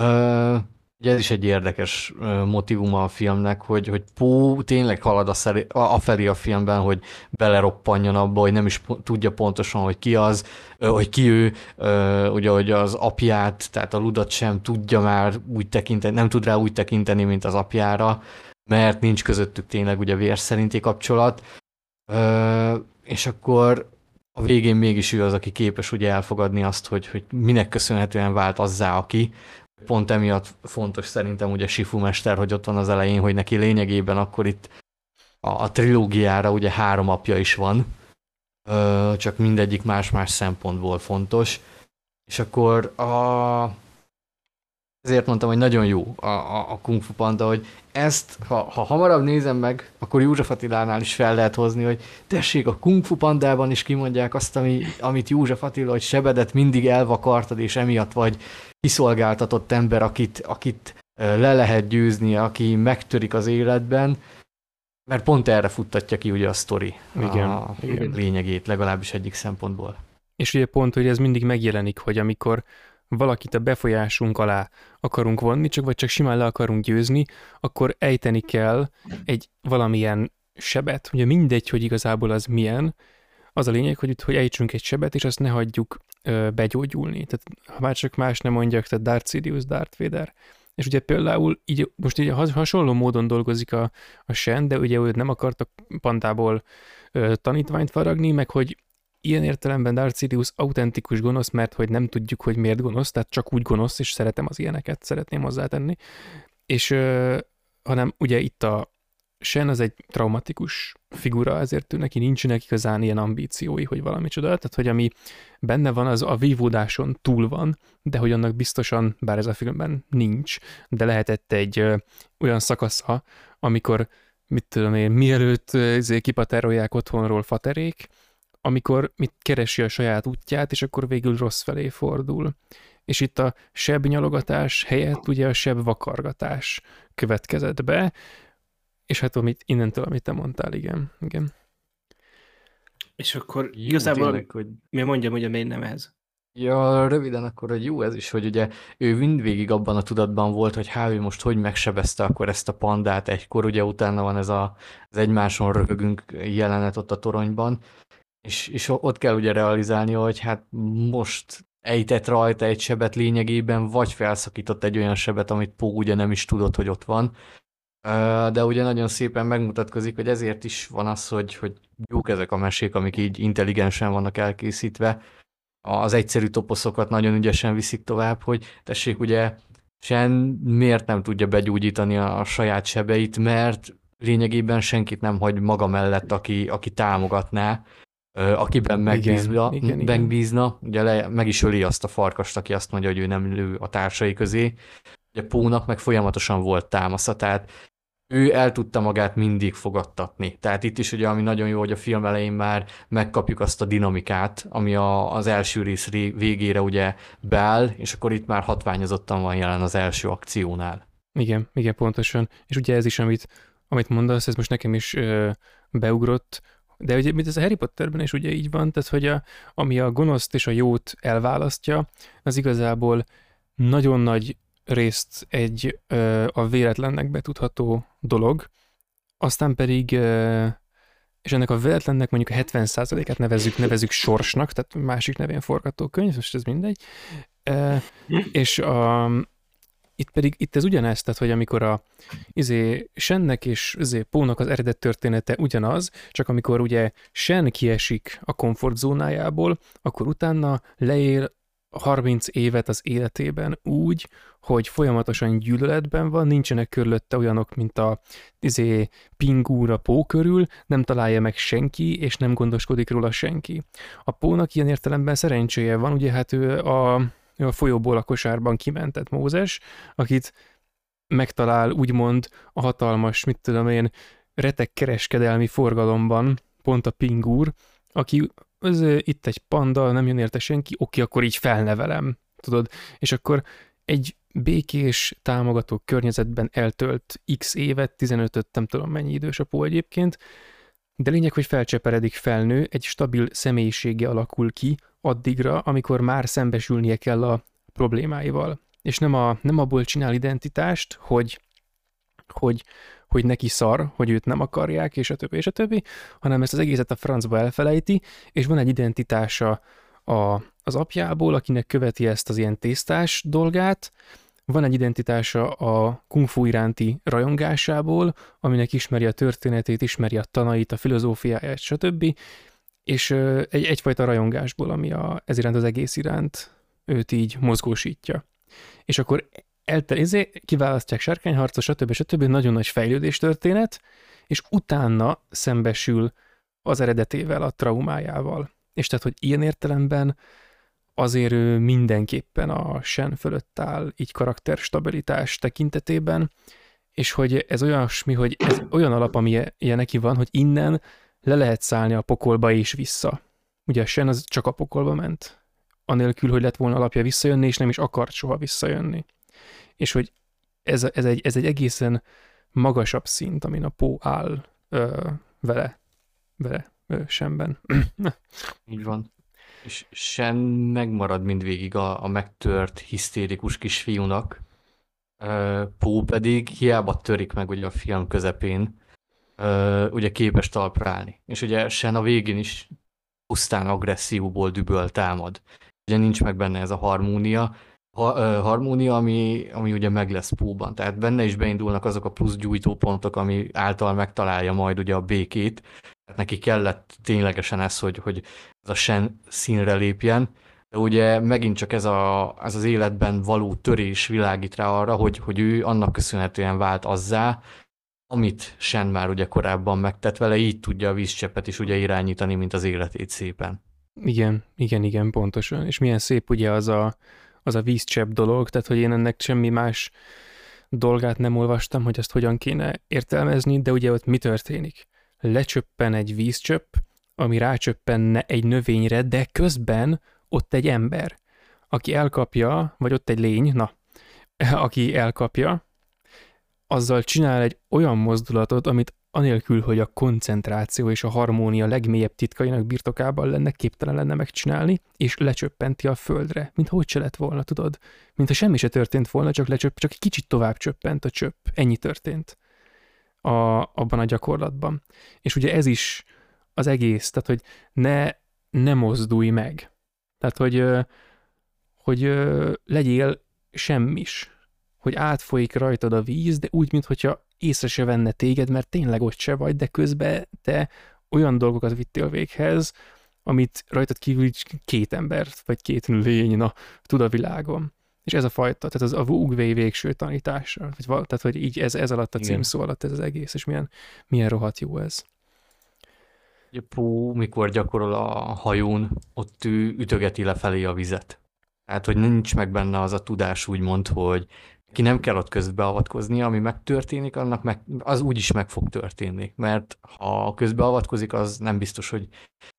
Speaker 1: Uh, ugye ez is egy érdekes motivuma a filmnek, hogy, hogy Pó tényleg halad a, szeri, a, felé a filmben, hogy beleroppanjon abba, hogy nem is tudja pontosan, hogy ki az, hogy ki ő, ugye, hogy az apját, tehát a ludat sem tudja már úgy tekinteni, nem tud rá úgy tekinteni, mint az apjára, mert nincs közöttük tényleg ugye vér szerinti kapcsolat. És akkor a végén mégis ő az, aki képes ugye elfogadni azt, hogy, hogy minek köszönhetően vált azzá, aki, Pont emiatt fontos szerintem ugye Sifu Mester, hogy ott van az elején, hogy neki lényegében akkor itt a, a trilógiára ugye három apja is van, ö, csak mindegyik más-más szempontból fontos. És akkor a, ezért mondtam, hogy nagyon jó a, a, a Kung Fu Panda, hogy ezt, ha, ha hamarabb nézem meg, akkor József Attilánál is fel lehet hozni, hogy tessék, a Kung Fu Pandában is kimondják azt, ami, amit József Attila, hogy sebedet mindig elvakartad, és emiatt vagy kiszolgáltatott ember, akit, akit le lehet győzni, aki megtörik az életben, mert pont erre futtatja ki ugye a sztori igen, a igen. lényegét, legalábbis egyik szempontból.
Speaker 3: És ugye pont, hogy ez mindig megjelenik, hogy amikor valakit a befolyásunk alá akarunk vonni, csak vagy csak simán le akarunk győzni, akkor ejteni kell egy valamilyen sebet. Ugye mindegy, hogy igazából az milyen, az a lényeg, hogy, hogy ejtsünk egy sebet, és azt ne hagyjuk ö, begyógyulni. Tehát ha már csak más nem mondjak, tehát Darth Sidious, Darth Vader. És ugye például így, most így hasonló módon dolgozik a, a Shen, de ugye őt nem akartak pantából ö, tanítványt faragni, meg hogy ilyen értelemben Darth Sidious autentikus gonosz, mert hogy nem tudjuk, hogy miért gonosz, tehát csak úgy gonosz, és szeretem az ilyeneket, szeretném hozzátenni. És ö, hanem ugye itt a Sen az egy traumatikus figura, ezért neki nincsenek igazán ilyen ambíciói, hogy valami csoda. Tehát, hogy ami benne van, az a vívódáson túl van, de hogy annak biztosan, bár ez a filmben nincs, de lehetett egy ö, olyan szakasza, amikor, mit tudom én, mielőtt ezért kipaterolják otthonról faterék, amikor mit keresi a saját útját, és akkor végül rossz felé fordul. És itt a seb nyalogatás helyett ugye a seb vakargatás következett be, és hát amit, innentől, amit te mondtál, igen. igen.
Speaker 2: És akkor jó, igazából, tényleg, hogy... mi mondjam, hogy a miért nem ez?
Speaker 1: Ja, röviden akkor, hogy jó ez is, hogy ugye ő mindvégig abban a tudatban volt, hogy Hávi most hogy megsebezte akkor ezt a pandát egykor, ugye utána van ez a, az egymáson röhögünk jelenet ott a toronyban, és, és ott kell ugye realizálni, hogy hát most ejtett rajta egy sebet lényegében, vagy felszakított egy olyan sebet, amit Pó ugye nem is tudott, hogy ott van. De ugye nagyon szépen megmutatkozik, hogy ezért is van az, hogy, hogy jók ezek a mesék, amik így intelligensen vannak elkészítve. Az egyszerű toposzokat nagyon ügyesen viszik tovább, hogy tessék ugye Sen miért nem tudja begyógyítani a saját sebeit, mert lényegében senkit nem hagy maga mellett, aki, aki támogatná, akiben megbízna, igen, igen, megbízna, ugye le, meg is öli azt a farkast, aki azt mondja, hogy ő nem lő a társai közé. Ugye Pónak meg folyamatosan volt támasza, tehát ő el tudta magát mindig fogadtatni. Tehát itt is ugye, ami nagyon jó, hogy a film elején már megkapjuk azt a dinamikát, ami a, az első rész végére ugye beáll, és akkor itt már hatványozottan van jelen az első akciónál.
Speaker 3: Igen, igen, pontosan. És ugye ez is, amit, amit mondasz, ez most nekem is ö, beugrott, de ugye, mint ez a Harry Potterben is ugye így van, tehát hogy a, ami a gonoszt és a jót elválasztja, az igazából nagyon nagy részt egy ö, a véletlennek betudható dolog, aztán pedig, ö, és ennek a véletlennek mondjuk a 70%-át nevezzük, nevezzük sorsnak, tehát másik nevén forgatókönyv, most ez mindegy, ö, és a, itt pedig, itt ez ugyanez, tehát hogy amikor a izé, Sennek és izé, Pónak az eredet története ugyanaz, csak amikor ugye Sen kiesik a komfortzónájából, akkor utána leél 30 évet az életében úgy, hogy folyamatosan gyűlöletben van, nincsenek körülötte olyanok, mint a izé, pingúra pó körül, nem találja meg senki, és nem gondoskodik róla senki. A pónak ilyen értelemben szerencséje van, ugye hát ő a, ő a folyóból a kosárban kimentett Mózes, akit megtalál úgymond a hatalmas, mit tudom én, retek kereskedelmi forgalomban, pont a pingúr, aki ez, itt egy panda, nem jön érte senki, oké, akkor így felnevelem, tudod, és akkor egy békés, támogató környezetben eltölt x évet, 15-öt, nem tudom mennyi idős a pó egyébként, de lényeg, hogy felcseperedik, felnő, egy stabil személyisége alakul ki addigra, amikor már szembesülnie kell a problémáival. És nem, a, nem abból csinál identitást, hogy, hogy, hogy neki szar, hogy őt nem akarják, és a többi, és a többi, hanem ezt az egészet a francba elfelejti, és van egy identitása a, az apjából, akinek követi ezt az ilyen tésztás dolgát, van egy identitása a kung fu iránti rajongásából, aminek ismeri a történetét, ismeri a tanait, a filozófiáját, stb. És egy, egyfajta rajongásból, ami a, ez iránt az egész iránt őt így mozgósítja. És akkor eltel, izé, kiválasztják sárkányharcot, stb. stb. Nagyon nagy fejlődés történet, és utána szembesül az eredetével, a traumájával. És tehát, hogy ilyen értelemben azért ő mindenképpen a sen fölött áll, így karakterstabilitás tekintetében, és hogy ez olyasmi, hogy ez olyan alap, ami ilyen neki van, hogy innen le lehet szállni a pokolba és vissza. Ugye a sen az csak a pokolba ment, anélkül, hogy lett volna alapja visszajönni, és nem is akart soha visszajönni. És hogy ez, ez, egy, ez egy egészen magasabb szint, amin a Pó áll ö, vele, vele ö, semben.
Speaker 1: Így van Sen megmarad mindvégig a, a megtört, hisztérikus kisfiúnak. Pó pedig hiába törik meg ugye a film közepén, ugye képes talpra állni. És ugye Sen a végén is pusztán agresszióból düböl támad. Ugye nincs meg benne ez a harmónia, ha, harmónia, ami, ami ugye meg lesz Póban. Tehát benne is beindulnak azok a plusz gyújtópontok, ami által megtalálja majd ugye a békét, neki kellett ténylegesen ez, hogy, hogy ez a sen színre lépjen, de ugye megint csak ez, a, ez az életben való törés világít rá arra, hogy, hogy ő annak köszönhetően vált azzá, amit Sen már ugye korábban megtett vele, így tudja a vízcsepet is ugye irányítani, mint az életét szépen.
Speaker 3: Igen, igen, igen, pontosan. És milyen szép ugye az a, az a vízcsepp dolog, tehát hogy én ennek semmi más dolgát nem olvastam, hogy ezt hogyan kéne értelmezni, de ugye ott mi történik? lecsöppen egy vízcsöpp, ami rácsöppenne egy növényre, de közben ott egy ember, aki elkapja, vagy ott egy lény, na, aki elkapja, azzal csinál egy olyan mozdulatot, amit anélkül, hogy a koncentráció és a harmónia legmélyebb titkainak birtokában lenne, képtelen lenne megcsinálni, és lecsöppenti a földre, mint hogy se lett volna, tudod? Mint ha semmi se történt volna, csak lecsöpp, csak egy kicsit tovább csöppent a csöpp. Ennyi történt a, abban a gyakorlatban. És ugye ez is az egész, tehát hogy ne, ne mozdulj meg. Tehát, hogy, hogy legyél semmis. Hogy átfolyik rajtad a víz, de úgy, mintha észre se venne téged, mert tényleg ott se vagy, de közben te olyan dolgokat vittél véghez, amit rajtad kívül két embert, vagy két lény, na, tud a világon. És ez a fajta, tehát az a Wu végső tanítása, vagy, tehát hogy így ez, ez alatt a címszó alatt ez az egész, és milyen, milyen rohadt jó ez.
Speaker 1: Pó, mikor gyakorol a hajón, ott ő ütögeti lefelé a vizet. Tehát, hogy nincs meg benne az a tudás úgymond, hogy ki nem kell ott közbeavatkozni, ami megtörténik, annak meg, az úgyis meg fog történni, mert ha közbeavatkozik, az nem biztos, hogy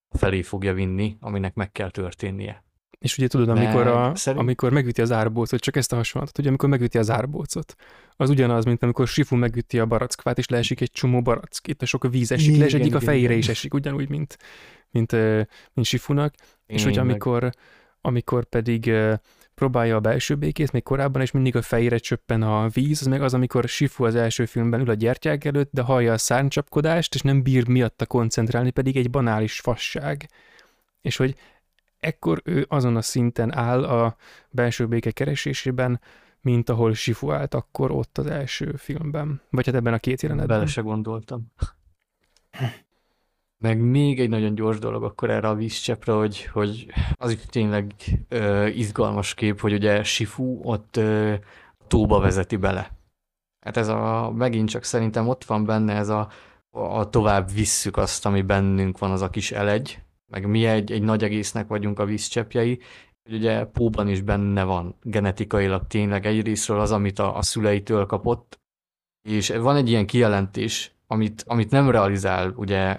Speaker 1: felé fogja vinni, aminek meg kell történnie.
Speaker 3: És ugye tudod, amikor, a, szerint... amikor megüti az árbócot, csak ezt a hasonlatot, ugye amikor megüti az árbócot, az ugyanaz, mint amikor Sifu megüti a barackvát, és leesik egy csomó barack. Itt a sok víz esik, igen, le, és egyik igen, a fejére igen. is esik, ugyanúgy, mint, mint, mint Sifunak. Én és hogy amikor, amikor pedig próbálja a belső békét, még korábban, és mindig a fejére csöppen a víz, az meg az, amikor Sifu az első filmben ül a gyertyák előtt, de hallja a szárnycsapkodást, és nem bír miatta koncentrálni, pedig egy banális fasság. És hogy ekkor ő azon a szinten áll a belső béke keresésében, mint ahol Sifu állt akkor ott az első filmben. Vagy hát ebben a két jelenetben.
Speaker 1: Bele se gondoltam. Meg még egy nagyon gyors dolog akkor erre a vízcsepre, hogy, hogy az itt tényleg ö, izgalmas kép, hogy ugye Sifu ott ö, tóba vezeti bele. Hát ez a, megint csak szerintem ott van benne ez a, a tovább visszük azt, ami bennünk van, az a kis elegy, meg mi egy, egy nagy egésznek vagyunk a vízcsepjei, hogy ugye Póban is benne van genetikailag tényleg. Egyrésztről az, amit a, a szüleitől kapott, és van egy ilyen kijelentés, amit, amit nem realizál ugye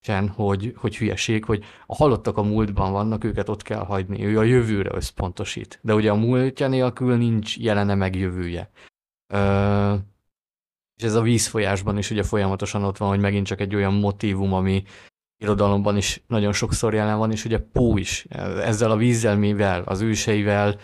Speaker 1: sen, hogy, hogy hülyeség, hogy a halottak a múltban vannak, őket ott kell hagyni, ő a jövőre összpontosít. De ugye a múltja nélkül nincs jelene meg jövője. Ö, és ez a vízfolyásban is ugye folyamatosan ott van, hogy megint csak egy olyan motivum, ami irodalomban is nagyon sokszor jelen van, és ugye Pó is ezzel a vízzel, mivel, az őseivel,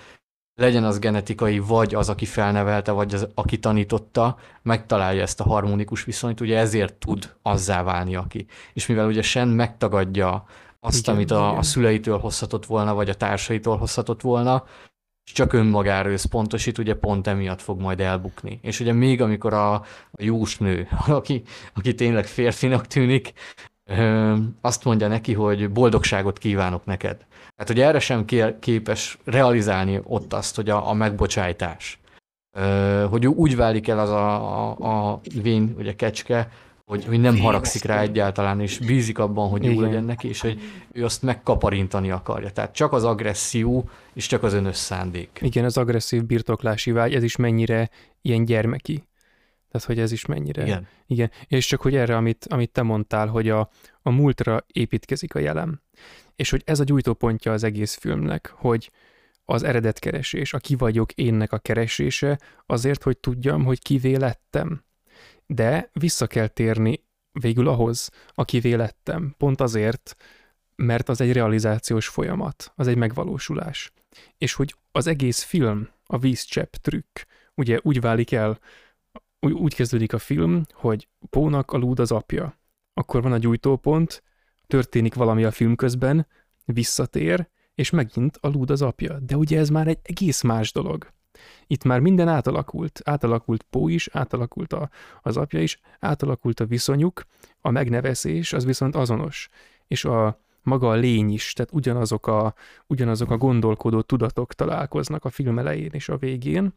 Speaker 1: legyen az genetikai, vagy az, aki felnevelte, vagy az, aki tanította, megtalálja ezt a harmonikus viszonyt, ugye ezért tud azzá válni, aki. És mivel ugye Sen megtagadja azt, igen, amit a, a szüleitől hozhatott volna, vagy a társaitól hozhatott volna, és csak önmagára összpontosít, ugye pont emiatt fog majd elbukni. És ugye még amikor a, a jósnő, aki, aki tényleg férfinak tűnik, azt mondja neki, hogy boldogságot kívánok neked. Hát, hogy erre sem képes realizálni ott azt, hogy a, a megbocsájtás. Hogy úgy válik el az a, a, a vén, ugye kecske, hogy, hogy nem haragszik rá egyáltalán, és bízik abban, hogy jó legyen neki, és hogy ő azt megkaparintani akarja. Tehát csak az agresszió, és csak az önös szándék.
Speaker 3: Igen, az agresszív birtoklási vágy, ez is mennyire ilyen gyermeki. Tehát, hogy ez is mennyire.
Speaker 1: Igen.
Speaker 3: Igen. És csak, hogy erre, amit, amit te mondtál, hogy a, a múltra építkezik a jelen. És hogy ez a gyújtópontja az egész filmnek, hogy az eredetkeresés, a ki vagyok énnek a keresése, azért, hogy tudjam, hogy kivé lettem. De vissza kell térni végül ahhoz, akivé lettem. Pont azért, mert az egy realizációs folyamat, az egy megvalósulás. És hogy az egész film, a vízcsepp trükk, ugye úgy válik el, úgy, úgy kezdődik a film, hogy Pónak a lúd az apja. Akkor van a gyújtópont, történik valami a film közben, visszatér, és megint a lúd az apja. De ugye ez már egy egész más dolog. Itt már minden átalakult. Átalakult Pó is, átalakult a, az apja is, átalakult a viszonyuk, a megnevezés az viszont azonos. És a maga a lény is, tehát ugyanazok a, ugyanazok a gondolkodó tudatok találkoznak a film elején és a végén,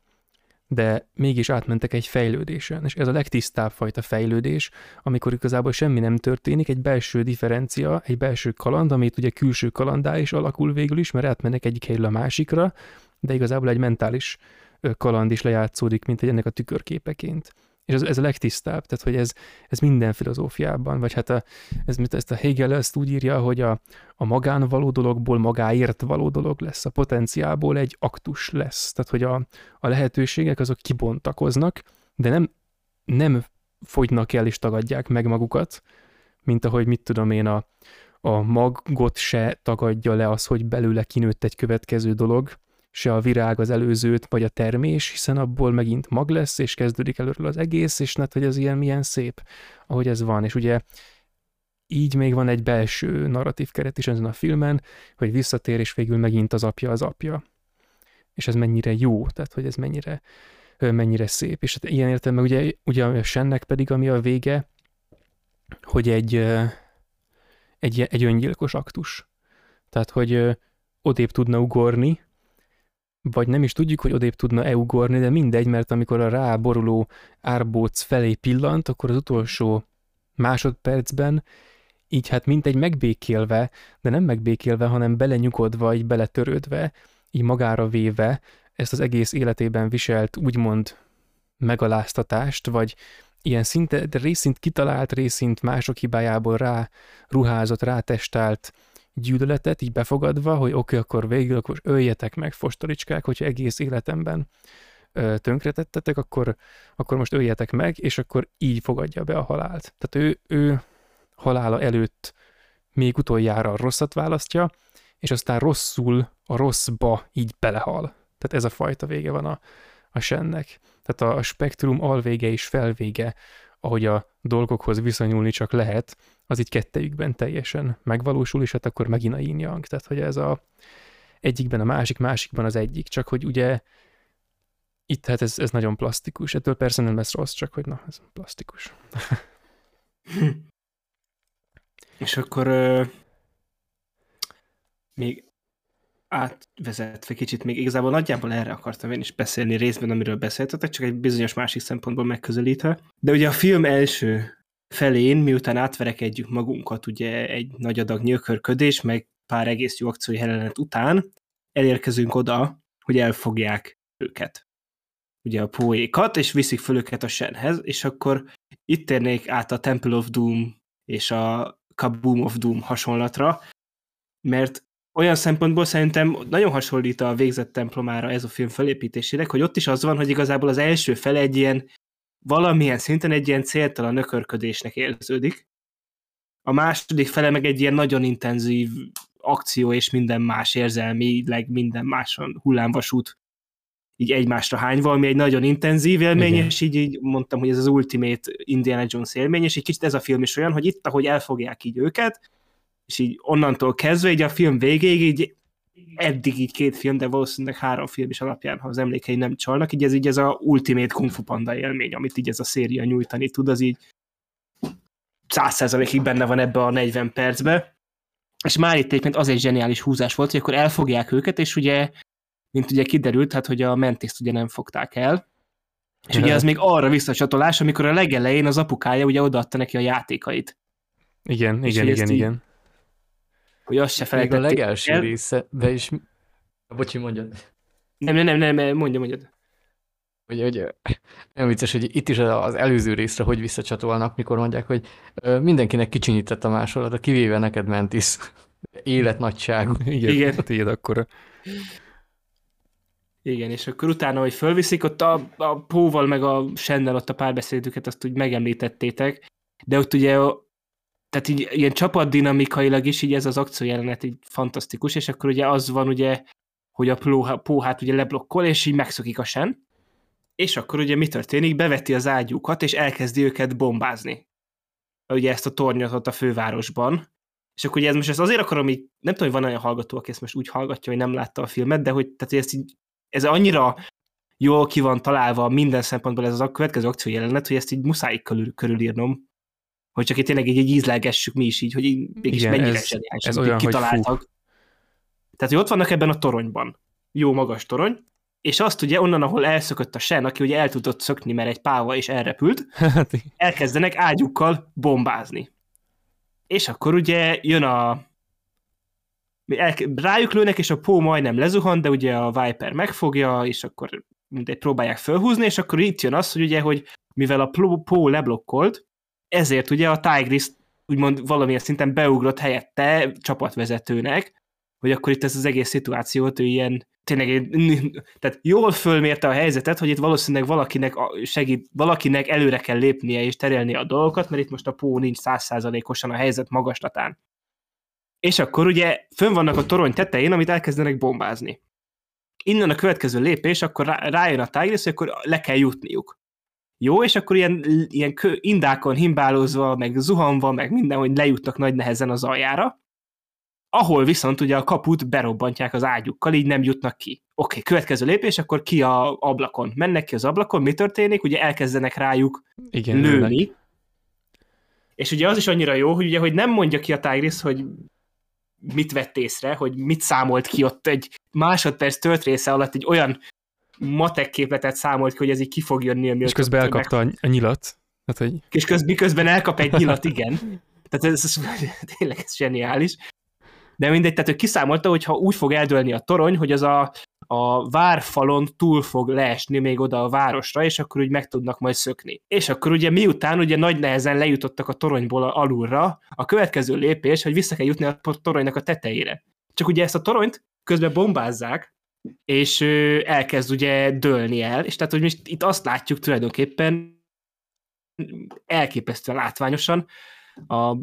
Speaker 3: de mégis átmentek egy fejlődésen, és ez a legtisztább fajta fejlődés, amikor igazából semmi nem történik, egy belső differencia, egy belső kaland, amit ugye külső kalandá is alakul végül is, mert átmennek egyik helyről a másikra, de igazából egy mentális kaland is lejátszódik, mint egy ennek a tükörképeként. És ez, ez a legtisztább, tehát hogy ez, ez minden filozófiában, vagy hát a, ez, ezt a Hegel ezt úgy írja, hogy a, a magán dologból magáért való dolog lesz, a potenciából egy aktus lesz, tehát hogy a, a lehetőségek azok kibontakoznak, de nem, nem fogynak el és tagadják meg magukat, mint ahogy mit tudom én, a, a magot se tagadja le az, hogy belőle kinőtt egy következő dolog, se a virág az előzőt, vagy a termés, hiszen abból megint mag lesz, és kezdődik előről az egész, és hát, hogy ez ilyen milyen szép, ahogy ez van. És ugye így még van egy belső narratív keret is ezen a filmen, hogy visszatér, és végül megint az apja az apja. És ez mennyire jó, tehát hogy ez mennyire, mennyire szép. És hát ilyen értelemben ugye, ugye a Sennek pedig, ami a vége, hogy egy, egy, egy öngyilkos aktus. Tehát, hogy odébb tudna ugorni, vagy nem is tudjuk, hogy odébb tudna eugorni, de mindegy, mert amikor a ráboruló árbóc felé pillant, akkor az utolsó másodpercben így hát mint egy megbékélve, de nem megbékélve, hanem belenyugodva, így beletörődve, így magára véve ezt az egész életében viselt úgymond megaláztatást, vagy ilyen szinte, de részint kitalált, részint mások hibájából rá ruházott, rátestált gyűlöletet így befogadva, hogy oké, okay, akkor végül akkor öljetek meg fostolicskák, hogyha egész életemben tönkretettetek, akkor, akkor most öljetek meg, és akkor így fogadja be a halált. Tehát ő, ő halála előtt még utoljára a rosszat választja, és aztán rosszul a rosszba így belehal. Tehát ez a fajta vége van a, a sennek. Tehát a spektrum alvége és felvége, ahogy a dolgokhoz viszonyulni csak lehet, az így kettejükben teljesen megvalósul, és hát akkor megint a yin yang. Tehát, hogy ez a egyikben a másik, másikban az egyik, csak hogy ugye itt hát ez, ez nagyon plastikus. Ettől persze nem lesz rossz, csak hogy na, ez plastikus.
Speaker 2: És akkor euh, még átvezetve kicsit, még igazából nagyjából erre akartam én is beszélni részben, amiről beszéltetek, csak egy bizonyos másik szempontból megközelítve. De ugye a film első felén, miután átverekedjük magunkat ugye egy nagy adag nyökörködés, meg pár egész jó akciói jelenet után, elérkezünk oda, hogy elfogják őket. Ugye a poékat, és viszik föl őket a Shenhez, és akkor itt térnék át a Temple of Doom és a Kaboom of Doom hasonlatra, mert olyan szempontból szerintem nagyon hasonlít a végzett templomára ez a film felépítésének, hogy ott is az van, hogy igazából az első fel egy ilyen valamilyen szinten egy ilyen céltalan nökörködésnek érződik. A második fele meg egy ilyen nagyon intenzív akció és minden más érzelmileg, minden máson hullámvasút így egymásra hányva, ami egy nagyon intenzív élmény, Igen. és így, így mondtam, hogy ez az ultimate Indiana Jones élmény, és egy kicsit ez a film is olyan, hogy itt, ahogy elfogják így őket, és így onnantól kezdve, így a film végéig így eddig így két film, de valószínűleg három film is alapján, ha az emlékei nem csalnak, így ez így ez a ultimate Kung Fu Panda élmény, amit így ez a széria nyújtani tud, az így száz százalékig benne van ebbe a 40 percbe, és már itt egyébként az egy zseniális húzás volt, hogy akkor elfogják őket, és ugye, mint ugye kiderült, hát hogy a mentiszt ugye nem fogták el, és ugye ez még arra visszacsatolás, amikor a legelején az apukája ugye odaadta neki a játékait.
Speaker 3: Igen, és igen, igen, igen
Speaker 2: hogy azt se felejtették
Speaker 1: Még a legelső el. része, de is... Bocsi, mondjad.
Speaker 2: Nem, nem, nem, nem mondja, mondjad.
Speaker 1: Hogy, hogy nem vicces, hogy itt is az előző részre hogy visszacsatolnak, mikor mondják, hogy mindenkinek kicsinyített a másolata, kivéve neked Mentis. Életnagyságú.
Speaker 3: Igen, Igen. a tiéd akkor.
Speaker 2: Igen, és akkor utána, hogy fölviszik, ott a, a Póval meg a Sennel ott a párbeszédüket, azt úgy megemlítettétek, de ott ugye tehát így ilyen csapatdinamikailag is így ez az akciójelenet így fantasztikus, és akkor ugye az van ugye, hogy a póhát ugye leblokkol, és így megszokik a sen, és akkor ugye mi történik? Beveti az ágyukat, és elkezdi őket bombázni. Ugye ezt a tornyot ott a fővárosban. És akkor ugye ez most ezt azért akarom így, nem tudom, hogy van olyan hallgató, aki ezt most úgy hallgatja, hogy nem látta a filmet, de hogy, tehát, ezt így, ez annyira jól ki van találva minden szempontból ez az a következő akció jelenet, hogy ezt így muszáj körül, körülírnom, hogy csak itt tényleg így, így ízlelgessük mi is így, hogy így mégis Igen, mennyire ez, ez olyan, kitaláltak. Hogy Tehát, hogy ott vannak ebben a toronyban. Jó magas torony, és azt ugye onnan, ahol elszökött a sen, aki ugye el tudott szökni, mert egy páva és elrepült, hát elkezdenek ágyukkal bombázni. És akkor ugye jön a rájuk lőnek, és a pó majdnem lezuhan, de ugye a Viper megfogja, és akkor mindegy próbálják felhúzni, és akkor itt jön az, hogy ugye, hogy mivel a pó leblokkolt, ezért ugye a Tigris úgymond valamilyen szinten beugrott helyette csapatvezetőnek, hogy akkor itt ez az egész szituációt ő ilyen tényleg tehát jól fölmérte a helyzetet, hogy itt valószínűleg valakinek segít, valakinek előre kell lépnie és terelni a dolgokat, mert itt most a pó nincs százszázalékosan a helyzet magaslatán. És akkor ugye fönn vannak a torony tetején, amit elkezdenek bombázni. Innen a következő lépés, akkor rájön a Tigris, hogy akkor le kell jutniuk jó, és akkor ilyen, ilyen kö, indákon himbálózva, meg zuhanva, meg minden, hogy lejutnak nagy nehezen az aljára, ahol viszont ugye a kaput berobbantják az ágyukkal, így nem jutnak ki. Oké, okay, következő lépés, akkor ki a ablakon. Mennek ki az ablakon, mi történik? Ugye elkezdenek rájuk Igen, lőni. Ennek. És ugye az is annyira jó, hogy ugye, hogy nem mondja ki a Tigris, hogy mit vett észre, hogy mit számolt ki ott egy másodperc tört része alatt egy olyan matek képletet számolt ki, hogy ez így ki fog jönni.
Speaker 3: És közben elkapta meg... a nyilat.
Speaker 2: Hát, hogy... És közben, közben elkap egy nyilat, igen. Tehát ez, ez, tényleg ez zseniális. De mindegy, tehát ő kiszámolta, hogy ha úgy fog eldőlni a torony, hogy az a, a várfalon túl fog leesni még oda a városra, és akkor úgy meg tudnak majd szökni. És akkor ugye miután ugye nagy nehezen lejutottak a toronyból alulra, a következő lépés, hogy vissza kell jutni a toronynak a tetejére. Csak ugye ezt a toronyt közben bombázzák, és elkezd ugye dőlni el, és tehát hogy most itt azt látjuk tulajdonképpen elképesztően látványosan, a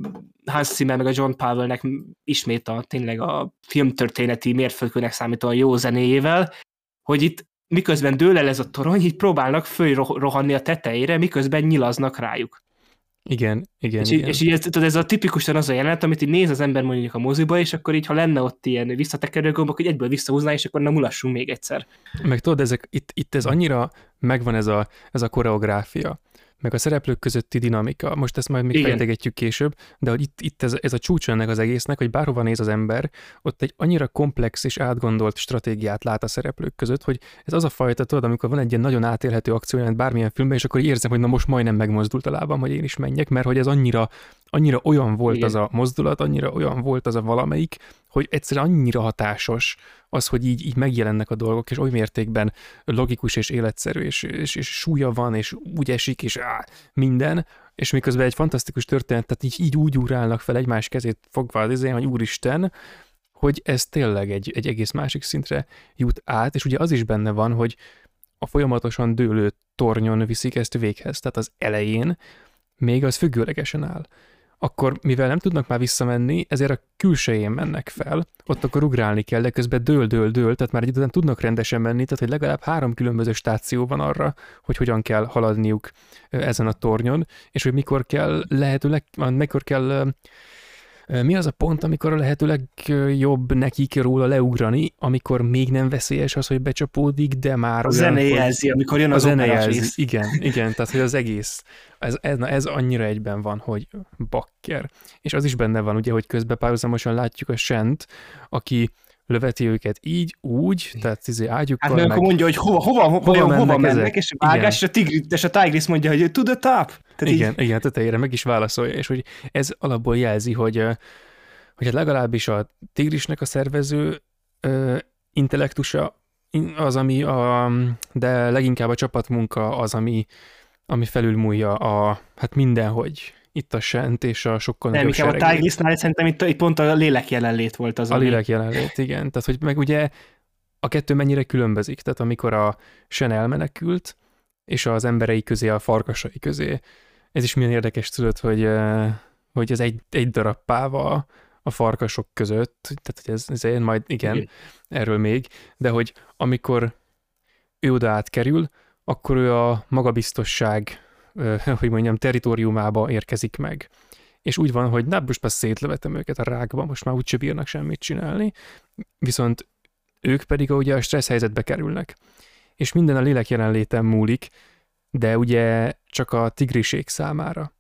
Speaker 2: Hans Zimmer meg a John Powellnek ismét a tényleg a filmtörténeti mérföldkőnek számító jó zenéjével, hogy itt miközben dől el ez a torony, így próbálnak fölrohanni a tetejére, miközben nyilaznak rájuk.
Speaker 3: Igen, igen,
Speaker 2: és,
Speaker 3: igen.
Speaker 2: És így ez, tudod, ez a tipikusan az a jelenet, amit így néz az ember mondjuk a moziba, és akkor így, ha lenne ott ilyen visszatekerő gombok, hogy egyből visszahúzná, és akkor nem mulassunk még egyszer.
Speaker 3: Meg tudod, ezek, itt, itt ez annyira megvan ez a, ez a koreográfia, meg a szereplők közötti dinamika. Most ezt majd még fejtegetjük később, de hogy itt, itt ez, ez a csúcs ennek az egésznek, hogy bárhova néz az ember, ott egy annyira komplex és átgondolt stratégiát lát a szereplők között, hogy ez az a fajta, tudod, amikor van egy ilyen nagyon átélhető akció, bármilyen filmben, és akkor érzem, hogy na most majdnem megmozdult a lábam, hogy én is menjek, mert hogy ez annyira, annyira olyan volt Igen. az a mozdulat, annyira olyan volt az a valamelyik, hogy egyszerűen annyira hatásos az, hogy így, így megjelennek a dolgok, és oly mértékben logikus és életszerű, és, és, és súlya van, és úgy esik, és á, minden, és miközben egy fantasztikus történet, tehát így, így úgy úrálnak fel egymás kezét fogva az izén, hogy úristen, hogy ez tényleg egy, egy egész másik szintre jut át, és ugye az is benne van, hogy a folyamatosan dőlő tornyon viszik ezt véghez, tehát az elején még az függőlegesen áll akkor mivel nem tudnak már visszamenni, ezért a külsején mennek fel, ott akkor ugrálni kell, de közben dől, dől, dől, tehát már egy után tudnak rendesen menni, tehát hogy legalább három különböző stáció van arra, hogy hogyan kell haladniuk ezen a tornyon, és hogy mikor kell lehetőleg, mikor kell mi az a pont, amikor a lehető legjobb nekik róla leugrani, amikor még nem veszélyes az, hogy becsapódik, de már
Speaker 2: a olyan, zene jelzi, amikor jön az
Speaker 3: a zene jelzi. Igen, igen, tehát hogy az egész, ez, ez, na, ez annyira egyben van, hogy bakker. És az is benne van, ugye, hogy közben párhuzamosan látjuk a Sent, aki löveti őket így, úgy, tehát izé ágyukkal.
Speaker 2: Hát meg, meg akkor mondja, hogy hova, hova, hova, hova mennek, hova mennek és a vágás, és a, tigris, és a Tigris mondja, hogy to the top.
Speaker 3: Tehát igen, így... igen, tetejére meg is válaszolja, és hogy ez alapból jelzi, hogy, hogy hát legalábbis a Tigrisnek a szervező intellektusa az, ami a, de leginkább a csapatmunka az, ami, ami felülmúlja a, hát mindenhogy itt a Sent és a sokkal
Speaker 2: Nem, inkább a Tigrisnál szerintem itt, itt pont a lélek jelenlét volt az.
Speaker 3: A ami... lélek jelenlét, igen. Tehát, hogy meg ugye a kettő mennyire különbözik. Tehát amikor a Sen elmenekült, és az emberei közé, a farkasai közé, ez is milyen érdekes tudod, hogy, hogy ez egy, egy darab páva a farkasok között, tehát hogy ez, ez én majd, igen, igen, erről még, de hogy amikor ő oda átkerül, akkor ő a magabiztosság hogy mondjam, teritoriumába érkezik meg. És úgy van, hogy na, most már szétlövetem őket a rákba, most már úgyse bírnak semmit csinálni, viszont ők pedig ugye a stressz helyzetbe kerülnek. És minden a lélek jelenléten múlik, de ugye csak a tigriség számára.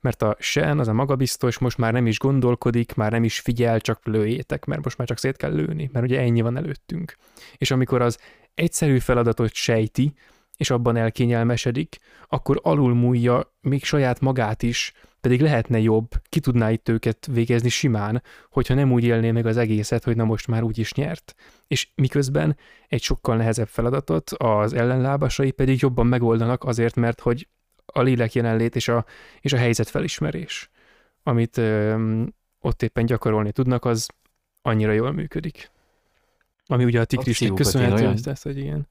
Speaker 3: Mert a sen, az a magabiztos, most már nem is gondolkodik, már nem is figyel, csak lőjétek, mert most már csak szét kell lőni, mert ugye ennyi van előttünk. És amikor az egyszerű feladatot sejti, és abban elkényelmesedik, akkor alulmúlja még saját magát is, pedig lehetne jobb, ki tudná itt őket végezni simán, hogyha nem úgy élné meg az egészet, hogy na most már úgy is nyert. És miközben egy sokkal nehezebb feladatot az ellenlábasai pedig jobban megoldanak azért, mert hogy a lélek jelenlét és a, és a helyzet felismerés, amit ö, ott éppen gyakorolni tudnak, az annyira jól működik. Ami ugye a tigrisnek köszönhető, tehát, hogy igen.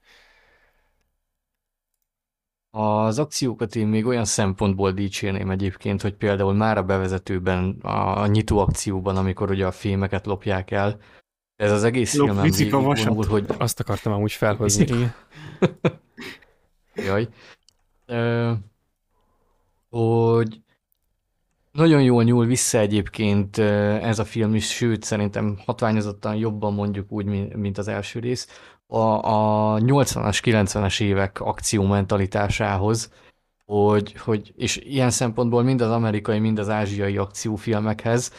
Speaker 1: Az akciókat én még olyan szempontból dicsérném egyébként, hogy például már a bevezetőben, a, nyitó akcióban, amikor ugye a fémeket lopják el, ez az egész
Speaker 2: Lop, filmem végigvonul,
Speaker 3: hogy... Azt akartam amúgy felhozni.
Speaker 1: Jaj. Ö, hogy nagyon jól nyúl vissza egyébként ez a film is, sőt szerintem hatványozottan jobban mondjuk úgy, mint az első rész, a, a 80-as, 90-es évek akció mentalitásához, hogy, hogy, és ilyen szempontból mind az amerikai, mind az ázsiai akciófilmekhez,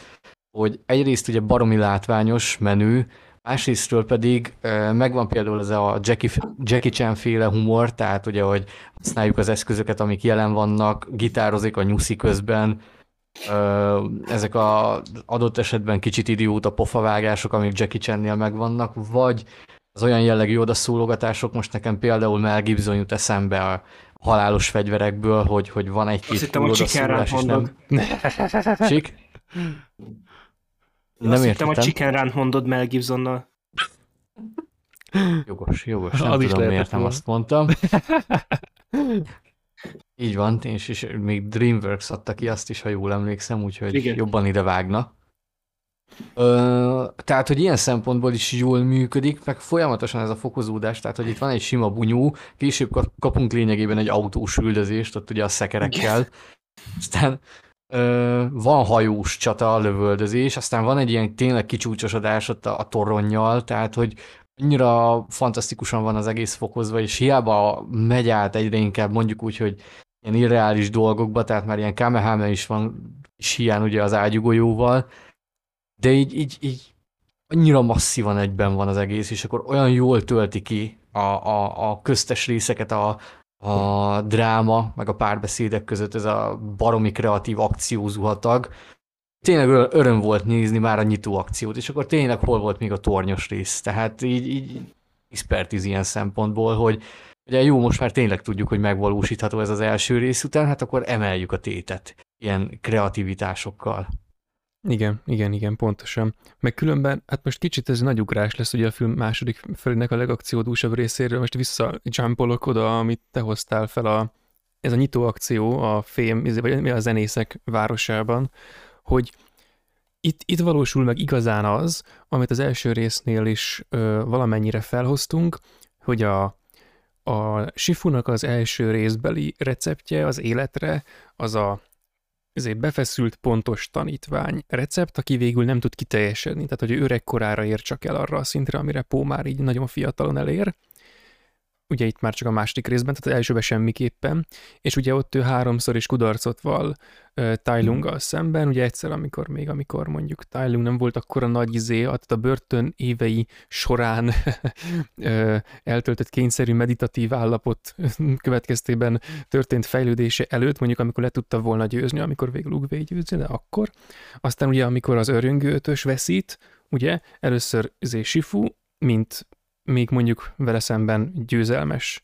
Speaker 1: hogy egyrészt ugye baromi látványos, menő, másrésztről pedig megvan például ez a Jackie, Jackie Chan féle humor, tehát ugye, hogy használjuk az eszközöket, amik jelen vannak, gitározik a nyuszi közben, ezek a adott esetben kicsit idióta pofavágások, amik Jackie Chan-nél megvannak, vagy az olyan jellegű odaszólogatások, most nekem például Mel Gibson jut eszembe a halálos fegyverekből, hogy, hogy van egy-két
Speaker 2: Azt hittem, Chicken
Speaker 1: és
Speaker 2: nem...
Speaker 1: Csik?
Speaker 2: Nem Azt hittem, a Chicken Run mondod Mel Gibsonnal.
Speaker 1: Jogos, jogos, nem Az tudom, miért nem azt mondtam. Így van, és, és még DreamWorks adta ki azt is, ha jól emlékszem, úgyhogy Igen. jobban ide vágna. Ö, tehát, hogy ilyen szempontból is jól működik, meg folyamatosan ez a fokozódás, tehát, hogy itt van egy sima bunyó, később kapunk lényegében egy autós üldözést, ott ugye a szekerekkel, aztán ö, van hajós csata, lövöldözés, aztán van egy ilyen tényleg kicsúcsosodás ott a, a torronnyal, tehát, hogy annyira fantasztikusan van az egész fokozva, és hiába megy át egyre inkább mondjuk úgy, hogy ilyen irreális dolgokba, tehát már ilyen Kamehame is van, is hiány ugye az ágyugójóval, de így, így, így annyira masszívan egyben van az egész, és akkor olyan jól tölti ki a, a, a köztes részeket a, a dráma, meg a párbeszédek között ez a baromi kreatív akciózuhatag. Tényleg öröm volt nézni már a nyitó akciót, és akkor tényleg hol volt még a tornyos rész. Tehát így, így expertiz ilyen szempontból, hogy ugye jó, most már tényleg tudjuk, hogy megvalósítható ez az első rész után, hát akkor emeljük a tétet ilyen kreativitásokkal.
Speaker 3: Igen, igen, igen, pontosan. Meg különben, hát most kicsit ez nagy ugrás lesz ugye a film második felének a legakciódúsabb részéről, most vissza jumpolok oda, amit te hoztál fel a, ez a nyitó akció a fém, vagy a zenészek városában, hogy itt, itt valósul meg igazán az, amit az első résznél is ö, valamennyire felhoztunk, hogy a, a Sifunak az első részbeli receptje az életre, az a ezért befeszült pontos tanítvány recept, aki végül nem tud kiteljesedni, tehát hogy ő öregkorára ér csak el arra a szintre, amire Pó már így nagyon fiatalon elér, ugye itt már csak a második részben, tehát az elsőben semmiképpen, és ugye ott ő háromszor is kudarcot val uh, Lunggal szemben, ugye egyszer, amikor még, amikor mondjuk Lung nem volt akkora nagy izé, tehát a börtön évei során uh, eltöltött kényszerű meditatív állapot következtében történt fejlődése előtt, mondjuk amikor le tudta volna győzni, amikor végül Ugvé győzni, de akkor. Aztán ugye, amikor az öröngő ötös veszít, ugye, először izé Sifu, mint még mondjuk vele szemben győzelmes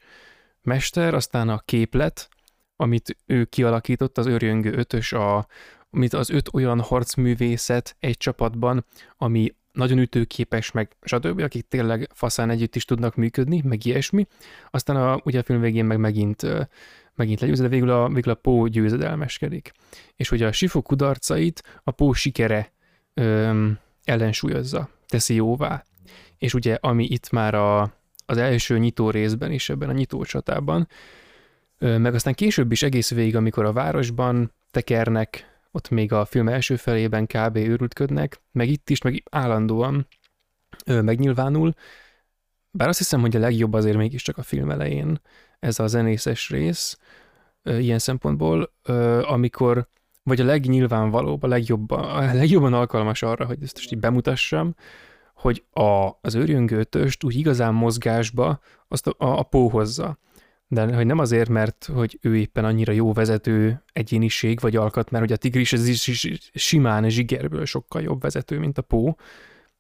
Speaker 3: mester, aztán a képlet, amit ő kialakított, az őrjöngő ötös, a, amit az öt olyan harcművészet egy csapatban, ami nagyon ütőképes, meg stb., akik tényleg faszán együtt is tudnak működni, meg ilyesmi. Aztán a, ugye a film végén meg megint, megint legyőz, de végül a, végül a Pó győzedelmeskedik. És ugye a Sifu kudarcait a Pó sikere öm, ellensúlyozza, teszi jóvá és ugye ami itt már a, az első nyitó részben is, ebben a nyitó csatában, meg aztán később is egész végig, amikor a városban tekernek, ott még a film első felében kb. őrültködnek, meg itt is, meg állandóan megnyilvánul, bár azt hiszem, hogy a legjobb azért mégiscsak a film elején ez a zenészes rész, ilyen szempontból, amikor, vagy a legnyilvánvalóbb, a, legjobb, a legjobban alkalmas arra, hogy ezt most így bemutassam, hogy a, az őrjöngőtöst úgy igazán mozgásba azt a, a, a Pó hozza. De hogy nem azért, mert hogy ő éppen annyira jó vezető egyéniség vagy alkat, mert hogy a tigris ez is, is simán zsigerből sokkal jobb vezető, mint a Pó,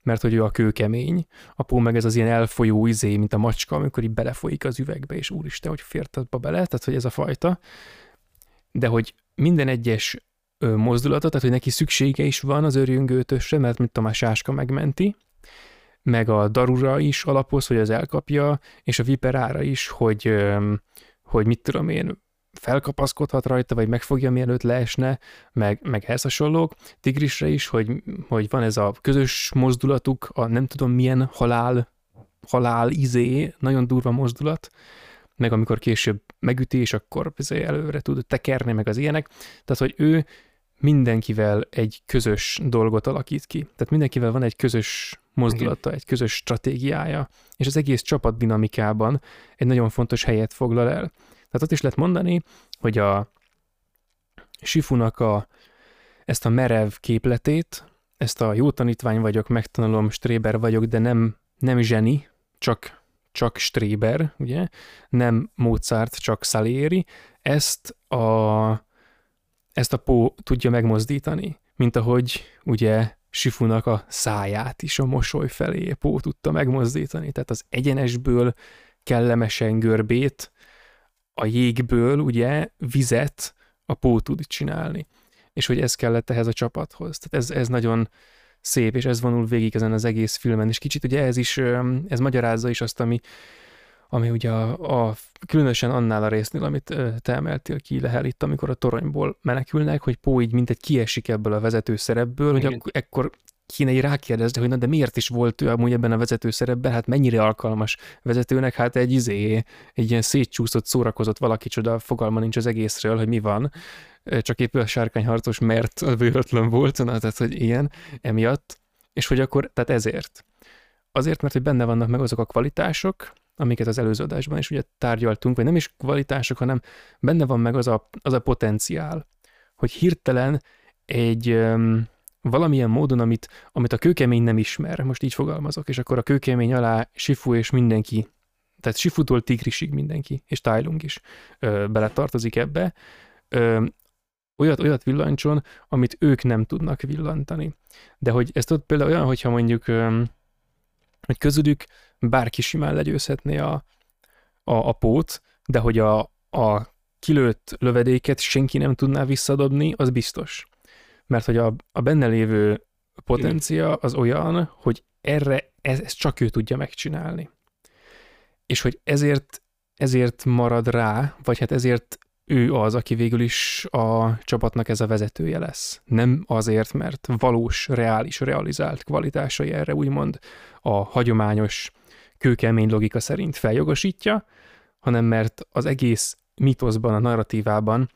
Speaker 3: mert hogy ő a kőkemény, a Pó meg ez az ilyen elfolyó izé, mint a macska, amikor így belefolyik az üvegbe, és úristen, hogy fért abba bele, tehát hogy ez a fajta. De hogy minden egyes mozdulata, tehát hogy neki szüksége is van az örjöngőtösre, mert mint a Sáska megmenti, meg a Darura is alapoz, hogy az elkapja, és a Viperára is, hogy, hogy mit tudom én, felkapaszkodhat rajta, vagy megfogja, mielőtt leesne, meg, meg ehhez hasonlók. Tigrisre is, hogy, hogy van ez a közös mozdulatuk, a nem tudom milyen halál, halál izé, nagyon durva mozdulat, meg amikor később megüti, és akkor előre tud tekerni, meg az ilyenek. Tehát, hogy ő mindenkivel egy közös dolgot alakít ki. Tehát mindenkivel van egy közös mozdulata, egy közös stratégiája, és az egész csapat dinamikában egy nagyon fontos helyet foglal el. Tehát ott is lehet mondani, hogy a Sifunak a, ezt a merev képletét, ezt a jó tanítvány vagyok, megtanulom, stréber vagyok, de nem, nem zseni, csak, csak stréber, ugye, nem Mozart, csak Salieri, ezt a, ezt a Pó tudja megmozdítani, mint ahogy ugye Sifunak a száját is a mosoly felé Pó tudta megmozdítani. Tehát az egyenesből kellemesen görbét, a jégből ugye vizet a Pó tud csinálni. És hogy ez kellett ehhez a csapathoz. Tehát ez, ez nagyon szép, és ez vonul végig ezen az egész filmen. És kicsit ugye ez is, ez magyarázza is azt, ami ami ugye a, a különösen annál a résznél, amit te emeltél ki Lehel itt, amikor a toronyból menekülnek, hogy Pó így mint egy kiesik ebből a vezető szerepből, hogy akkor, ekkor kéne így rákérdezni, hogy na de miért is volt ő amúgy ebben a vezető szerepben, hát mennyire alkalmas vezetőnek, hát egy izé, egy ilyen szétcsúszott, szórakozott valaki csoda, fogalma nincs az egészről, hogy mi van, csak épp a sárkányharcos, mert véletlen volt, na, tehát hogy ilyen, emiatt, és hogy akkor, tehát ezért. Azért, mert hogy benne vannak meg azok a kvalitások, amiket az előző adásban is ugye tárgyaltunk, vagy nem is kvalitások, hanem benne van meg az a, az a potenciál, hogy hirtelen egy um, valamilyen módon, amit, amit a kőkemény nem ismer, most így fogalmazok, és akkor a kőkemény alá Sifu és mindenki, tehát Sifutól Tigrisig mindenki, és Tylung is ö, beletartozik ebbe, ö, olyat, olyat villancson, amit ők nem tudnak villantani. De hogy ez ott például olyan, hogyha mondjuk, ö, hogy közülük bárki simán legyőzhetné a, a, a pót, de hogy a, a kilőtt lövedéket senki nem tudná visszadobni, az biztos. Mert hogy a, a benne lévő potencia az olyan, hogy erre ez, ez csak ő tudja megcsinálni. És hogy ezért, ezért marad rá, vagy hát ezért ő az, aki végül is a csapatnak ez a vezetője lesz. Nem azért, mert valós, reális, realizált kvalitásai erre úgymond a hagyományos kőkemény logika szerint feljogosítja, hanem mert az egész mitoszban, a narratívában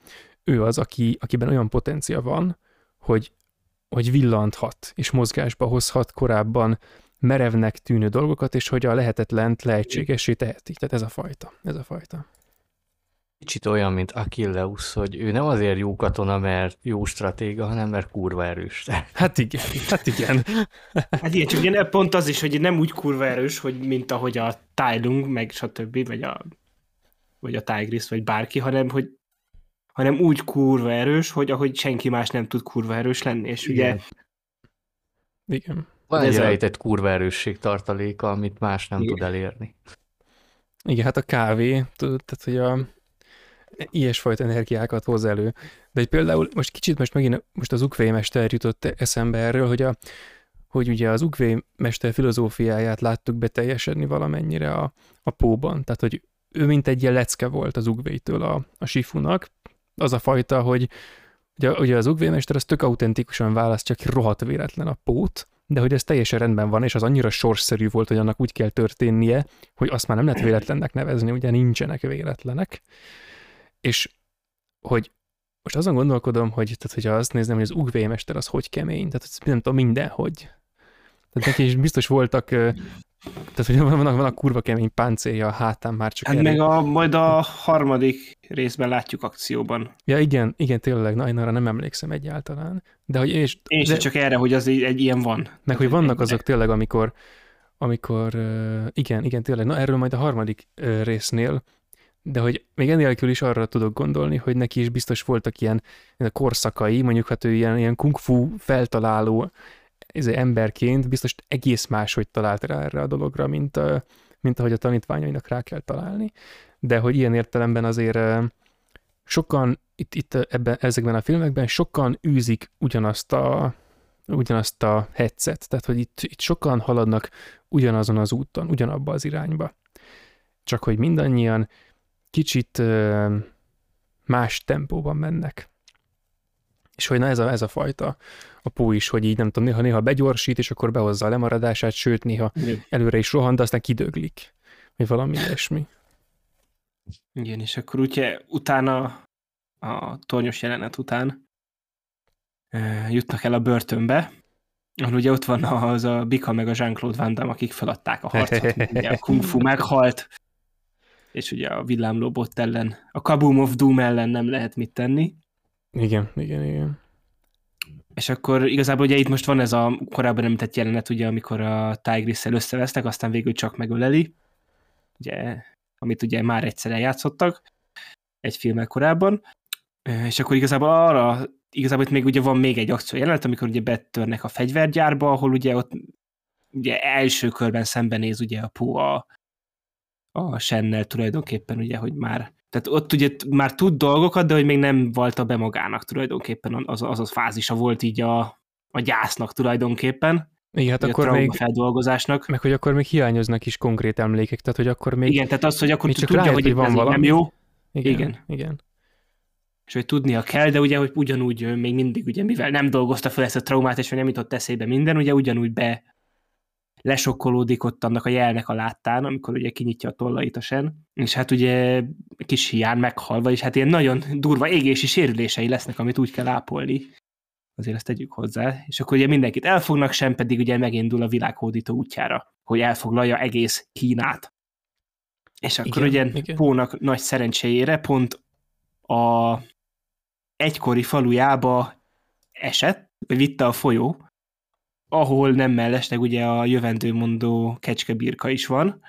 Speaker 3: ő az, aki, akiben olyan potencia van, hogy, hogy villanthat és mozgásba hozhat korábban merevnek tűnő dolgokat, és hogy a lehetetlent lehetségesé teheti. Tehát ez a fajta. Ez a fajta.
Speaker 1: Kicsit olyan, mint Achilleus, hogy ő nem azért jó katona, mert jó stratéga, hanem mert kurva erős.
Speaker 3: Hát igen, hát igen.
Speaker 2: Hát igen, csak ugye pont az is, hogy nem úgy kurva erős, hogy mint ahogy a Tylung, meg stb., vagy a, vagy a Tigris, vagy bárki, hanem hogy hanem úgy kurva erős, hogy ahogy senki más nem tud kurva erős lenni, és ugye...
Speaker 3: Igen. igen.
Speaker 1: Van egy rejtett kurva erősség tartaléka, amit más nem igen. tud elérni.
Speaker 3: Igen, hát a kávé, tudod, tehát hogy a ilyesfajta energiákat hoz elő. De egy például most kicsit most megint most az Ukvé mester jutott eszembe erről, hogy, a, hogy ugye az Ukvé mester filozófiáját láttuk beteljesedni valamennyire a, a póban. Tehát, hogy ő mint egy ilyen lecke volt az Ugvétől a, a Sifunak. Az a fajta, hogy ugye, ugye az Ugvé mester az tök autentikusan választja ki rohadt véletlen a pót, de hogy ez teljesen rendben van, és az annyira sorsszerű volt, hogy annak úgy kell történnie, hogy azt már nem lehet véletlennek nevezni, ugye nincsenek véletlenek. És hogy most azon gondolkodom, hogy tehát, hogyha azt nézem, hogy az UGV mester az hogy kemény, tehát nem tudom, mindenhogy. Tehát neki is biztos voltak, tehát hogy van, van a kurva kemény páncélja a hátán már csak
Speaker 2: Hát meg a, majd a harmadik részben látjuk akcióban.
Speaker 3: Ja igen, igen, tényleg, na én arra nem emlékszem egyáltalán. De hogy és,
Speaker 2: én de, csak erre, hogy az egy, egy ilyen van.
Speaker 3: Meg hogy vannak azok tényleg, amikor, amikor igen, igen, tényleg, na erről majd a harmadik résznél, de hogy még enélkül is arra tudok gondolni, hogy neki is biztos voltak ilyen, korszakai, mondjuk hát ő ilyen, ilyen kung fu feltaláló ez emberként biztos egész máshogy talált rá erre a dologra, mint, mint ahogy a tanítványainak rá kell találni. De hogy ilyen értelemben azért sokan itt, itt ebben, ezekben a filmekben sokan űzik ugyanazt a, ugyanazt a headset, tehát hogy itt, itt sokan haladnak ugyanazon az úton, ugyanabba az irányba. Csak hogy mindannyian kicsit más tempóban mennek. És hogy na ez a, ez a fajta a pó is, hogy így nem tudom, néha, néha begyorsít, és akkor behozza a lemaradását, sőt, néha előre is rohan, de aztán kidöglik, vagy valami ilyesmi.
Speaker 2: Igen, és akkor ugye utána, a tornyos jelenet után jutnak el a börtönbe, ahol ugye ott van az a Bika meg a Jean-Claude Van Damme, akik feladták a harcot, ugye a Kung Fu meghalt, és ugye a villámlóbot ellen, a Kaboom of Doom ellen nem lehet mit tenni.
Speaker 3: Igen, igen, igen.
Speaker 2: És akkor igazából ugye itt most van ez a korábban említett jelenet, ugye, amikor a tigris összevesznek, aztán végül csak megöleli, ugye, amit ugye már egyszer eljátszottak egy filmek korábban, és akkor igazából arra igazából itt még ugye van még egy akció jelenet, amikor ugye betörnek a fegyvergyárba, ahol ugye ott ugye első körben szembenéz ugye a Pó a, a Sennel tulajdonképpen ugye, hogy már tehát ott ugye már tud dolgokat, de hogy még nem valta be magának tulajdonképpen, az az, az fázisa volt így a, a gyásznak tulajdonképpen.
Speaker 3: Igen, hát akkor még,
Speaker 2: feldolgozásnak.
Speaker 3: Meg hogy akkor még hiányoznak is konkrét emlékek, tehát hogy akkor még...
Speaker 2: Igen, tehát az, hogy akkor csak tudja, rájött, hogy, hogy van valami. nem jó.
Speaker 3: Igen, igen. igen.
Speaker 2: És hogy tudnia kell, de ugye, hogy ugyanúgy még mindig, ugye, mivel nem dolgozta fel ezt a traumát, és nem jutott eszébe minden, ugye ugyanúgy be lesokkolódik ott annak a jelnek a láttán, amikor ugye kinyitja a tollait a sen, és hát ugye kis hián meghalva, és hát ilyen nagyon durva égési sérülései lesznek, amit úgy kell ápolni. Azért ezt tegyük hozzá. És akkor ugye mindenkit elfognak, sem pedig ugye megindul a világhódító útjára, hogy elfoglalja egész Kínát. És akkor igen, ugye igen. Pónak nagy szerencséjére pont a egykori falujába esett, vitte a folyó, ahol nem mellesleg ugye a jövendőmondó kecskebirka is van.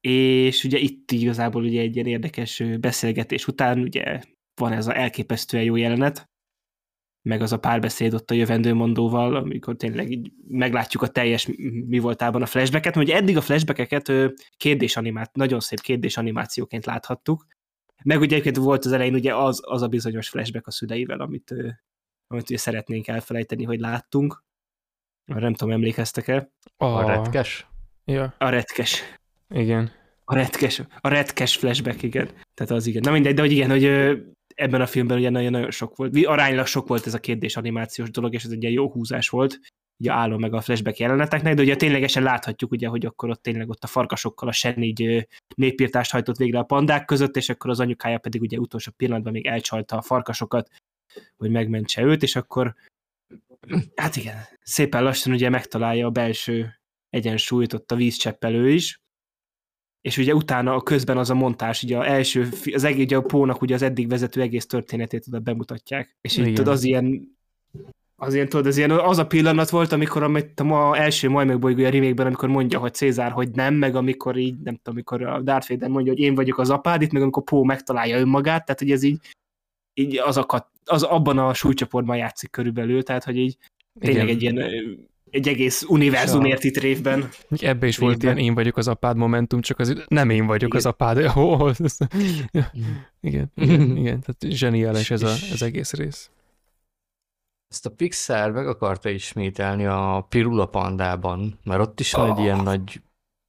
Speaker 2: és ugye itt igazából ugye egy ilyen érdekes beszélgetés után ugye van ez a elképesztően jó jelenet, meg az a párbeszéd ott a jövendőmondóval, amikor tényleg így meglátjuk a teljes mi voltában a flashbacket, mert ugye eddig a flashbackeket kérdésanimát, nagyon szép kérdésanimációként láthattuk, meg ugye egyébként volt az elején ugye az, az a bizonyos flashback a szüleivel, amit amit ugye szeretnénk elfelejteni, hogy láttunk. Nem tudom, emlékeztek-e?
Speaker 1: A, a retkes?
Speaker 3: Ja.
Speaker 2: A retkes.
Speaker 3: Igen.
Speaker 2: A retkes, a retkes flashback, igen. Tehát az igen. Na mindegy, de hogy igen, hogy ebben a filmben ugye nagyon, nagyon sok volt. Aránylag sok volt ez a kérdés animációs dolog, és ez egy ilyen jó húzás volt, ugye állom meg a flashback jeleneteknek, de ugye ténylegesen láthatjuk, ugye, hogy akkor ott tényleg ott a farkasokkal a sen így népírtást hajtott végre a pandák között, és akkor az anyukája pedig ugye utolsó pillanatban még elcsalta a farkasokat, hogy megmentse őt, és akkor hát igen, szépen lassan ugye megtalálja a belső egyensúlyt ott a vízcseppelő is, és ugye utána a közben az a montás, ugye a első, az egész, ugye a pónak ugye az eddig vezető egész történetét oda bemutatják, és így tudod, az ilyen az ilyen, tudod, az, ilyen, az a pillanat volt, amikor amit a ma első majd megbolygója remake amikor mondja, hogy Cézár, hogy nem, meg amikor így, nem tudom, amikor a Darth Vader mondja, hogy én vagyok az apád, itt meg amikor Pó megtalálja önmagát, tehát hogy ez így, így az, a, az abban a súlycsoportban játszik körülbelül, tehát hogy így tényleg egy ilyen egy egész univerzumért itt révben.
Speaker 3: Ebbe is volt ilyen én vagyok az apád momentum, csak az nem én vagyok igen. az apád. Oh, ja. igen, igen, igen, tehát zseniális ez a, az egész rész.
Speaker 1: Ezt a Pixar meg akarta ismételni a Pirula Pandában, mert ott is van oh. egy ilyen nagy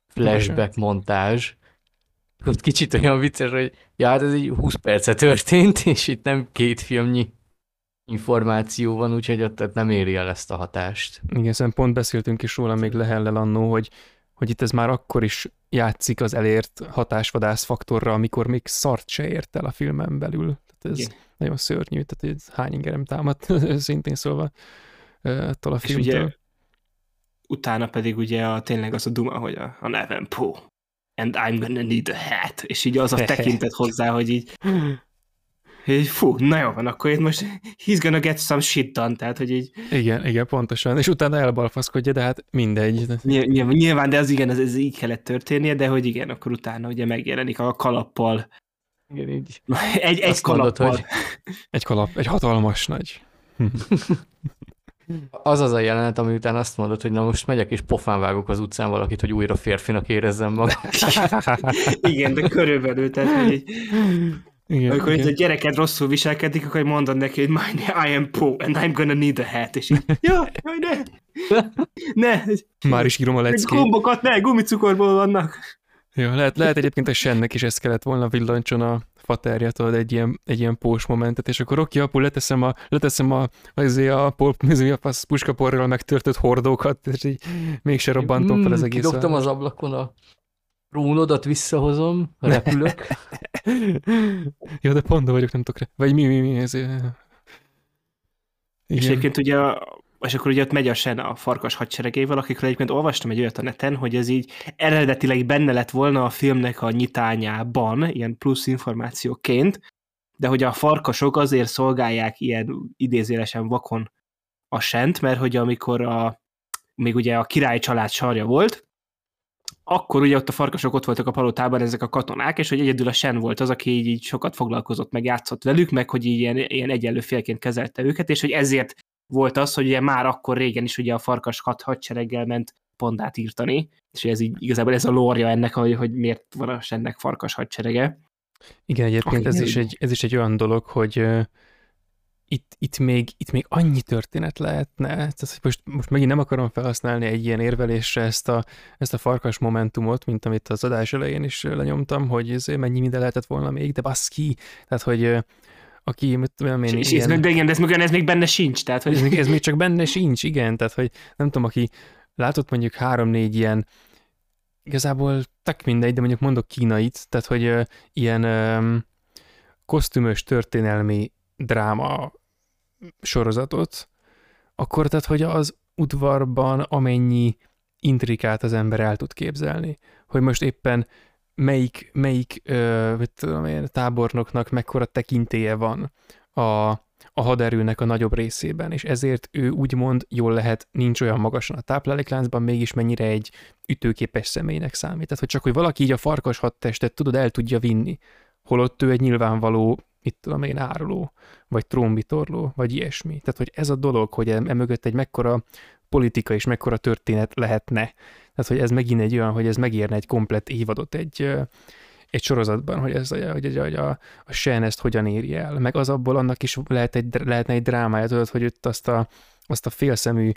Speaker 1: flashback montázs, ott kicsit olyan vicces, hogy ja, hát ez egy 20 perce történt, és itt nem két filmnyi információ van, úgyhogy ott nem éri el ezt a hatást.
Speaker 3: Igen, szóval pont beszéltünk is róla még Lehellel annó, hogy, hogy itt ez már akkor is játszik az elért hatásvadász faktorra, amikor még szart se ért el a filmen belül. Tehát ez Igen. nagyon szörnyű, tehát ez hány ingerem támadt, szintén szólva attól a filmtől.
Speaker 2: ugye utána pedig ugye a, tényleg az a duma, hogy a, a nevem Pó and I'm gonna need a hat, és így az a tekintet hozzá, hogy így hogy fú, na jó van, akkor itt most he's gonna get some shit done, tehát hogy így...
Speaker 3: Igen, igen, pontosan, és utána elbalfaszkodja, de hát mindegy.
Speaker 2: Nyilván, nyilván de az igen, ez, ez így kellett történnie, de hogy igen, akkor utána ugye megjelenik a kalappal.
Speaker 1: Igen, így.
Speaker 2: Egy, egy kalappal. Mondod, hogy...
Speaker 3: Egy kalap, egy hatalmas nagy.
Speaker 1: Az az a jelenet, ami után azt mondod, hogy na most megyek és pofán vágok az utcán valakit, hogy újra férfinak érezzem magam.
Speaker 2: igen, de körülbelül, tehát hogy igen, Amikor igen. a gyereked rosszul viselkedik, akkor mondod neki, hogy my, I am Poe, and I'm gonna need a hat, és így, ja, jaj, ne, ne.
Speaker 3: Már is írom a leckét.
Speaker 2: Gombokat ne, gumicukorból vannak.
Speaker 3: Ja, lehet, lehet egyébként, hogy sennek is ezt kellett volna villancson a faterja, tudod, egy ilyen, egy ilyen pós momentet, és akkor oké, apu, leteszem a, leteszem a, azért a, pol, a puskaporral megtörtött hordókat, és így mégse robbantom fel az mm, egész.
Speaker 1: Kidobtam az ablakon a Rónodat visszahozom, repülök.
Speaker 3: ja, de pont vagyok, nem tudok. Vagy mi, mi, mi, ez... Igen.
Speaker 2: És egyébként ugye, és akkor ugye ott megy a Sen a farkas hadseregével, akikről egyébként olvastam egy olyat a neten, hogy ez így eredetileg benne lett volna a filmnek a nyitányában, ilyen plusz információként, de hogy a farkasok azért szolgálják ilyen idézélesen vakon a Sent, mert hogy amikor a, még ugye a király család sarja volt, akkor ugye ott a farkasok ott voltak a palotában, ezek a katonák, és hogy egyedül a Sen volt az, aki így, így sokat foglalkozott, meg játszott velük, meg hogy így ilyen, ilyen egyenlő félként kezelte őket, és hogy ezért volt az, hogy ugye már akkor régen is ugye a farkas hat hadsereggel ment pondát írtani, és ez így igazából ez a lórja ennek, hogy, hogy miért van a Sennek farkas hadserege.
Speaker 3: Igen, egyébként ez is, egy, ez is egy olyan dolog, hogy uh, itt, itt, még, itt még annyi történet lehetne, tehát most, most megint nem akarom felhasználni egy ilyen érvelésre ezt a, ezt a farkas momentumot, mint amit az adás elején is lenyomtam, hogy ez mennyi minden lehetett volna még, de baszki, tehát hogy aki, mit tudom én,
Speaker 2: és, ilyen... ez, de igen, de ez, ez még benne sincs, tehát hogy...
Speaker 3: Ez még, ez még csak benne sincs, igen, tehát hogy nem tudom, aki látott mondjuk három-négy ilyen igazából tak mindegy, de mondjuk mondok kínait, tehát hogy uh, ilyen um, kosztümös történelmi dráma sorozatot, akkor tehát, hogy az udvarban amennyi intrikát az ember el tud képzelni, hogy most éppen melyik, melyik ö, tudom én, tábornoknak mekkora tekintélye van a, a haderőnek a nagyobb részében, és ezért ő úgymond jól lehet, nincs olyan magasan a táplálékláncban, mégis mennyire egy ütőképes személynek számít. Tehát, hogy csak, hogy valaki így a farkas hadtestet, tudod, el tudja vinni, holott ő egy nyilvánvaló, mit tudom én, áruló, vagy trónbitorló, vagy ilyesmi. Tehát, hogy ez a dolog, hogy emögött egy mekkora politika és mekkora történet lehetne. Tehát, hogy ez megint egy olyan, hogy ez megérne egy komplet évadot egy, egy sorozatban, hogy, ez, hogy, hogy a, a Shen ezt hogyan éri el. Meg az abból annak is lehet egy, lehetne egy drámája, tudod, hogy itt azt a, azt a félszemű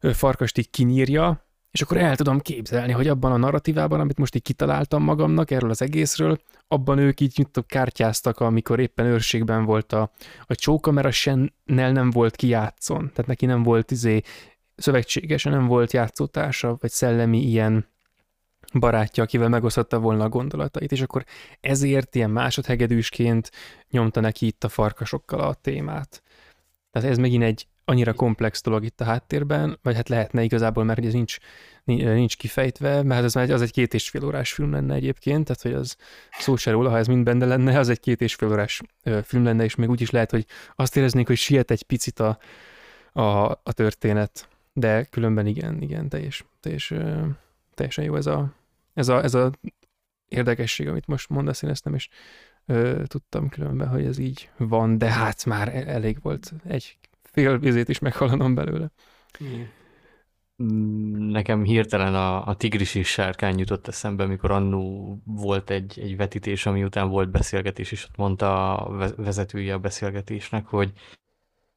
Speaker 3: farkast így kinyírja, és akkor el tudom képzelni, hogy abban a narratívában, amit most így kitaláltam magamnak erről az egészről, abban ők így nyitottak kártyáztak, amikor éppen őrségben volt a, a csóka, mert a Sennel nem volt kijátszon, tehát neki nem volt izé szövetségese, nem volt játszótársa, vagy szellemi ilyen barátja, akivel megosztotta volna a gondolatait, és akkor ezért ilyen másodhegedűsként nyomta neki itt a farkasokkal a témát. Tehát ez megint egy annyira komplex dolog itt a háttérben, vagy hát lehetne igazából, mert ez nincs, nincs kifejtve, mert az, az egy két és fél órás film lenne egyébként, tehát hogy az szó se róla, ha ez mind benne lenne, az egy két és fél órás film lenne, és még úgy is lehet, hogy azt éreznék, hogy siet egy picit a, a, a történet, de különben igen, igen, teljes, teljes, teljesen jó ez a, ez a, ez a érdekesség, amit most mondasz, én ezt nem is ö, tudtam különben, hogy ez így van, de hát már e-, elég volt egy fél vizét is meghallanom belőle.
Speaker 1: Nekem hirtelen a, a tigris és sárkány jutott eszembe, mikor annó volt egy, egy vetítés, ami után volt beszélgetés, és ott mondta a vezetője a beszélgetésnek, hogy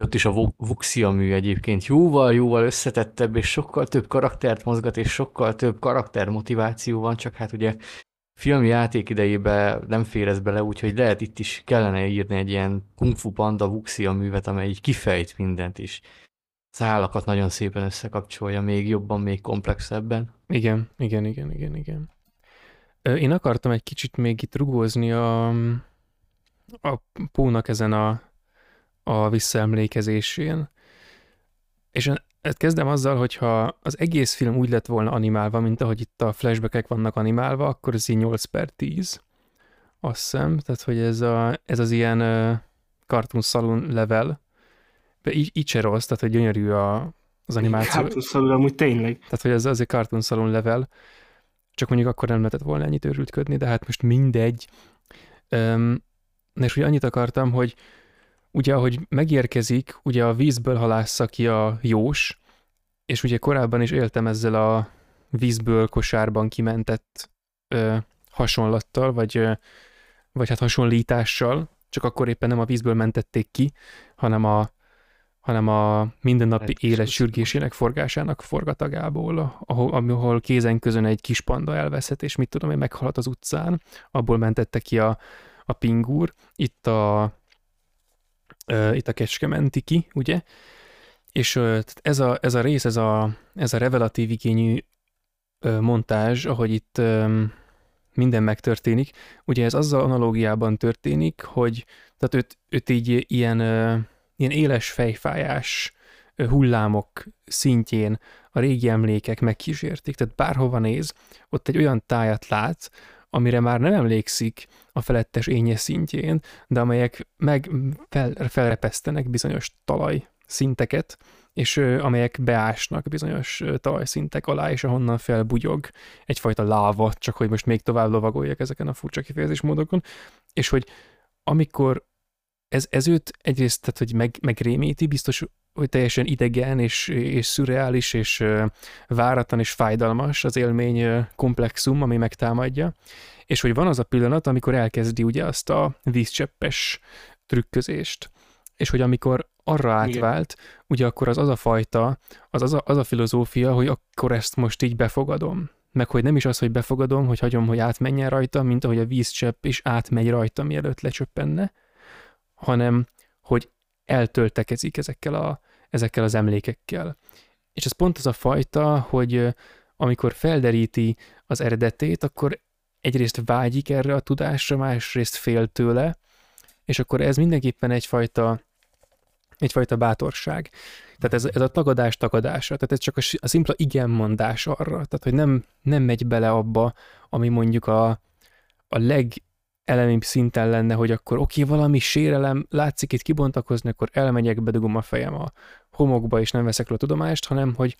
Speaker 1: ott is a Vuxia mű egyébként jóval-jóval összetettebb, és sokkal több karaktert mozgat, és sokkal több karakter motiváció van, csak hát ugye filmi játék idejében nem fér ez bele, úgyhogy lehet itt is kellene írni egy ilyen Kung Fu Panda Vuxia művet, amely így kifejt mindent is. Szálakat nagyon szépen összekapcsolja, még jobban, még komplexebben.
Speaker 3: Igen, igen, igen, igen, igen. Én akartam egy kicsit még itt rugózni a, a Pónak ezen a, a visszaemlékezésén. És kezdem azzal, hogyha az egész film úgy lett volna animálva, mint ahogy itt a flashbackek vannak animálva, akkor ez így 8 per 10. Azt hiszem, tehát hogy ez, a, ez az ilyen uh, Cartoon Saloon level. De így, így se rossz, tehát hogy gyönyörű a, az animáció.
Speaker 2: Cartoon Saloon amúgy tényleg.
Speaker 3: Tehát hogy ez az egy Cartoon Saloon level. Csak mondjuk akkor nem lehetett volna ennyit őrültködni, de hát most mindegy. Um, és ugye annyit akartam, hogy ugye ahogy megérkezik, ugye a vízből halásza ki a jós, és ugye korábban is éltem ezzel a vízből kosárban kimentett ö, hasonlattal, vagy, ö, vagy hát hasonlítással, csak akkor éppen nem a vízből mentették ki, hanem a, hanem a mindennapi élet sürgésének, forgásának forgatagából, ahol, ahol kézen közön egy kis panda elveszett, és mit tudom én, meghalt az utcán, abból mentette ki a, a pingúr. Itt a itt a Kecskementi ki, ugye? És ez, a, ez a rész, ez a, ez a revelatív igényű montázs, ahogy itt minden megtörténik, ugye ez azzal analógiában történik, hogy tehát őt, őt így ilyen, ilyen éles fejfájás hullámok szintjén a régi emlékek megkísértik, tehát bárhova néz, ott egy olyan tájat lát, amire már nem emlékszik a felettes énye szintjén, de amelyek meg fel, felrepesztenek bizonyos talaj szinteket, és amelyek beásnak bizonyos talajszintek alá, és ahonnan felbugyog egyfajta láva, csak hogy most még tovább lovagoljak ezeken a furcsa kifejezésmódokon, és hogy amikor ez, ez őt egyrészt, tehát, hogy meg, megrémíti, biztos, hogy teljesen idegen és, és szürreális és váratlan és fájdalmas az élmény komplexum, ami megtámadja, és hogy van az a pillanat, amikor elkezdi ugye azt a vízcseppes trükközést, és hogy amikor arra átvált, Igen. ugye akkor az az a fajta, az az a, az a filozófia, hogy akkor ezt most így befogadom. Meg hogy nem is az, hogy befogadom, hogy hagyom, hogy átmenjen rajta, mint ahogy a vízcsepp is átmegy rajta, mielőtt lecsöppenne, hanem eltöltekezik ezekkel, a, ezekkel az emlékekkel. És ez pont az a fajta, hogy amikor felderíti az eredetét, akkor egyrészt vágyik erre a tudásra, másrészt fél tőle, és akkor ez mindenképpen egyfajta egyfajta bátorság. Tehát ez, ez a tagadás tagadása, tehát ez csak a, a szimpla igen mondás arra, tehát hogy nem, nem megy bele abba, ami mondjuk a, a legelemibb szinten lenne, hogy akkor oké, valami sérelem látszik itt kibontakozni, akkor elmegyek, bedugom a fejem a homokba, és nem veszek le a tudomást, hanem hogy,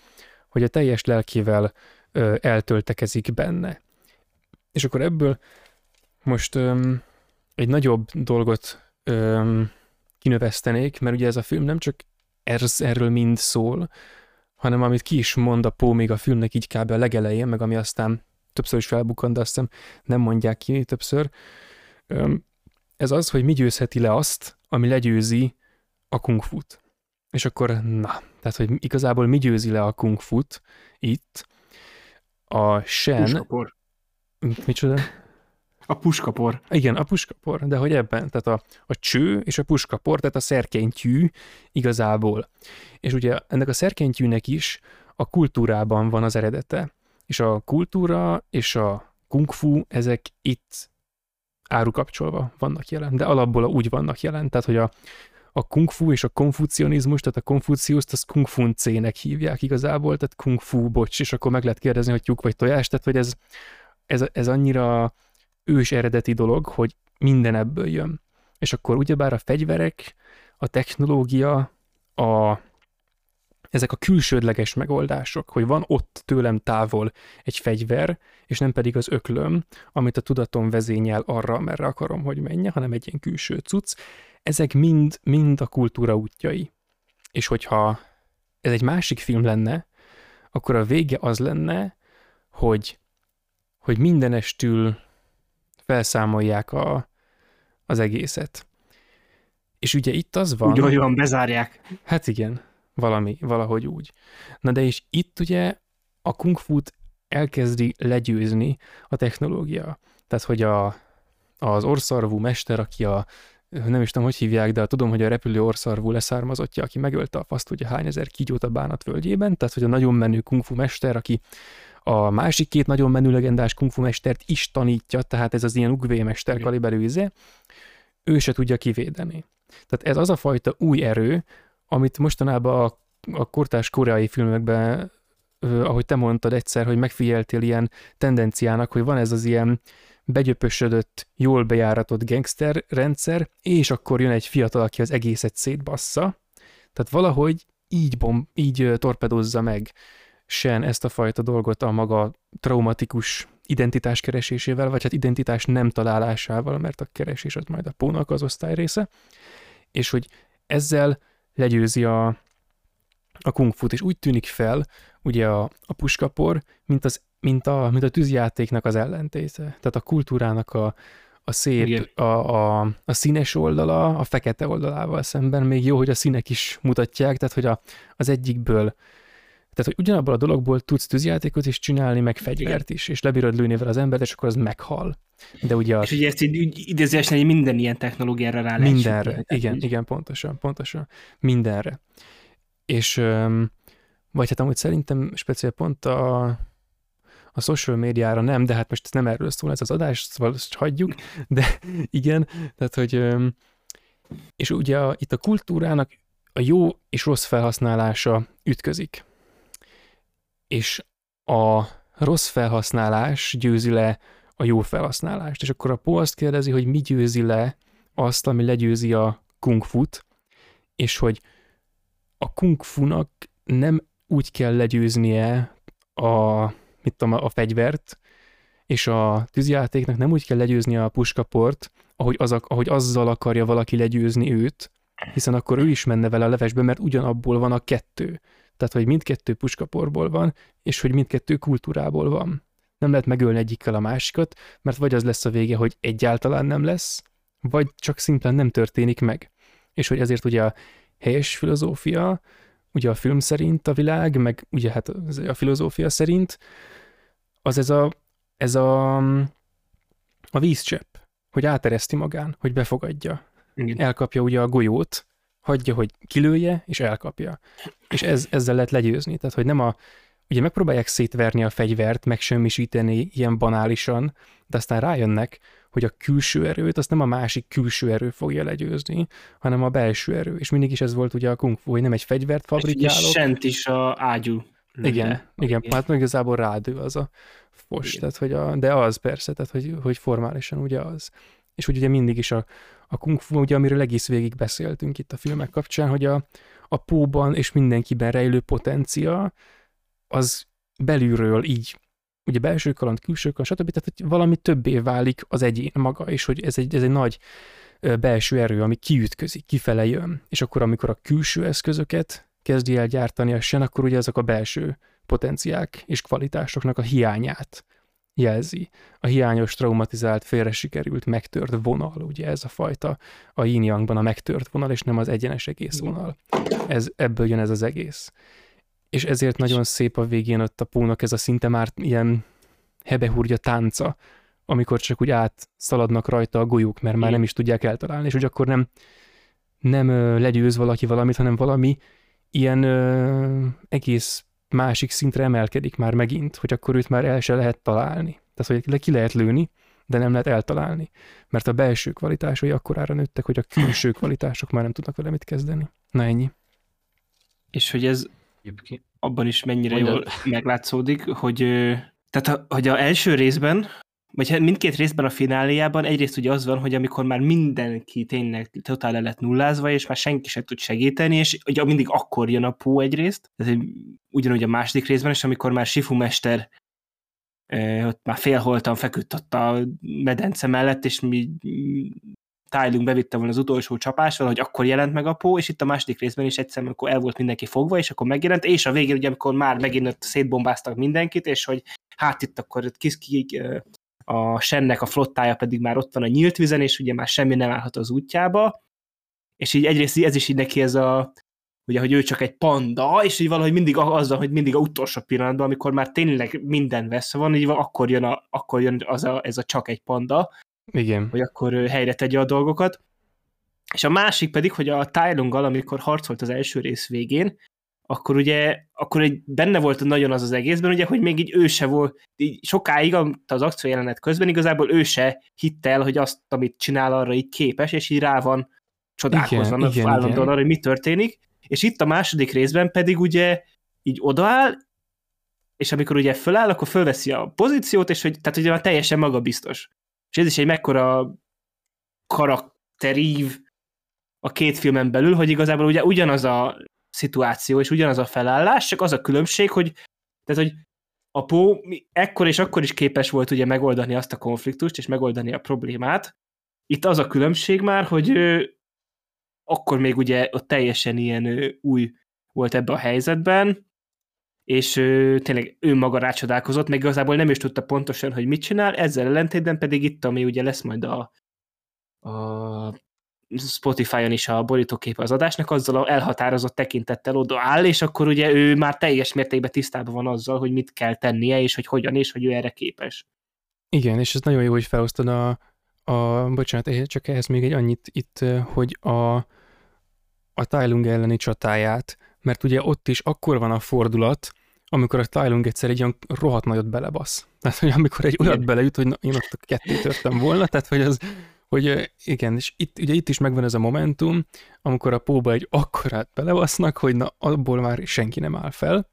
Speaker 3: hogy a teljes lelkével ö, eltöltekezik benne. És akkor ebből most ö, egy nagyobb dolgot ö, kinövesztenék, mert ugye ez a film nem csak ez, erről mind szól, hanem amit ki is mond a Pó még a filmnek így kb. a legelején, meg ami aztán többször is felbukkant, de azt hiszem nem mondják ki többször. Ez az, hogy mi győzheti le azt, ami legyőzi a kung fut. És akkor, na, tehát, hogy igazából mi győzi le a kung fut itt, a Shen...
Speaker 2: Puskapor.
Speaker 3: Micsoda?
Speaker 2: A puskapor.
Speaker 3: Igen, a puskapor, de hogy ebben, tehát a, a cső és a puskapor, tehát a szerkentyű igazából. És ugye ennek a szerkentyűnek is a kultúrában van az eredete. És a kultúra és a kung fu, ezek itt árukapcsolva vannak jelen, de alapból úgy vannak jelen, tehát hogy a, a kung fu és a konfucionizmus, tehát a konfuciuszt, az kung fu nek hívják igazából, tehát kung fu, bocs, és akkor meg lehet kérdezni, hogy tyúk vagy tojás, tehát hogy ez, ez, ez annyira ős eredeti dolog, hogy minden ebből jön. És akkor ugyebár a fegyverek, a technológia, a, ezek a külsődleges megoldások, hogy van ott tőlem távol egy fegyver, és nem pedig az öklöm, amit a tudatom vezényel arra, merre akarom, hogy menje, hanem egy ilyen külső cucc, ezek mind, mind a kultúra útjai. És hogyha ez egy másik film lenne, akkor a vége az lenne, hogy, hogy mindenestül felszámolják a, az egészet. És ugye itt az van...
Speaker 2: Úgy, olyan bezárják.
Speaker 3: Hát igen, valami, valahogy úgy. Na de és itt ugye a kung fu-t elkezdi legyőzni a technológia. Tehát, hogy a, az orszarvú mester, aki a nem is tudom, hogy hívják, de tudom, hogy a repülő orszarvú leszármazottja, aki megölte a faszt, ugye hány ezer kígyót a bánat völgyében, tehát hogy a nagyon menő kung fu mester, aki a másik két nagyon menő legendás kungfu mestert is tanítja, tehát ez az ilyen ugvé mester kaliberű izé, ő se tudja kivédeni. Tehát ez az a fajta új erő, amit mostanában a, a kortás koreai filmekben, ahogy te mondtad egyszer, hogy megfigyeltél ilyen tendenciának, hogy van ez az ilyen begyöpösödött, jól bejáratott gangster rendszer, és akkor jön egy fiatal, aki az egészet szétbassza. Tehát valahogy így, bom, így torpedozza meg sen ezt a fajta dolgot a maga traumatikus identitás keresésével, vagy hát identitás nem találásával, mert a keresés az majd a pónak az osztály része, és hogy ezzel legyőzi a, a kung fu és úgy tűnik fel, ugye a, a puskapor, mint, az, mint, a, mint a tűzjátéknak az ellentéte. Tehát a kultúrának a, a szép, a, a, a színes oldala a fekete oldalával szemben. Még jó, hogy a színek is mutatják, tehát hogy a, az egyikből tehát, hogy ugyanabból a dologból tudsz tűzjátékot is csinálni, meg fegyvert is, és lebírod lőni vele az embert, és akkor az meghal. De ugye
Speaker 2: az... És ugye ezt így idézőesen minden ilyen technológiára rá
Speaker 3: Mindenre, lehet igen, így. igen, pontosan, pontosan. Mindenre. És, vagy hát amúgy szerintem speciál pont a, a social médiára nem, de hát most nem erről szól ez az adás, szóval ezt hagyjuk, de igen, tehát hogy és ugye a, itt a kultúrának a jó és rossz felhasználása ütközik és a rossz felhasználás győzi le a jó felhasználást. És akkor a Po azt kérdezi, hogy mi győzi le azt, ami legyőzi a kung fut, és hogy a kung fu-nak nem úgy kell legyőznie a, mit tudom, a fegyvert, és a tűzjátéknak nem úgy kell legyőzni a puskaport, ahogy, az, ahogy azzal akarja valaki legyőzni őt, hiszen akkor ő is menne vele a levesbe, mert ugyanabból van a kettő. Tehát, hogy mindkettő puskaporból van, és hogy mindkettő kultúrából van. Nem lehet megölni egyikkel a másikat, mert vagy az lesz a vége, hogy egyáltalán nem lesz, vagy csak szimplán nem történik meg. És hogy ezért ugye a helyes filozófia, ugye a film szerint a világ, meg ugye hát a filozófia szerint, az ez a, ez a, a vízcsepp, hogy átereszti magán, hogy befogadja. Igen. Elkapja ugye a golyót, hagyja, hogy kilője, és elkapja. És ez, ezzel lehet legyőzni. Tehát, hogy nem a, ugye megpróbálják szétverni a fegyvert, megsemmisíteni ilyen banálisan, de aztán rájönnek, hogy a külső erőt azt nem a másik külső erő fogja legyőzni, hanem a belső erő. És mindig is ez volt ugye a kung fu, hogy nem egy fegyvert fabrikálok. És
Speaker 2: sent is a ágyú.
Speaker 3: Igen, igen, igen, hát igazából rádő az a fos, igen. tehát hogy a, de az persze, tehát hogy, hogy formálisan ugye az. És hogy ugye mindig is a, a kung fu, ugye amiről egész végig beszéltünk itt a filmek kapcsán, hogy a, a póban és mindenkiben rejlő potencia, az belülről így, ugye belső kaland, külső kaland, stb. Tehát hogy valami többé válik az egyén maga, és hogy ez egy, ez egy nagy belső erő, ami kiütközik, kifele jön. És akkor, amikor a külső eszközöket kezdi el gyártani a sen, akkor ugye azok a belső potenciák és kvalitásoknak a hiányát jelzi. A hiányos, traumatizált, félre sikerült, megtört vonal, ugye ez a fajta a yin a megtört vonal, és nem az egyenes egész vonal. Ez, ebből jön ez az egész és ezért nagyon szép a végén ott a pónak ez a szinte már ilyen hebehúrja tánca, amikor csak úgy átszaladnak rajta a golyók, mert már nem is tudják eltalálni, és hogy akkor nem, nem legyőz valaki valamit, hanem valami ilyen ö, egész másik szintre emelkedik már megint, hogy akkor őt már el se lehet találni. Tehát, hogy le ki lehet lőni, de nem lehet eltalálni. Mert a belső kvalitásai akkorára nőttek, hogy a külső kvalitások már nem tudnak vele mit kezdeni. Na ennyi.
Speaker 2: És hogy ez. Abban is mennyire Mondjad. jól meglátszódik, hogy, tehát hogy a első részben, vagy hát mindkét részben a fináliában egyrészt ugye az van, hogy amikor már mindenki tényleg totál le lett nullázva, és már senki sem tud segíteni, és ugye mindig akkor jön a pó egyrészt, tehát ugyanúgy a második részben, és amikor már Sifu mester ott már félholtan feküdt ott a medence mellett, és mi Tylung bevitte volna az utolsó csapásra, hogy akkor jelent meg a pó, és itt a második részben is egyszer, amikor el volt mindenki fogva, és akkor megjelent, és a végén ugye, amikor már megint ott szétbombáztak mindenkit, és hogy hát itt akkor kis ki, a Sennek a flottája pedig már ott van a nyílt vizen, és ugye már semmi nem állhat az útjába, és így egyrészt ez is így neki ez a, ugye, hogy ő csak egy panda, és így valahogy mindig azzal, hogy mindig a utolsó pillanatban, amikor már tényleg minden vesz van, így van, akkor jön, a, akkor jön az a, ez a csak egy panda,
Speaker 3: igen.
Speaker 2: hogy akkor helyre tegye a dolgokat. És a másik pedig, hogy a Tylunggal, amikor harcolt az első rész végén, akkor ugye, akkor egy, benne volt nagyon az az egészben, ugye, hogy még így ő se volt, így sokáig az akció jelenet közben igazából ő se hitt el, hogy azt, amit csinál, arra így képes, és így rá van csodálkozva igen, igen, állandóan arra, hogy mi történik. És itt a második részben pedig ugye így odaáll, és amikor ugye föláll, akkor fölveszi a pozíciót, és hogy, tehát ugye már teljesen magabiztos. És ez is egy mekkora karakterív a két filmen belül, hogy igazából ugye ugyanaz a szituáció és ugyanaz a felállás, csak az a különbség, hogy tehát, hogy a Pó ekkor és akkor is képes volt ugye megoldani azt a konfliktust, és megoldani a problémát. Itt az a különbség már, hogy ő, akkor még ugye ott teljesen ilyen ő, új volt ebbe a helyzetben, és ő, tényleg ő maga rácsodálkozott, meg igazából nem is tudta pontosan, hogy mit csinál, ezzel ellentétben pedig itt, ami ugye lesz majd a, a Spotify-on is a borítóképe az adásnak, azzal a elhatározott tekintettel oda áll, és akkor ugye ő már teljes mértékben tisztában van azzal, hogy mit kell tennie, és hogy hogyan, és hogy ő erre képes.
Speaker 3: Igen, és ez nagyon jó, hogy felosztod a, a bocsánat, csak ehhez még egy annyit itt, hogy a, a Tylung elleni csatáját, mert ugye ott is akkor van a fordulat, amikor a Tylung egyszer egy olyan rohadt nagyot belebasz. Tehát, hogy amikor egy olyat beleüt, hogy na, én ott a kettőt törtem volna, tehát, hogy az, hogy igen, és itt, ugye itt is megvan ez a momentum, amikor a póba egy akkorát belebasznak, hogy na, abból már senki nem áll fel,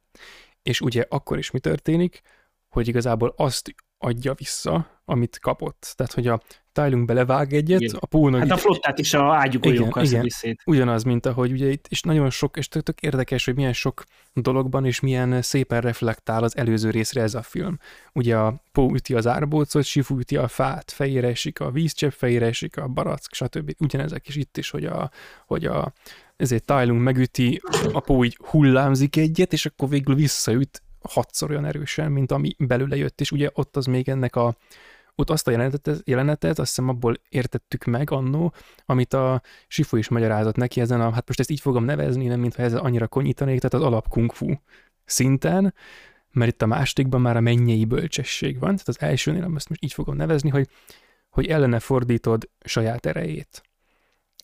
Speaker 3: és ugye akkor is mi történik, hogy igazából azt adja vissza, amit kapott. Tehát, hogy a Tylung belevág egyet,
Speaker 2: Igen.
Speaker 3: a pónak
Speaker 2: Hát a flottát is a ágyugójókkal
Speaker 3: Igen,
Speaker 2: szedi
Speaker 3: igen.
Speaker 2: szét.
Speaker 3: ugyanaz, mint ahogy ugye itt, és nagyon sok, és tök, tök érdekes, hogy milyen sok dologban, és milyen szépen reflektál az előző részre ez a film. Ugye a Pó üti az árbócot, Sifu üti a fát, fejére esik a vízcsepp, fejére esik a barack, stb. Ugyanezek is itt is, hogy a, hogy a ezért Tylung megüti, a Pó így hullámzik egyet, és akkor végül visszaüt hatszor olyan erősen, mint ami belőle jött, és ugye ott az még ennek a ott azt a jelenetet, jelenetet azt hiszem abból értettük meg annó, amit a Sifu is magyarázott neki ezen a, hát most ezt így fogom nevezni, nem mintha ezzel annyira konyítanék, tehát az alap kung fu szinten, mert itt a másodikban már a mennyei bölcsesség van, tehát az elsőnél ezt most így fogom nevezni, hogy, hogy ellene fordítod saját erejét.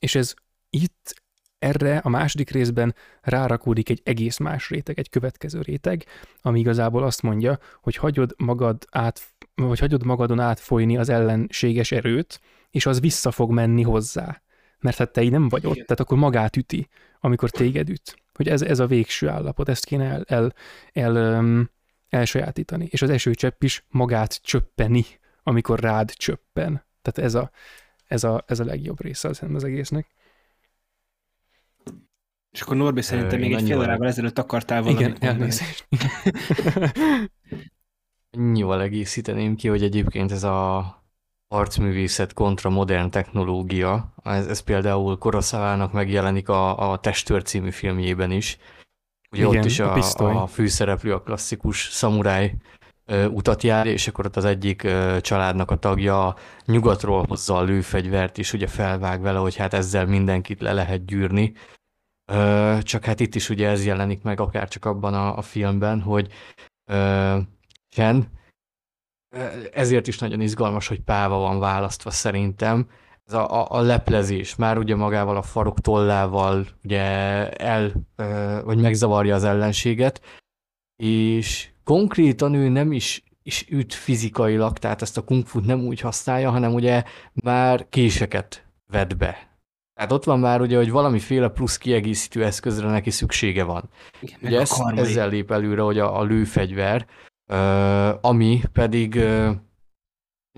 Speaker 3: És ez itt erre a második részben rárakódik egy egész más réteg, egy következő réteg, ami igazából azt mondja, hogy hagyod magad át, vagy hagyod magadon átfolyni az ellenséges erőt, és az vissza fog menni hozzá. Mert hát te így nem vagy ott, tehát akkor magát üti, amikor téged üt. Hogy ez, ez a végső állapot, ezt kéne el, el, el um, elsajátítani. És az esőcsepp is magát csöppeni, amikor rád csöppen. Tehát ez a, ez a, ez a legjobb része az, az egésznek.
Speaker 2: És akkor Norbi szerintem
Speaker 1: Ö,
Speaker 2: még egy fél órával ezelőtt akartál valamit
Speaker 3: Igen, elnézést.
Speaker 1: Annyival egészíteném ki, hogy egyébként ez a arcművészet kontra modern technológia, ez, ez például Kurosavának megjelenik a, a Testőr című filmjében is. Ugye
Speaker 3: Igen,
Speaker 1: ott is
Speaker 3: a
Speaker 1: a, a főszereplő a klasszikus szamuráj ö, utat jár, és akkor ott az egyik ö, családnak a tagja nyugatról hozza a lőfegyvert, és ugye felvág vele, hogy hát ezzel mindenkit le lehet gyűrni. Ö, csak hát itt is ugye ez jelenik meg, akár csak abban a, a filmben, hogy ö, Ö, ezért is nagyon izgalmas, hogy páva van választva szerintem. Ez a, a, a leplezés, már ugye magával a farok tollával ugye el, vagy megzavarja az ellenséget, és konkrétan ő nem is, is üt fizikailag, tehát ezt a kung fu nem úgy használja, hanem ugye már késeket vet be. Tehát ott van már ugye, hogy valamiféle plusz kiegészítő eszközre neki szüksége van.
Speaker 2: Igen,
Speaker 1: Ugye
Speaker 2: a
Speaker 1: ez,
Speaker 2: karmai.
Speaker 1: ezzel lép előre, hogy a, a lőfegyver, ami pedig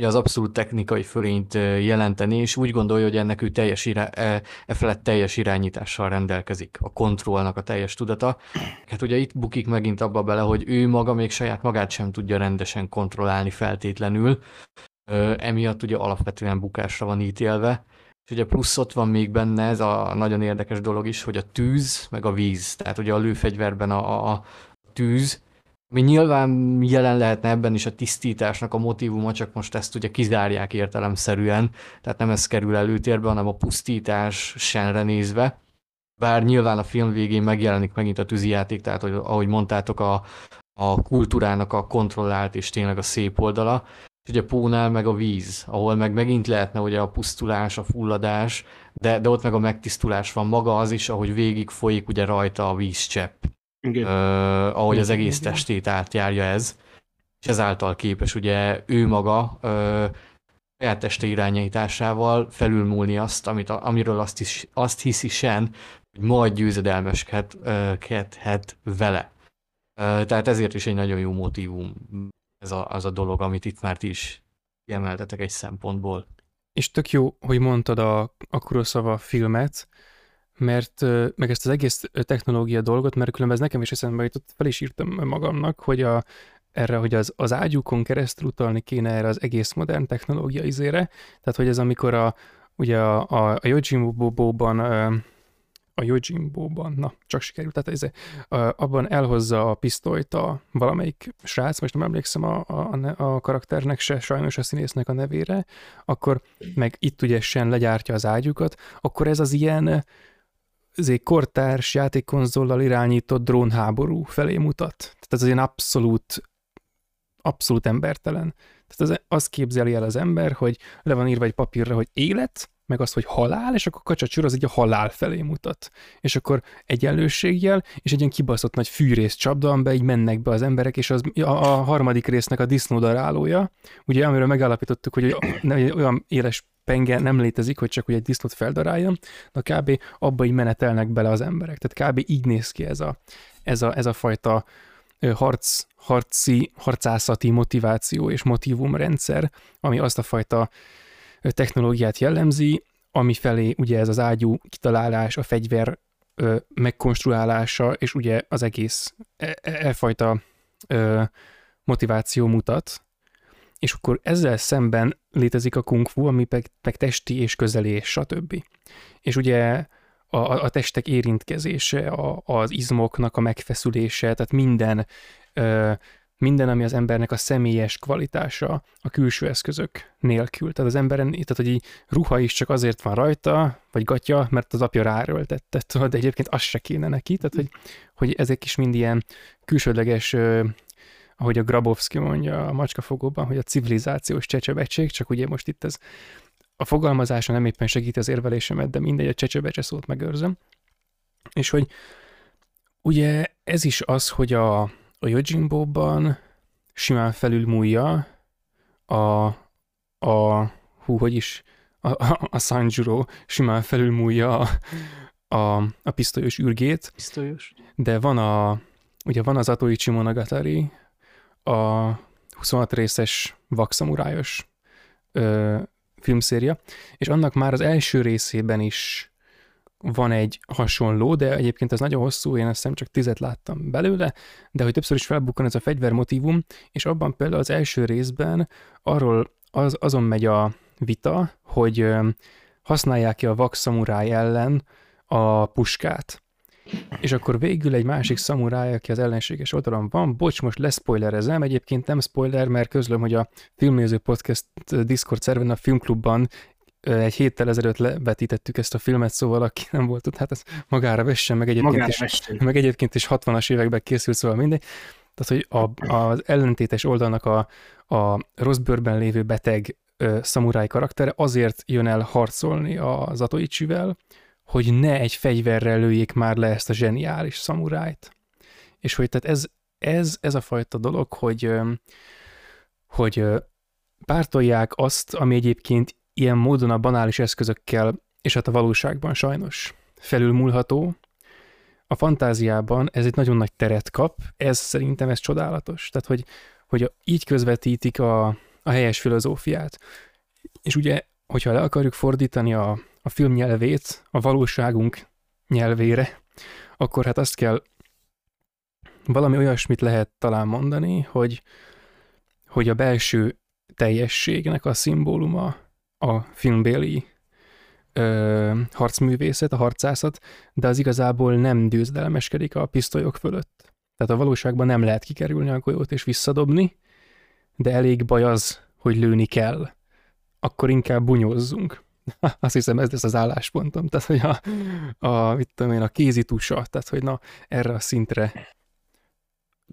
Speaker 1: az abszolút technikai fölényt jelenteni, és úgy gondolja, hogy ennek ő teljes irá, e, e felett teljes irányítással rendelkezik, a kontrollnak a teljes tudata. Hát ugye itt bukik megint abba bele, hogy ő maga még saját magát sem tudja rendesen kontrollálni feltétlenül, emiatt ugye alapvetően bukásra van ítélve, és ugye plusz ott van még benne ez a nagyon érdekes dolog is, hogy a tűz, meg a víz. Tehát ugye a lőfegyverben a, a, a tűz, ami nyilván jelen lehetne ebben is a tisztításnak a motivuma, csak most ezt ugye kizárják értelemszerűen, tehát nem ez kerül előtérbe, hanem a pusztítás senre nézve. Bár nyilván a film végén megjelenik megint a tűzijáték, tehát hogy, ahogy mondtátok, a, a kultúrának a kontrollált és tényleg a szép oldala, és ugye Pónál meg a víz, ahol meg megint lehetne ugye a pusztulás, a fulladás, de, de ott meg a megtisztulás van. Maga az is, ahogy végig folyik ugye rajta a vízcsepp,
Speaker 2: Igen.
Speaker 1: ö, ahogy az egész testét átjárja ez, és ezáltal képes ugye ő maga ö, saját teste irányításával felülmúlni azt, amit, amiről azt, is, azt hiszi Sen, hogy majd győzedelmeskedhet vele. Ö, Tehát ezért is egy nagyon jó motívum ez a, az a dolog, amit itt már ti is kiemeltetek egy szempontból.
Speaker 3: És tök jó, hogy mondtad a, a Kurosawa filmet, mert meg ezt az egész technológia dolgot, mert különben ez nekem is eszembe jutott, fel is írtam magamnak, hogy a, erre, hogy az, az ágyúkon keresztül utalni kéne erre az egész modern technológia izére. Tehát, hogy ez amikor a, ugye a, a, a Yojimbo-ban a Yojimbo-ban, na, csak sikerült, tehát ez, abban elhozza a pisztolyt a valamelyik srác, most nem emlékszem a, a, a karakternek se, sajnos a színésznek a nevére, akkor meg itt ugye Sen legyártja az ágyukat, akkor ez az ilyen azért kortárs játékkonzollal irányított drónháború felé mutat. Tehát ez az ilyen abszolút, abszolút embertelen. Tehát az, azt képzeli el az ember, hogy le van írva egy papírra, hogy élet, meg az, hogy halál, és akkor kacsacsúr az így a halál felé mutat. És akkor egyenlőségjel, és egy ilyen kibaszott nagy fűrész csapda, amiben így mennek be az emberek, és az a, a harmadik résznek a disznódarálója, ugye amiről megállapítottuk, hogy olyan éles penge nem létezik, hogy csak hogy egy disznót feldaráljon, de kb. abba így menetelnek bele az emberek. Tehát kb. így néz ki ez a, ez a, ez a fajta harc, harci, harcászati motiváció és motivumrendszer, ami azt a fajta technológiát jellemzi, ami felé ugye ez az ágyú kitalálás, a fegyver ö, megkonstruálása, és ugye az egész e, e, e fajta ö, motiváció mutat, és akkor ezzel szemben létezik a kung fu, ami meg, meg testi és közelés, stb. És ugye a, a testek érintkezése, a, az izmoknak a megfeszülése, tehát minden ö, minden, ami az embernek a személyes kvalitása a külső eszközök nélkül. Tehát az emberen, tehát hogy így ruha is csak azért van rajta, vagy gatya, mert az apja ráerőltette, de egyébként az se kéne neki, tehát hogy, hogy ezek is mind ilyen külsődleges, ahogy a Grabowski mondja a macskafogóban, hogy a civilizációs csecsebegység, csak ugye most itt ez a fogalmazása nem éppen segít az érvelésemet, de mindegy, a csecsebecse szót megőrzöm. És hogy ugye ez is az, hogy a, a Yojimbo-ban simán felülmúlja a, a hú, hogy is, a, a, a Sanjuro simán felülmúlja a, a, a pisztolyos űrgét.
Speaker 1: Pisztolyos?
Speaker 3: De van a, ugye van az Atoichi Monogatari, a 26 részes vakszamurájos ö, filmszéria, és annak már az első részében is van egy hasonló, de egyébként ez nagyon hosszú, én azt hiszem csak tizet láttam belőle, de hogy többször is felbukkan ez a fegyvermotívum, és abban például az első részben arról az, azon megy a vita, hogy használják-e a vak szamuráj ellen a puskát. És akkor végül egy másik szamuráj, aki az ellenséges oldalon van, bocs, most leszpoilerezem, egyébként nem spoiler, mert közlöm, hogy a Filmnéző Podcast Discord szerven a filmklubban egy héttel ezelőtt levetítettük ezt a filmet, szóval aki nem volt ott, hát ez magára vessen, meg egyébként, magára is, vessen. meg egyébként is 60-as években készült, szóval mindegy. Tehát, hogy a, az ellentétes oldalnak a, a rossz bőrben lévő beteg ö, szamuráj karaktere azért jön el harcolni az Atoichivel, hogy ne egy fegyverrel lőjék már le ezt a zseniális szamurájt. És hogy tehát ez, ez, ez a fajta dolog, hogy, hogy pártolják azt, ami egyébként ilyen módon a banális eszközökkel, és hát a valóságban sajnos felülmúlható, a fantáziában ez egy nagyon nagy teret kap, ez szerintem ez csodálatos. Tehát, hogy, hogy így közvetítik a, a helyes filozófiát. És ugye, hogyha le akarjuk fordítani a, a film nyelvét a valóságunk nyelvére, akkor hát azt kell valami olyasmit lehet talán mondani, hogy, hogy a belső teljességnek a szimbóluma a filmbéli ö, harcművészet, a harcászat, de az igazából nem győzedelmeskedik a pisztolyok fölött. Tehát a valóságban nem lehet kikerülni a golyót és visszadobni, de elég baj az, hogy lőni kell. Akkor inkább bunyózzunk. Azt hiszem, ez lesz az álláspontom. Tehát, hogy a, a, mit tudom én, a kézitusa, tehát, hogy na, erre a szintre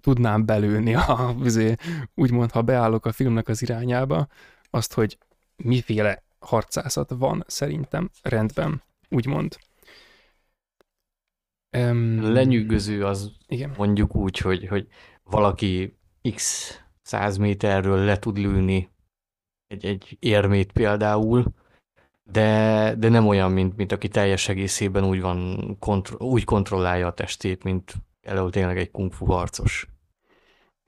Speaker 3: tudnám belőni, a, azért, úgymond, ha beállok a filmnek az irányába, azt, hogy miféle harcászat van szerintem rendben, úgymond.
Speaker 1: Um, Lenyűgöző az igen. mondjuk úgy, hogy, hogy valaki x száz méterről le tud lőni egy, egy érmét például, de, de nem olyan, mint, mint aki teljes egészében úgy, van, kontro, úgy kontrollálja a testét, mint elő tényleg egy kung fu harcos.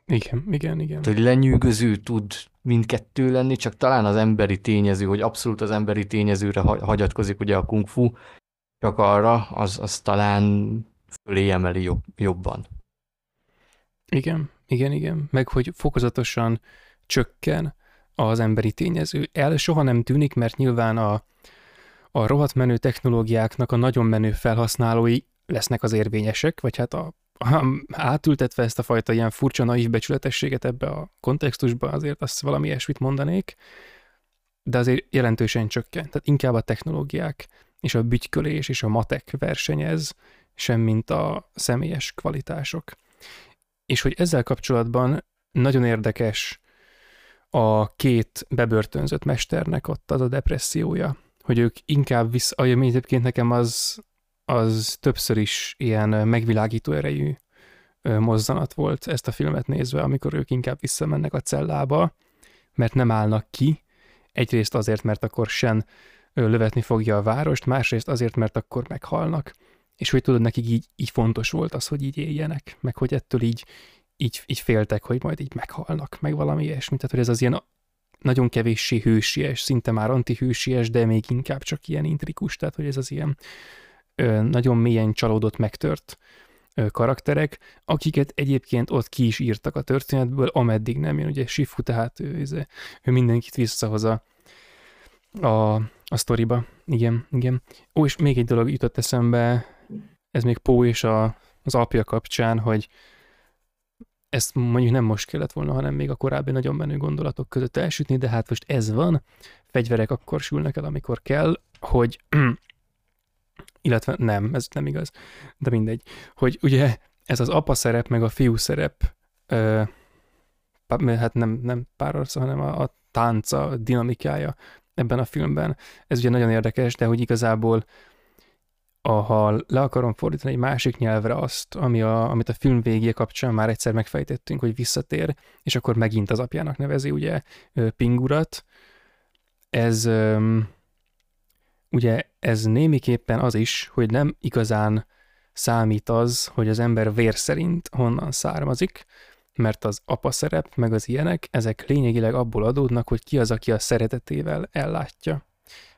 Speaker 3: Igen, igen, igen.
Speaker 1: Tehát, hogy lenyűgöző tud mindkettő lenni, csak talán az emberi tényező, hogy abszolút az emberi tényezőre hagyatkozik ugye a kung fu, csak arra, az, az talán fölé emeli jobb, jobban.
Speaker 3: Igen, igen, igen. Meg hogy fokozatosan csökken az emberi tényező. El soha nem tűnik, mert nyilván a, a rohadt menő technológiáknak a nagyon menő felhasználói lesznek az érvényesek, vagy hát a átültetve ezt a fajta ilyen furcsa naív becsületességet ebbe a kontextusba, azért azt valami ilyesmit mondanék, de azért jelentősen csökken. Tehát inkább a technológiák és a bütykölés és a matek versenyez, semmint a személyes kvalitások. És hogy ezzel kapcsolatban nagyon érdekes a két bebörtönzött mesternek ott az a depressziója, hogy ők inkább visz, ami egyébként nekem az az többször is ilyen megvilágító erejű mozzanat volt ezt a filmet nézve, amikor ők inkább visszamennek a cellába, mert nem állnak ki, egyrészt azért, mert akkor sen lövetni fogja a várost, másrészt azért, mert akkor meghalnak. És hogy tudod, nekik így, így fontos volt az, hogy így éljenek, meg hogy ettől így, így, így féltek, hogy majd így meghalnak, meg valami ilyesmi. Tehát, hogy ez az ilyen nagyon kevéssé hősies, szinte már antihősies, de még inkább csak ilyen intrikus, tehát hogy ez az ilyen ö, nagyon mélyen csalódott, megtört ö, karakterek, akiket egyébként ott ki is írtak a történetből, ameddig nem jön, ugye Shifu, tehát ő, ő, ő mindenkit visszahoz a, a, a sztoriba. Igen, igen. Ó, és még egy dolog jutott eszembe, ez még Pó és a, az apja kapcsán, hogy ezt mondjuk nem most kellett volna, hanem még a korábbi nagyon menő gondolatok között elsütni, de hát most ez van, fegyverek akkor sülnek el, amikor kell, hogy illetve nem, ez nem igaz, de mindegy, hogy ugye ez az apa szerep, meg a fiú szerep, ö, hát nem, nem párharca, hanem a, a tánca, dinamikája ebben a filmben. Ez ugye nagyon érdekes, de hogy igazából ha le akarom fordítani egy másik nyelvre azt, ami a, amit a film végé kapcsán már egyszer megfejtettünk, hogy visszatér, és akkor megint az apjának nevezi ugye Pingurat, ez ugye ez némiképpen az is, hogy nem igazán számít az, hogy az ember vér szerint honnan származik, mert az apa szerep, meg az ilyenek, ezek lényegileg abból adódnak, hogy ki az, aki a szeretetével ellátja,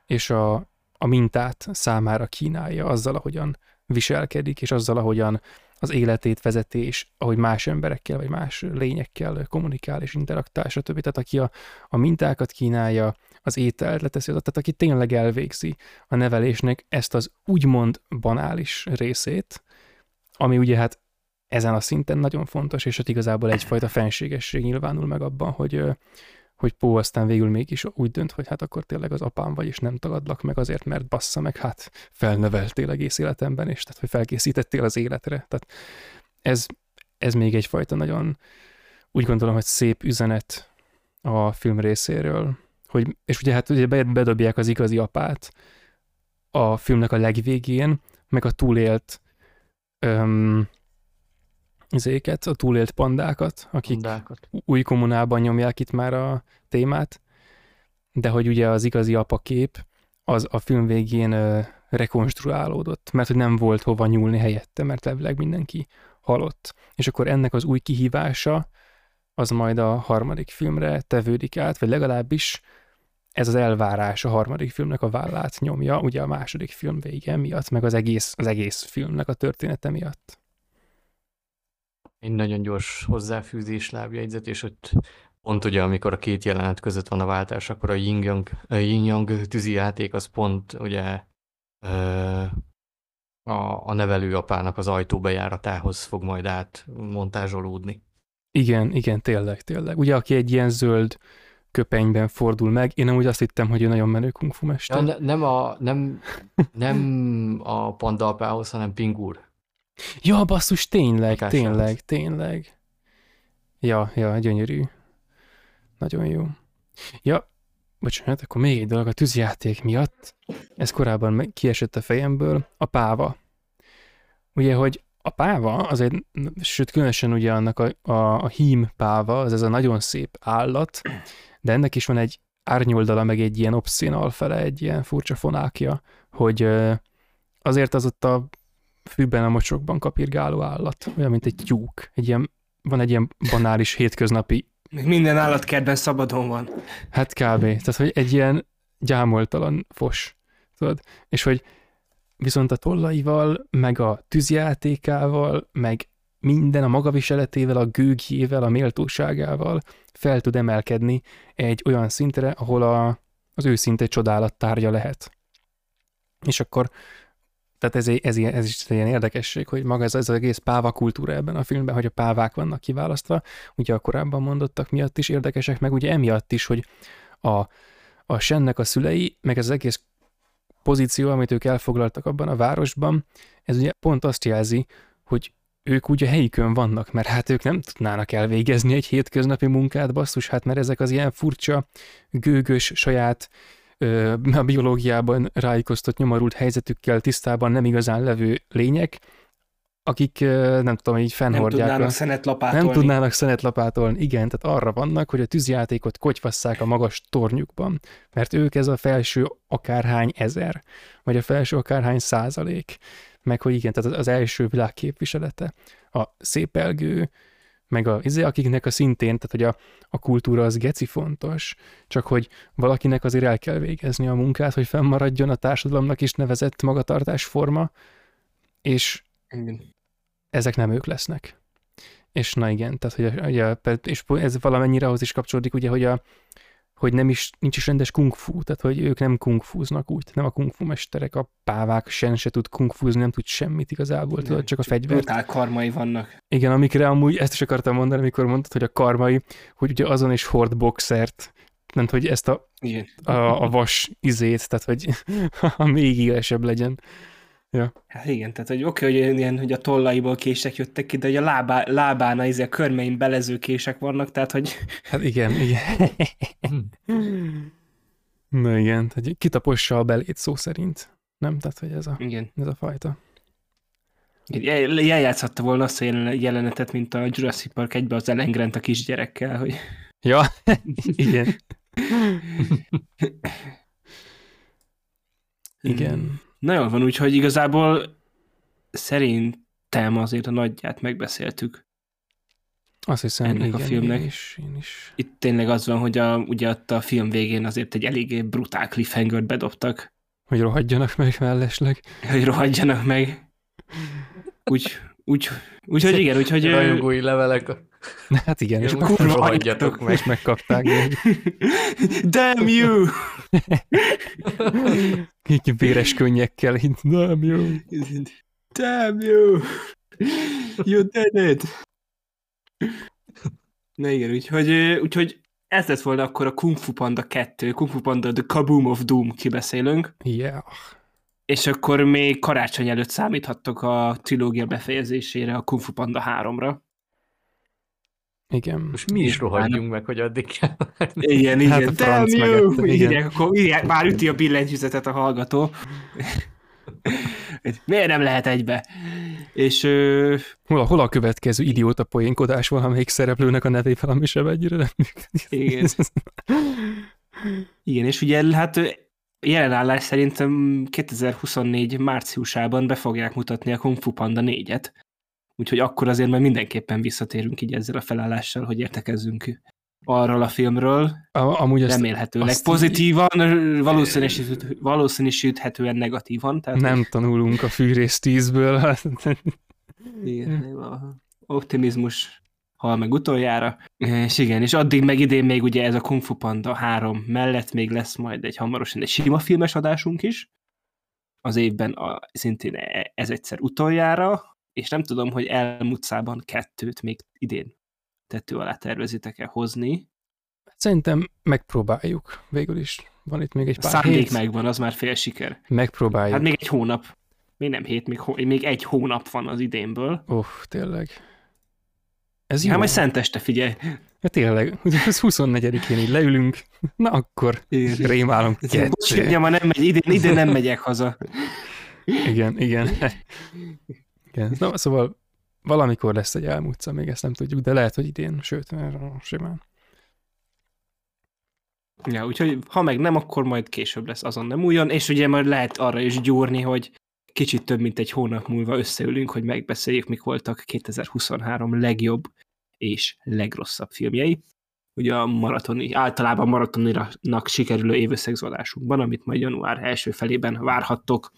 Speaker 3: és a, a mintát számára kínálja azzal, ahogyan viselkedik, és azzal, ahogyan az életét vezeti, és ahogy más emberekkel, vagy más lényekkel kommunikál és interaktál, stb. Tehát aki a, a mintákat kínálja, az ételt leteszi, tehát aki tényleg elvégzi a nevelésnek ezt az úgymond banális részét, ami ugye hát ezen a szinten nagyon fontos, és ott igazából egyfajta fenségesség nyilvánul meg abban, hogy, hogy Pó aztán végül mégis úgy dönt, hogy hát akkor tényleg az apám vagy, és nem tagadlak meg azért, mert bassza meg, hát felneveltél egész életemben, és tehát, hogy felkészítettél az életre. Tehát ez, ez még egyfajta nagyon, úgy gondolom, hogy szép üzenet a film részéről, hogy, és ugye hát ugye bedobják az igazi apát a filmnek a legvégén, meg a túlélt öm, izéket, a túlélt pandákat, akik pandákat. új kommunában nyomják itt már a témát, de hogy ugye az igazi apakép az a film végén ö, rekonstruálódott, mert hogy nem volt hova nyúlni helyette, mert levileg mindenki halott. És akkor ennek az új kihívása az majd a harmadik filmre tevődik át, vagy legalábbis ez az elvárás a harmadik filmnek a vállát nyomja, ugye a második film vége miatt, meg az egész, az egész filmnek a története miatt
Speaker 1: egy nagyon gyors hozzáfűzés lábjegyzet, és ott pont ugye, amikor a két jelenet között van a váltás, akkor a yin-yang, yin-yang tűzi játék az pont ugye a, a nevelőapának az ajtóbejáratához fog majd át montázsolódni.
Speaker 3: Igen, igen, tényleg, tényleg. Ugye, aki egy ilyen zöld köpenyben fordul meg, én nem úgy azt hittem, hogy ő nagyon menő kung fu mester.
Speaker 1: Ja, ne, nem, a, nem, nem a panda apához, hanem Pingur.
Speaker 3: Ja, basszus, tényleg, Kásánc. tényleg, tényleg. Ja, ja, gyönyörű. Nagyon jó. Ja, bocsánat, akkor még egy dolog a tűzjáték miatt. Ez korábban kiesett a fejemből. A páva. Ugye, hogy a páva, az egy, sőt különösen ugye annak a, a, a hím páva, az ez a nagyon szép állat, de ennek is van egy árnyoldala, meg egy ilyen obszín alfele, egy ilyen furcsa fonákja, hogy azért az ott a fűben a mocsokban kapirgáló állat, olyan, mint egy tyúk. Egy ilyen, van egy ilyen banális hétköznapi...
Speaker 2: Minden állatkertben szabadon van.
Speaker 3: Hát kb. Tehát, hogy egy ilyen gyámoltalan fos. Tudod? És hogy viszont a tollaival, meg a tűzjátékával, meg minden a magaviseletével, a gőgjével, a méltóságával fel tud emelkedni egy olyan szintre, ahol a, az őszinte csodálat tárgya lehet. És akkor tehát ez, ez, ez is egy ilyen érdekesség, hogy maga ez, ez az egész páva kultúra ebben a filmben, hogy a pávák vannak kiválasztva, ugye a korábban mondottak miatt is érdekesek, meg ugye emiatt is, hogy a, a Sennek a szülei, meg ez az egész pozíció, amit ők elfoglaltak abban a városban, ez ugye pont azt jelzi, hogy ők ugye helyükön vannak, mert hát ők nem tudnának elvégezni egy hétköznapi munkát, basszus, hát mert ezek az ilyen furcsa, gőgös, saját a biológiában ráikoztott nyomorult helyzetükkel tisztában nem igazán levő lények, akik nem tudom, így fennhordják. Nem
Speaker 2: tudnának szenet lapátolni.
Speaker 3: Nem tudnának szenet lapátolni, igen, tehát arra vannak, hogy a tűzjátékot kotyvasszák a magas tornyukban, mert ők ez a felső akárhány ezer, vagy a felső akárhány százalék, meg hogy igen, tehát az első világ képviselete. A szépelgő, meg a, izé, akiknek a szintén, tehát hogy a, a kultúra az geci fontos, csak hogy valakinek azért el kell végezni a munkát, hogy fennmaradjon a társadalomnak is nevezett magatartásforma, és
Speaker 2: Igen.
Speaker 3: ezek nem ők lesznek. És na igen, tehát hogy a, ugye, és ez valamennyire ahhoz is kapcsolódik, ugye, hogy a, hogy nem is, nincs is rendes kung fu, tehát hogy ők nem kung fuznak úgy, nem a kung fu mesterek, a pávák sen se tud kung fuzni, nem tud semmit igazából, tudod, csak a fegyvert.
Speaker 2: Brutál karmai vannak.
Speaker 3: Igen, amikre amúgy ezt is akartam mondani, amikor mondtad, hogy a karmai, hogy ugye azon is hord boxert, mert hogy ezt a,
Speaker 2: Igen.
Speaker 3: a, a vas izét, tehát hogy még élesebb legyen. Ja.
Speaker 2: Hát igen, tehát hogy oké, okay, hogy ilyen, hogy a tollaiból kések jöttek ki, de hogy a lábá, lábán, a, izé, a körmein belező kések vannak, tehát hogy
Speaker 3: Hát igen, igen. Na igen, tehát hogy kitapossa a belét szó szerint. Nem? Tehát, hogy ez a,
Speaker 2: igen.
Speaker 3: ez a fajta.
Speaker 2: El- Eljátszhatta volna azt a jelen- jelenetet, mint a Jurassic Park egybe az Ellen Grant a kisgyerekkel, hogy
Speaker 3: Ja, igen. Igen.
Speaker 2: Na jól van, úgyhogy igazából szerintem azért a nagyját megbeszéltük.
Speaker 3: Azt hiszem,
Speaker 2: Ennek a
Speaker 3: igen,
Speaker 2: filmnek.
Speaker 3: Én is, én is.
Speaker 2: Itt tényleg az van, hogy a, ugye ott a film végén azért egy eléggé brutál cliffhanger bedobtak,
Speaker 3: Hogy rohadjanak meg mellesleg.
Speaker 2: hogy rohadjanak meg. Úgy, úgy, úgyhogy igen, úgyhogy...
Speaker 1: Rajongói levelek.
Speaker 3: Hát igen, és
Speaker 1: Jó,
Speaker 3: akkor
Speaker 2: kurva hagyjatok.
Speaker 3: és megkapták. de
Speaker 2: Damn you!
Speaker 3: Így véres könnyekkel, így nem jó.
Speaker 2: Damn you! You did it! Na igen, úgyhogy, úgyhogy ez lett volna akkor a Kung Fu Panda 2, Kung Fu Panda The Kaboom of Doom kibeszélünk,
Speaker 3: Yeah.
Speaker 2: és akkor még karácsony előtt számíthattok a trilógia befejezésére, a Kung Fu Panda 3-ra.
Speaker 3: Igen.
Speaker 1: Most mi is rohadjunk meg, hogy addig kell.
Speaker 2: Igen, igen.
Speaker 3: Hát a
Speaker 2: Damn you!
Speaker 3: igen.
Speaker 2: Írják, akkor írják, már üti a billentyűzetet a hallgató. Miért nem lehet egybe? És ö,
Speaker 3: Hol a, hol a következő idióta poénkodás valamelyik szereplőnek a nevével, ami sem ennyire nem működik.
Speaker 2: Igen. igen, és ugye hát jelenállás szerintem 2024 márciusában be fogják mutatni a Kung Fu Panda 4-et. Úgyhogy akkor azért majd mindenképpen visszatérünk így ezzel a felállással, hogy értekezzünk arról a filmről.
Speaker 3: A, amúgy azt
Speaker 2: Remélhetőleg
Speaker 3: azt-
Speaker 2: pozitívan, valószínűsít- valószínűsíthetően negatívan. Tehát
Speaker 3: nem tanulunk a fűrész tízből.
Speaker 2: Igen, a optimizmus hal meg utoljára. És igen, és addig meg idén még ugye ez a Kung Fu Panda 3 mellett még lesz majd egy hamarosan egy sima filmes adásunk is. Az évben a, szintén e- ez egyszer utoljára, és nem tudom, hogy elmutszában kettőt még idén tető alá tervezitek-e hozni.
Speaker 3: Szerintem megpróbáljuk. Végül is van itt még egy pár
Speaker 2: szándék
Speaker 3: hét.
Speaker 2: megvan, az már fél siker.
Speaker 3: Megpróbáljuk.
Speaker 2: Hát még egy hónap. Még nem hét, még, hó- még egy hónap van az idénből.
Speaker 3: Uff, tényleg. Ez jó.
Speaker 2: Hát majd szenteste figyelj.
Speaker 3: Ja, tényleg, ugye az 24-én így leülünk, na akkor
Speaker 2: Igen.
Speaker 3: rémálom
Speaker 2: Bocs,
Speaker 3: kettő.
Speaker 2: ugye ma nem megy, idén, idén nem megyek haza.
Speaker 3: Igen, igen. Igen. Na, szóval valamikor lesz egy elmúca, még ezt nem tudjuk, de lehet, hogy idén, sőt, simán.
Speaker 2: Ja, úgyhogy ha meg nem, akkor majd később lesz azon nem újon, és ugye majd lehet arra is gyúrni, hogy kicsit több mint egy hónap múlva összeülünk, hogy megbeszéljük, mik voltak 2023 legjobb és legrosszabb filmjei. Ugye a maratoni, általában maratoninak sikerülő évösszegzolásunkban, amit majd január első felében várhattok.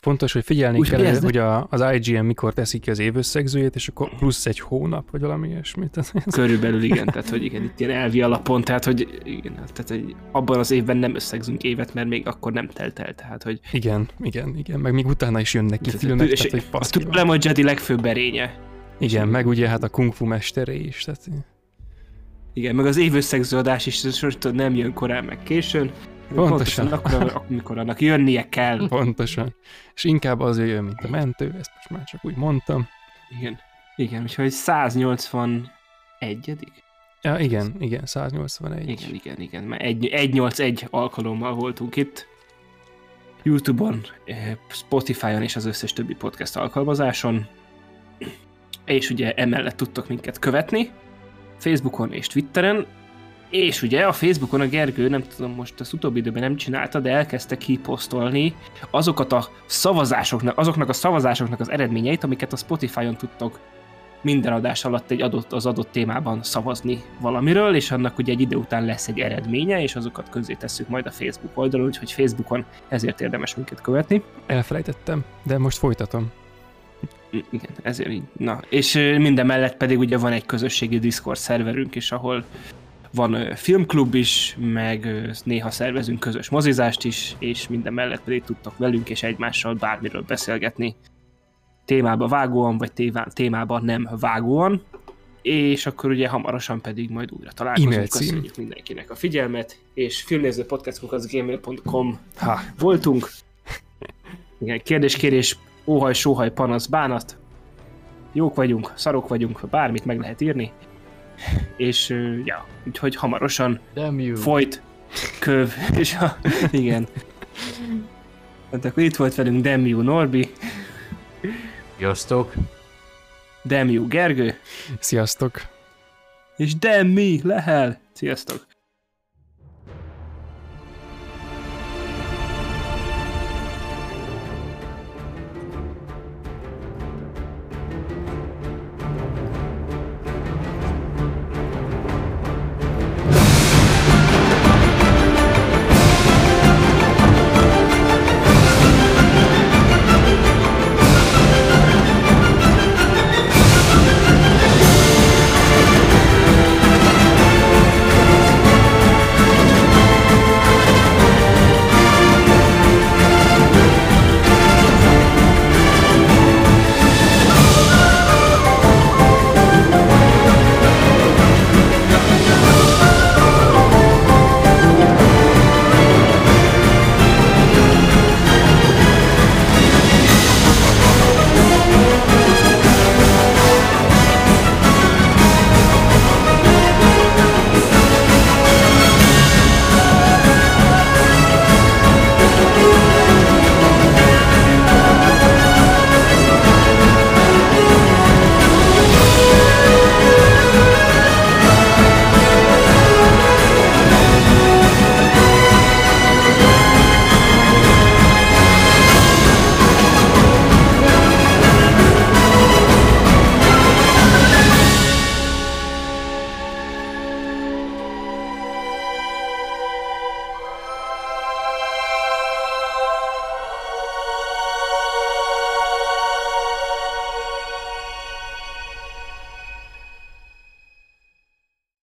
Speaker 3: Fontos, hogy figyelni
Speaker 2: Úgy
Speaker 3: kell,
Speaker 2: de-
Speaker 3: hogy a, az IGN mikor teszik ki az évösszegzőjét, és akkor plusz egy hónap, vagy valami ilyesmit. Ez- ez-
Speaker 2: Körülbelül igen, tehát hogy igen, itt ilyen elvi alapon, tehát hogy igen, tehát hogy abban az évben nem összegzünk évet, mert még akkor nem telt el, tehát hogy
Speaker 3: Igen, igen, igen, meg még utána is jönnek ki filmek, tehát hogy
Speaker 2: a
Speaker 3: van.
Speaker 2: Tudom, hogy Jedi legfőbb erénye.
Speaker 3: Igen, meg ugye hát a kung fu mesteré is, tehát
Speaker 2: Igen, meg az évösszegző adás is nem jön korán, meg későn.
Speaker 3: Pontosan.
Speaker 2: akkor, amikor annak jönnie kell.
Speaker 3: pontosan. És inkább az jöjjön, mint a mentő, ezt most már csak úgy mondtam.
Speaker 2: Igen. Igen, úgyhogy 181
Speaker 3: Ja, igen, igen, 181.
Speaker 2: Igen, igen, igen. Mert egy- 181 alkalommal voltunk itt. Youtube-on, eh, Spotify-on és az összes többi podcast alkalmazáson. És ugye emellett tudtok minket követni. Facebookon és Twitteren. És ugye a Facebookon a Gergő, nem tudom, most az utóbbi időben nem csinálta, de elkezdte kiposztolni azokat a szavazásoknak, azoknak a szavazásoknak az eredményeit, amiket a Spotify-on tudtok minden adás alatt egy adott, az adott témában szavazni valamiről, és annak ugye egy idő után lesz egy eredménye, és azokat közé tesszük majd a Facebook oldalon, úgyhogy Facebookon ezért érdemes minket követni.
Speaker 3: Elfelejtettem, de most folytatom.
Speaker 2: Igen, ezért így. Na, és minden mellett pedig ugye van egy közösségi Discord szerverünk is, ahol van filmklub is, meg néha szervezünk közös mozizást is, és minden mellett pedig tudtok velünk és egymással bármiről beszélgetni. Témába vágóan, vagy témába nem vágóan. És akkor ugye hamarosan pedig majd újra találkozunk.
Speaker 3: E-mail cím.
Speaker 2: Köszönjük mindenkinek a figyelmet, és filmnézőpodcast.gmail.com ha. voltunk. Igen, kérdés, kérés, óhaj, sóhaj, panasz, bánat. Jók vagyunk, szarok vagyunk, bármit meg lehet írni. És, ja, úgyhogy hamarosan folyt köv, és a, igen. Hát akkor itt volt velünk Demiu Norbi.
Speaker 1: Sziasztok!
Speaker 2: Demiu Gergő.
Speaker 3: Sziasztok!
Speaker 2: És Demi Lehel. Sziasztok!